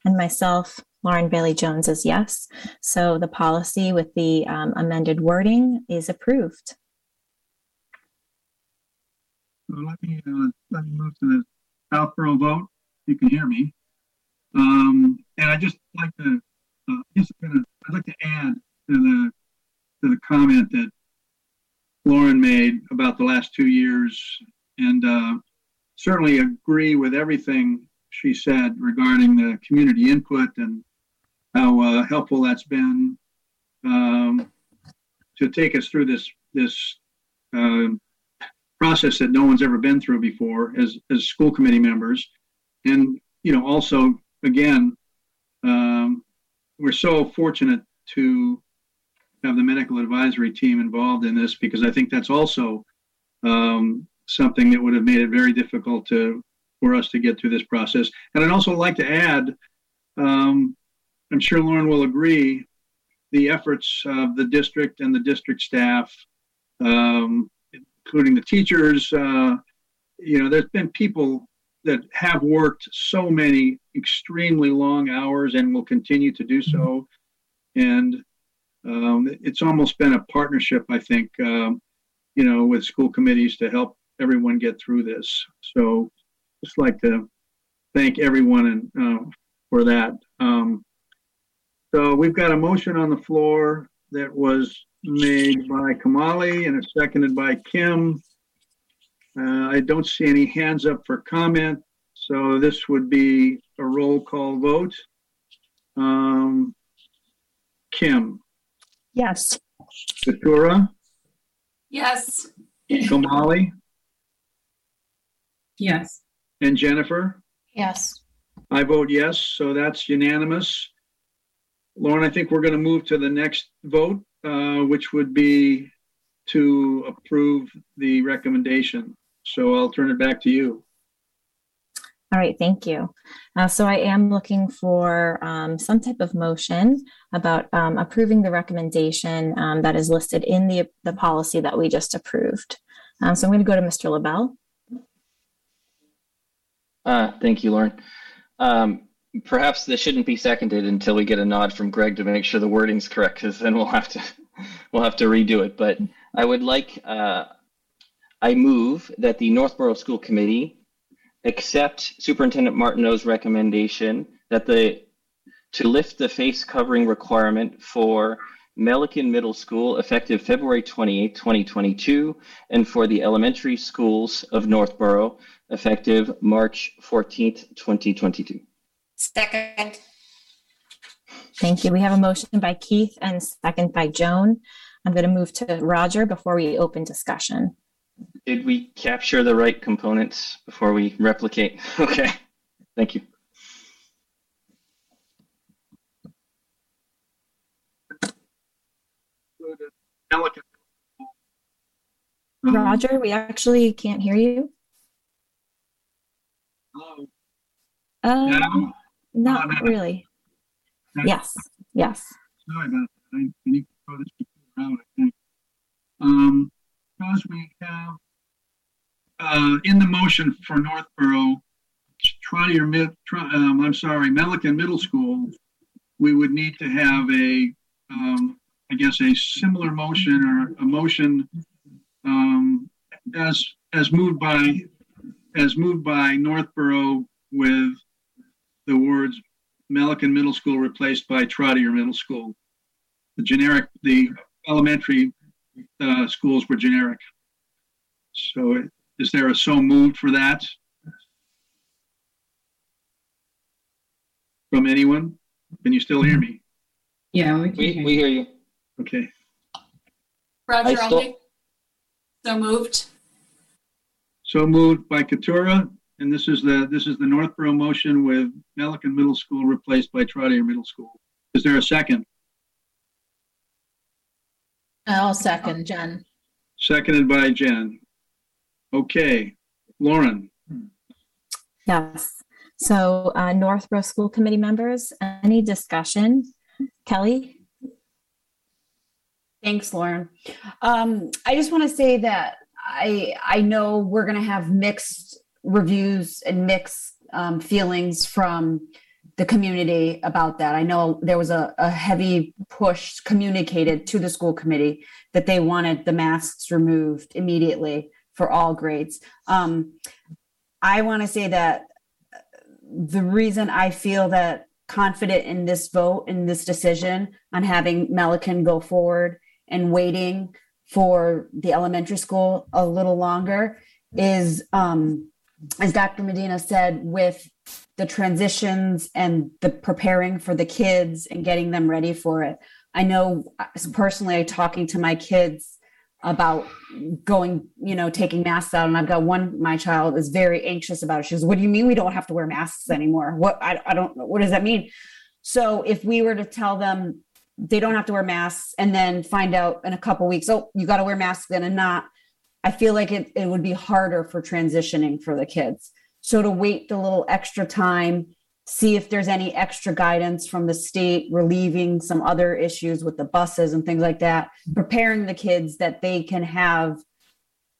S2: And myself, Lauren Bailey Jones is yes. So the policy with the um, amended wording is approved.
S1: So let me uh, let me move to the Southborough vote. You can hear me, um, and I just like to uh, just gonna I'd like to add to the to the comment that Lauren made about the last two years, and uh, certainly agree with everything she said regarding the community input and how uh, helpful that's been um, to take us through this this uh, process that no one's ever been through before as as school committee members, and you know also again, um, we're so fortunate to have the medical advisory team involved in this because I think that's also um, something that would have made it very difficult to for us to get through this process. And I'd also like to add, um, I'm sure Lauren will agree, the efforts of the district and the district staff, um, including the teachers. Uh, you know, there's been people that have worked so many extremely long hours and will continue to do so. And um, it's almost been a partnership, I think, um, you know, with school committees to help everyone get through this. So just like to thank everyone and uh, for that. Um, so we've got a motion on the floor that was made by Kamali and it's seconded by Kim. Uh, I don't see any hands up for comment, so this would be a roll call vote. Um, Kim,
S17: Yes.
S1: Katura,
S25: Yes.
S1: Kamali,
S20: Yes.
S1: and Jennifer.
S17: Yes.
S1: I vote yes, so that's unanimous. Lauren, I think we're going to move to the next vote, uh, which would be to approve the recommendation. So I'll turn it back to you.
S2: All right, thank you. Uh, so I am looking for um, some type of motion about um, approving the recommendation um, that is listed in the, the policy that we just approved. Um, so I'm going to go to Mr. LaBelle.
S19: Uh, thank you, Lauren. Um, perhaps this shouldn't be seconded until we get a nod from Greg to make sure the wording's correct, because then we'll have to we'll have to redo it. But I would like uh, I move that the Northborough School Committee accept Superintendent Martineau's recommendation that the to lift the face covering requirement for Melican Middle School effective February 28, 2022, and for the elementary schools of Northborough effective March 14th, 2022.
S14: Second.
S2: Thank you. We have a motion by Keith and second by Joan. I'm going to move to Roger before we open discussion.
S19: Did we capture the right components before we replicate? Okay, thank you.
S2: Roger, we actually can't hear you.
S1: Hello.
S2: Um,
S1: Now?
S2: not
S1: Uh,
S2: really. Yes, yes.
S1: Sorry about that. I I need to throw this around, I think. Um, because we have, uh, in the motion for Northborough, Trottier Mid, um, I'm sorry, Melican Middle School, we would need to have a, um, I guess, a similar motion or a motion, um, as, as moved by, as moved by Northborough with the words Melican Middle School replaced by Trottier Middle School. The generic, the elementary uh, schools were generic. So is there a so moved for that? From anyone? Can you still hear me?
S20: Yeah, we
S19: We, we hear you.
S1: Okay.
S25: Roger,
S19: I
S25: I'll
S19: still-
S25: make, so moved.
S1: So moved by Katura, and this is the, this is the Northborough motion with Melican Middle School replaced by Trottier Middle School. Is there a second?
S17: I'll second Jen.
S1: Seconded by Jen. Okay, Lauren,
S2: Yes. So, uh, Northborough School Committee members, any discussion? Kelly?
S13: Thanks, Lauren. Um, I just want to say that I I know we're going to have mixed reviews and mixed um, feelings from the community about that. I know there was a, a heavy push communicated to the school committee that they wanted the masks removed immediately for all grades. Um, I want to say that the reason I feel that confident in this vote in this decision on having Melican go forward and waiting for the elementary school a little longer is um, as Dr. Medina said, with the transitions and the preparing for the kids and getting them ready for it. I know uh, personally, talking to my kids about going, you know, taking masks out. And I've got one, my child is very anxious about it. She goes, What do you mean we don't have to wear masks anymore? What I, I don't know. What does that mean? So if we were to tell them they don't have to wear masks and then find out in a couple weeks, oh, you got to wear masks then and not, I feel like it, it would be harder for transitioning for the kids. So to wait a little extra time, see if there's any extra guidance from the state relieving some other issues with the buses and things like that, preparing the kids that they can have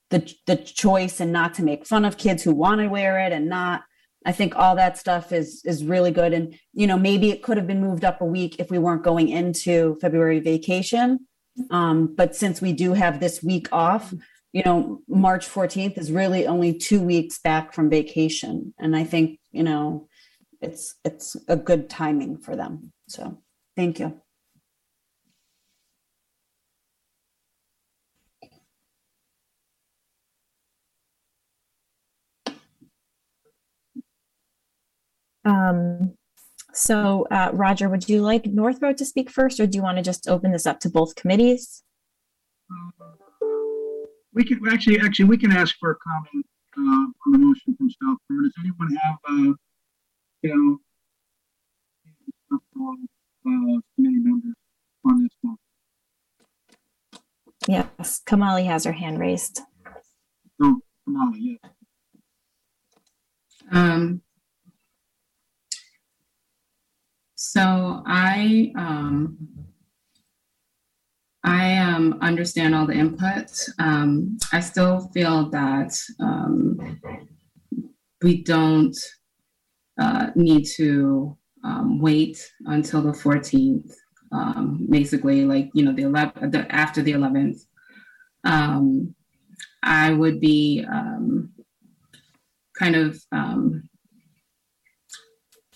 S13: the the choice and not to make fun of kids who want to wear it and not I think all that stuff is is really good. And you know, maybe it could have been moved up a week if we weren't going into February vacation. Um, but since we do have this week off, you know, March 14th is really only two weeks back from vacation. And I think, you know, it's it's a good timing for them. So thank you.
S2: Um, so, uh, Roger, would you like Northborough to speak first, or do you want to just open this up to both committees?
S1: We can actually, actually, we can ask for a comment uh, on the motion from Southborough. Does anyone have, uh, you know, uh, committee members on this one?
S2: Yes, Kamali has her hand raised.
S1: Oh, Kamali, yes.
S20: Um, so I um, I um, understand all the input. Um, I still feel that um, we don't uh, need to um, wait until the 14th. Um, basically, like you know, the 11th, the, after the 11th. Um, I would be kind of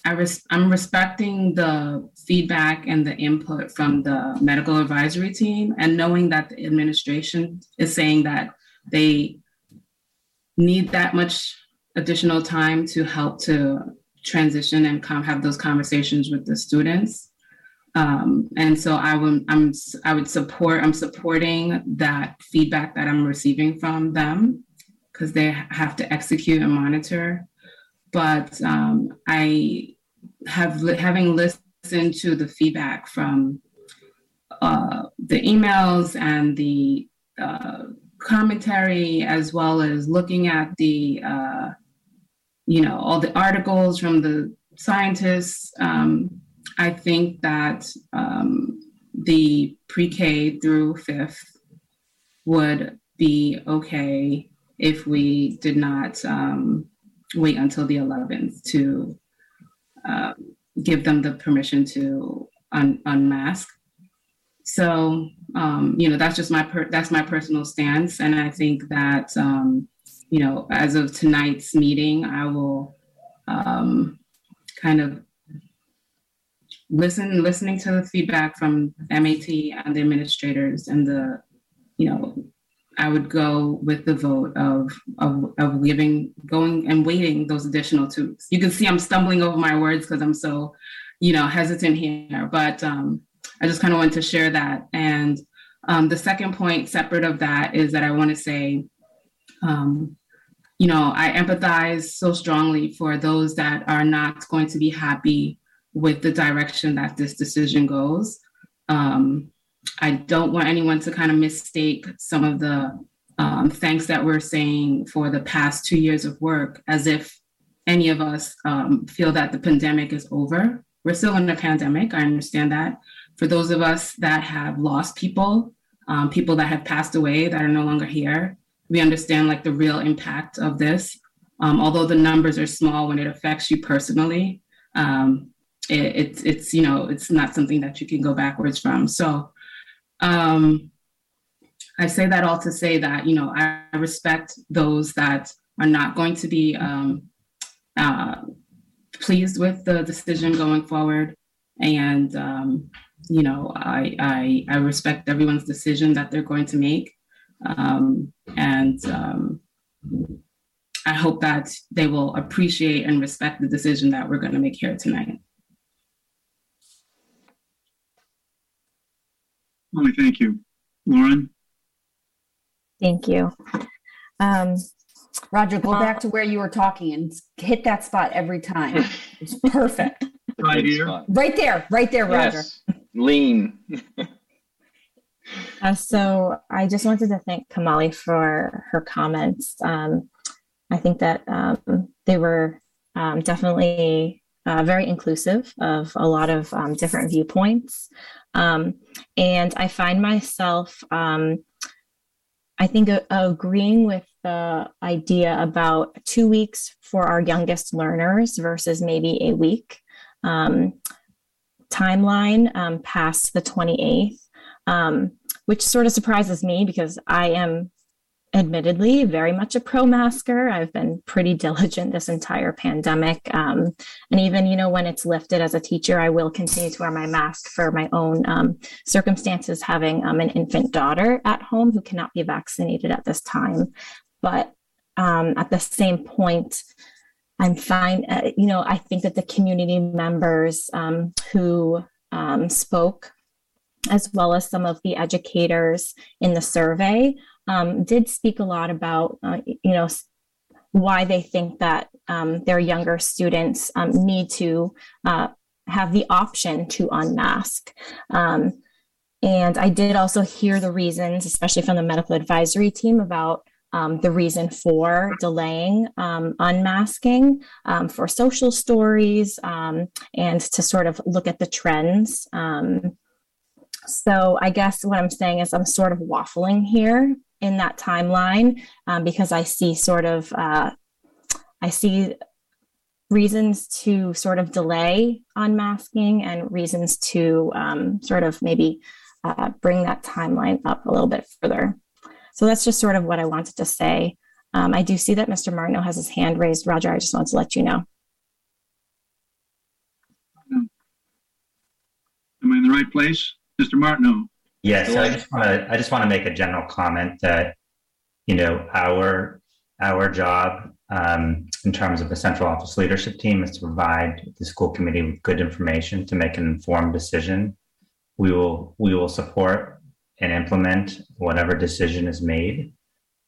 S20: I res- I'm respecting the feedback and the input from the medical advisory team and knowing that the administration is saying that they need that much additional time to help to transition and com- have those conversations with the students. Um, and so I would I'm I would support I'm supporting that feedback that I'm receiving from them because they have to execute and monitor. But um, I have having listened to the feedback from uh, the emails and the uh, commentary, as well as looking at the uh, you know all the articles from the scientists. Um, I think that um, the pre-K through fifth would be okay if we did not um, wait until the 11th to um, give them the permission to un- unmask. So um, you know that's just my per- that's my personal stance, and I think that um, you know as of tonight's meeting, I will um, kind of listen listening to the feedback from MAT and the administrators and the you know I would go with the vote of, of, of giving, going and waiting those additional two. You can see I'm stumbling over my words because I'm so, you know, hesitant here, but um, I just kind of wanted to share that. And um, the second point separate of that is that I want to say, um, you know, I empathize so strongly for those that are not going to be happy with the direction that this decision goes. Um, I don't want anyone to kind of mistake some of the um, thanks that we're saying for the past two years of work as if any of us um, feel that the pandemic is over. We're still in a pandemic. I understand that. For those of us that have lost people, um, people that have passed away that are no longer here, we understand like the real impact of this. Um, although the numbers are small when it affects you personally, um, it, it's it's you know it's not something that you can go backwards from. So um, I say that all to say that, you know, I respect those that are not going to be um, uh, pleased with the decision going forward. And, um, you know, I, I, I, respect everyone's decision that they're going to make. Um, and um, I hope that they will appreciate and respect the decision that we're going to make here tonight.
S1: Molly, thank you. Lauren?
S2: Thank you. Um,
S24: Roger, go back to where you were talking and hit that spot every time. It's perfect.
S1: Right here.
S24: Right there, right there, Roger.
S19: Yes. Lean.
S2: Uh, so I just wanted to thank Kamali for her comments. Um, I think that um, they were um, definitely uh, very inclusive of a lot of um, different viewpoints. Um, and I find myself, um, I think, uh, agreeing with the idea about two weeks for our youngest learners versus maybe a week um, timeline past the 28th um, which sort of surprises me because I am admittedly very much a pro masker. I've been pretty diligent this entire pandemic. Um, and even, you know, when it's lifted as a teacher, I will continue to wear my mask for my own um, circumstances, having um, an infant daughter at home who cannot be vaccinated at this time. But um, at the same point, I'm fine. Uh, you know, I think that the community members um, who um, spoke as well as some of the educators in the survey, um, did speak a lot about, uh, you know, why they think that um, their younger students um, need to uh, have the option to unmask. Um, and I did also hear the reasons, especially from the medical advisory team, about um, the reason for delaying um, unmasking um, for social stories and to sort of look at the trends. So I guess what I'm saying is I'm sort of waffling here in that timeline um, because I see sort of uh, I see reasons to sort of delay unmasking and reasons to um, sort of maybe uh, bring that timeline up a little bit further. So that's just sort of what I wanted to say. Um, I do see that Mr. Martineau has his hand raised. Roger, I just wanted to let you know.
S1: Am I in the right place? Mr. Martineau.
S7: Yes, I just want to I just want to make a general comment that you know our our job um, in terms of the central office leadership team is to provide the school committee with good information to make an informed decision. We will we will support and implement whatever decision is made,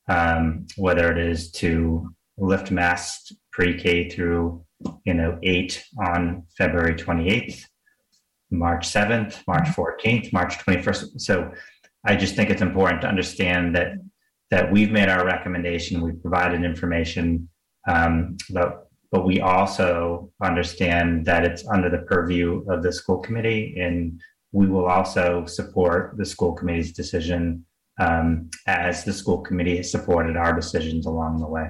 S7: um, whether it is to lift masks pre-K through you know eight on February twenty eighth March 7th, March 14th, March 21st. So I just think it's important to understand that that we've made our recommendation, we've provided information, um, but but we also understand that it's under the purview of the school committee, and we will also support the school committee's decision um, as the school committee has supported our decisions along the way.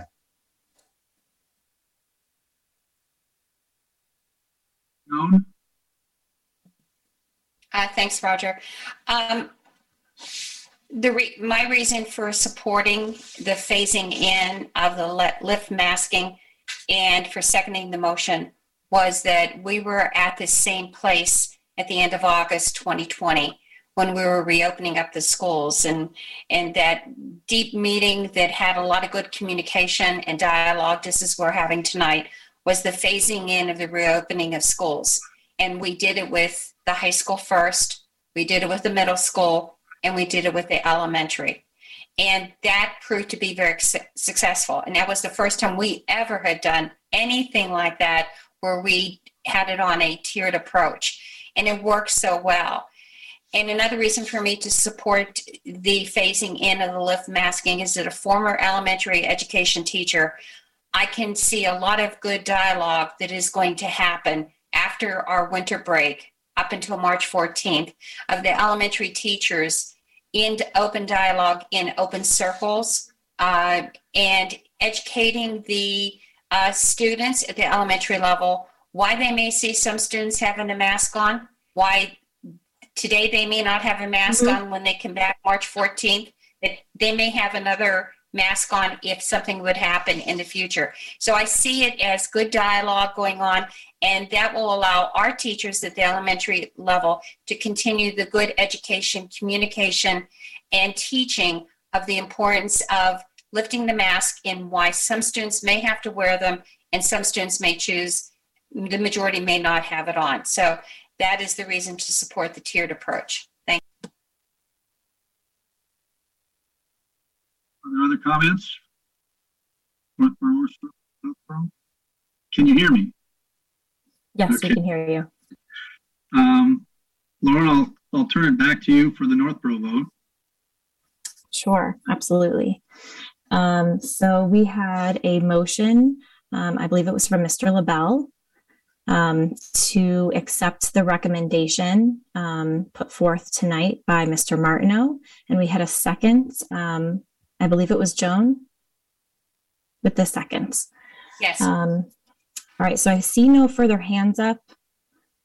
S1: Joan?
S14: Uh, thanks, Roger. Um, the re- my reason for supporting the phasing in of the lift masking and for seconding the motion was that we were at the same place at the end of August 2020 when we were reopening up the schools and and that deep meeting that had a lot of good communication and dialogue just as we're having tonight was the phasing in of the reopening of schools and we did it with the high school first, we did it with the middle school, and we did it with the elementary. And that proved to be very su- successful. And that was the first time we ever had done anything like that where we had it on a tiered approach. And it worked so well. And another reason for me to support the phasing in of the lift masking is that a former elementary education teacher, I can see a lot of good dialogue that is going to happen after our winter break up until March 14th of the elementary teachers in open dialogue in open circles uh, and educating the uh, students at the elementary level why they may see some students having a mask on, why today they may not have a mask mm-hmm. on when they come back March 14th, that they may have another mask on if something would happen in the future. So I see it as good dialogue going on, and that will allow our teachers at the elementary level to continue the good education, communication, and teaching of the importance of lifting the mask and why some students may have to wear them and some students may choose, the majority may not have it on. So that is the reason to support the tiered approach. Thank you.
S1: Are there other comments? Northborough or Southborough? Can you hear me?
S2: Yes,
S1: Okay.
S2: we can hear you.
S1: Um, Lauren, I'll, I'll turn it back to you for the Northborough vote.
S2: Sure, absolutely. Um, so we had a motion, um, I believe it was from Mr. LaBelle, um, to accept the recommendation um, put forth tonight by Mr. Martineau. And we had a second, um, I believe it was Joan with the seconds.
S14: Yes.
S2: Um, all right, so I see no further hands up.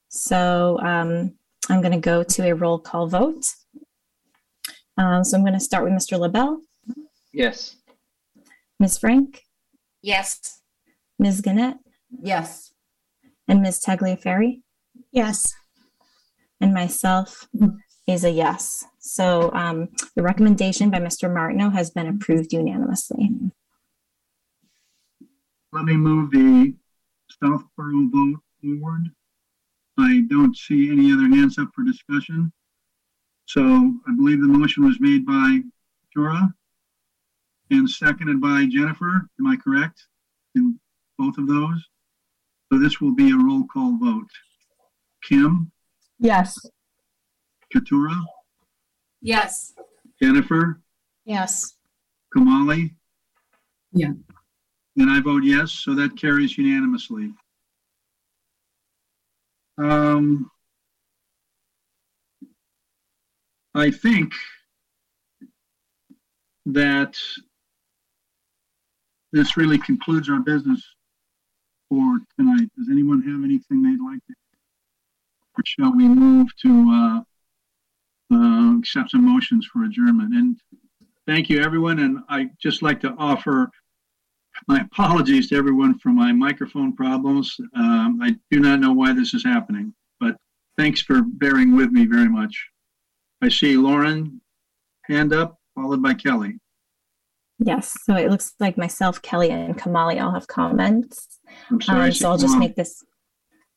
S2: So um, I'm going to go to a roll call vote. Um, so I'm going to start with Mr. LaBelle,
S19: Yes.
S2: Ms. Frank,
S14: Yes.
S2: Ms. Gannett,
S13: Yes.
S2: and Ms. Tagliaferri,
S21: Yes.
S2: and myself is a yes. So um, the recommendation by Mr. Martineau has been approved unanimously.
S1: Let me move the Southborough vote forward. I don't see any other hands up for discussion. So I believe the motion was made by Tora and seconded by Jennifer. Am I correct in both of those? So this will be a roll call vote. Kim,
S22: Yes.
S1: Katura,
S25: Yes.
S1: Jennifer,
S17: Yes.
S1: Kamali,
S20: Yeah.
S1: and I vote yes, so that carries unanimously. Um, I think that this really concludes our business for tonight. Does anyone have anything they'd like to? Or shall we move to, uh, uh, accept some motions for adjournment? And thank you, everyone. And I just like to offer my apologies to everyone for my microphone problems. Um, I do not know why this is happening, but thanks for bearing with me very much. I see Lauren, hand up, followed by Kelly.
S2: Yes, so it looks like myself, Kelly, and Kamali all have comments.
S1: I'm sorry.
S2: Um, so I'll just
S1: Kamali.
S2: make this,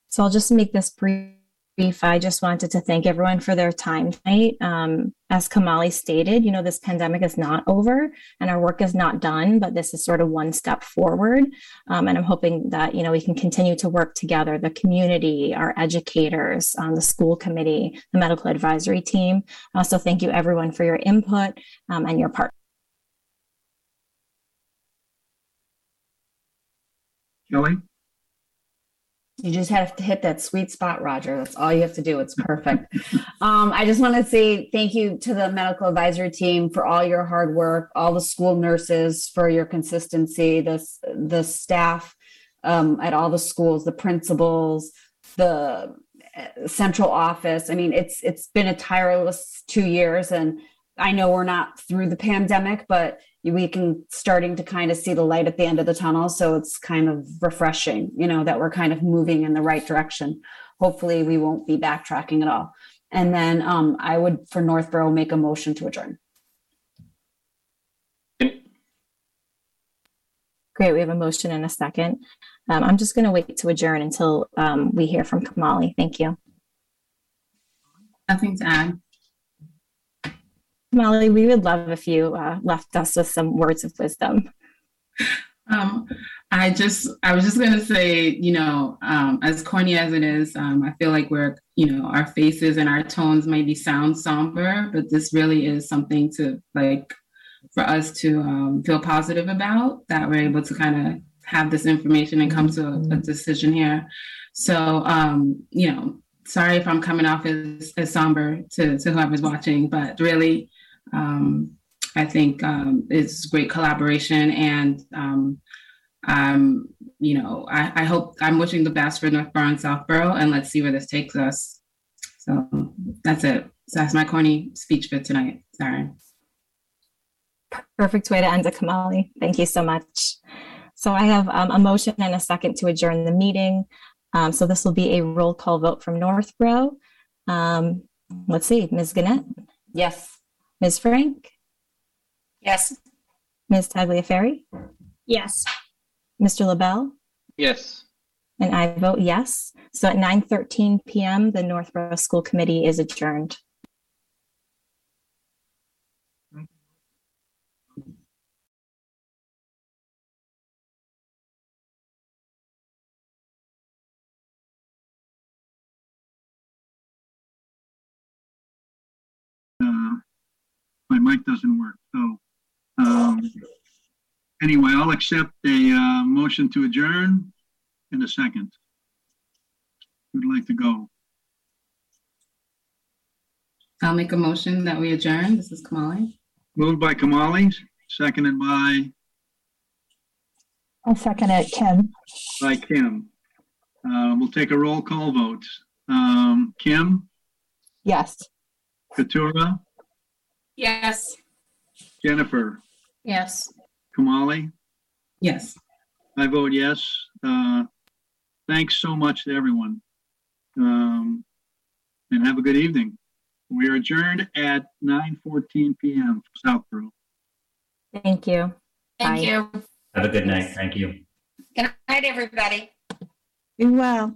S2: so I'll just make this brief. I just wanted to thank everyone for their time tonight. Um, as Kamali stated, you know, this pandemic is not over and our work is not done, but this is sort of one step forward. Um, and I'm hoping that, you know, we can continue to work together, the community, our educators, um, the school committee, the medical advisory team. Uh, so thank you everyone for your input um, and your part.
S1: Kelly?
S13: You just have to hit that sweet spot, Roger. That's all you have to do. It's perfect. um, I just want to say thank you to the medical advisory team for all your hard work, all the school nurses for your consistency, the, the staff um, at all the schools, the principals, the uh, central office. I mean, it's it's been a tireless two years, and I know we're not through the pandemic, but we can starting to kind of see the light at the end of the tunnel. So it's kind of refreshing, you know, that we're kind of moving in the right direction. Hopefully, we won't be backtracking at all. And then um, I would, for Northborough, make a motion to adjourn.
S2: Great, we have a motion and a second. Um, I'm just going to wait to adjourn until um, we hear from Kamali. Thank you.
S20: Nothing to add.
S2: Kamali, we would love if you uh, left us with some words of wisdom.
S20: Um, I just, I was just gonna say, you know, um, as corny as it is, um, I feel like we're, you know, our faces and our tones maybe sound somber, but this really is something to like for us to um, feel positive about. That we're able to kind of have this information and come to a, a decision here. So, um, you know, sorry if I'm coming off as, as somber to, to whoever's watching, but really, um, I think um, it's great collaboration and um, um, you know, I, I hope I'm wishing the best for Northborough and Southborough and let's see where this takes us. So that's it. So that's my corny speech for tonight. Sorry.
S2: Perfect way to end it, Kamali. Thank you so much. So I have um, a motion and a second to adjourn the meeting. Um, so this will be a roll call vote from Northborough. Um, let's see, Ms. Gannett?
S13: Yes.
S2: Ms. Frank?
S14: Yes.
S2: Ms. Tagliaferri?
S21: Yes.
S2: Mr. LaBelle?
S19: Yes.
S2: And I vote yes. So at 9:13 PM, the Northborough School Committee is adjourned.
S1: Mic doesn't work. So, um, anyway, I'll accept a uh, motion to adjourn in a second. Who'd like to go?
S20: I'll make a motion that we adjourn. This is Kamali.
S1: Moved by Kamali, seconded by
S22: I'll second it, Kim.
S1: by Kim. Uh, we'll take a roll call vote. Um, Kim,
S22: Yes.
S1: Katura,
S25: Yes.
S1: Jennifer,
S17: Yes.
S1: Kamali.
S20: Yes.
S1: I vote yes. Uh, thanks so much to everyone. Um, and have a good evening. We are adjourned at 9:14 p.m. Southborough.
S2: Thank you.
S25: Thank
S2: Bye.
S25: you.
S7: Have a good night. Thank you.
S14: Good night, everybody.
S21: Be well.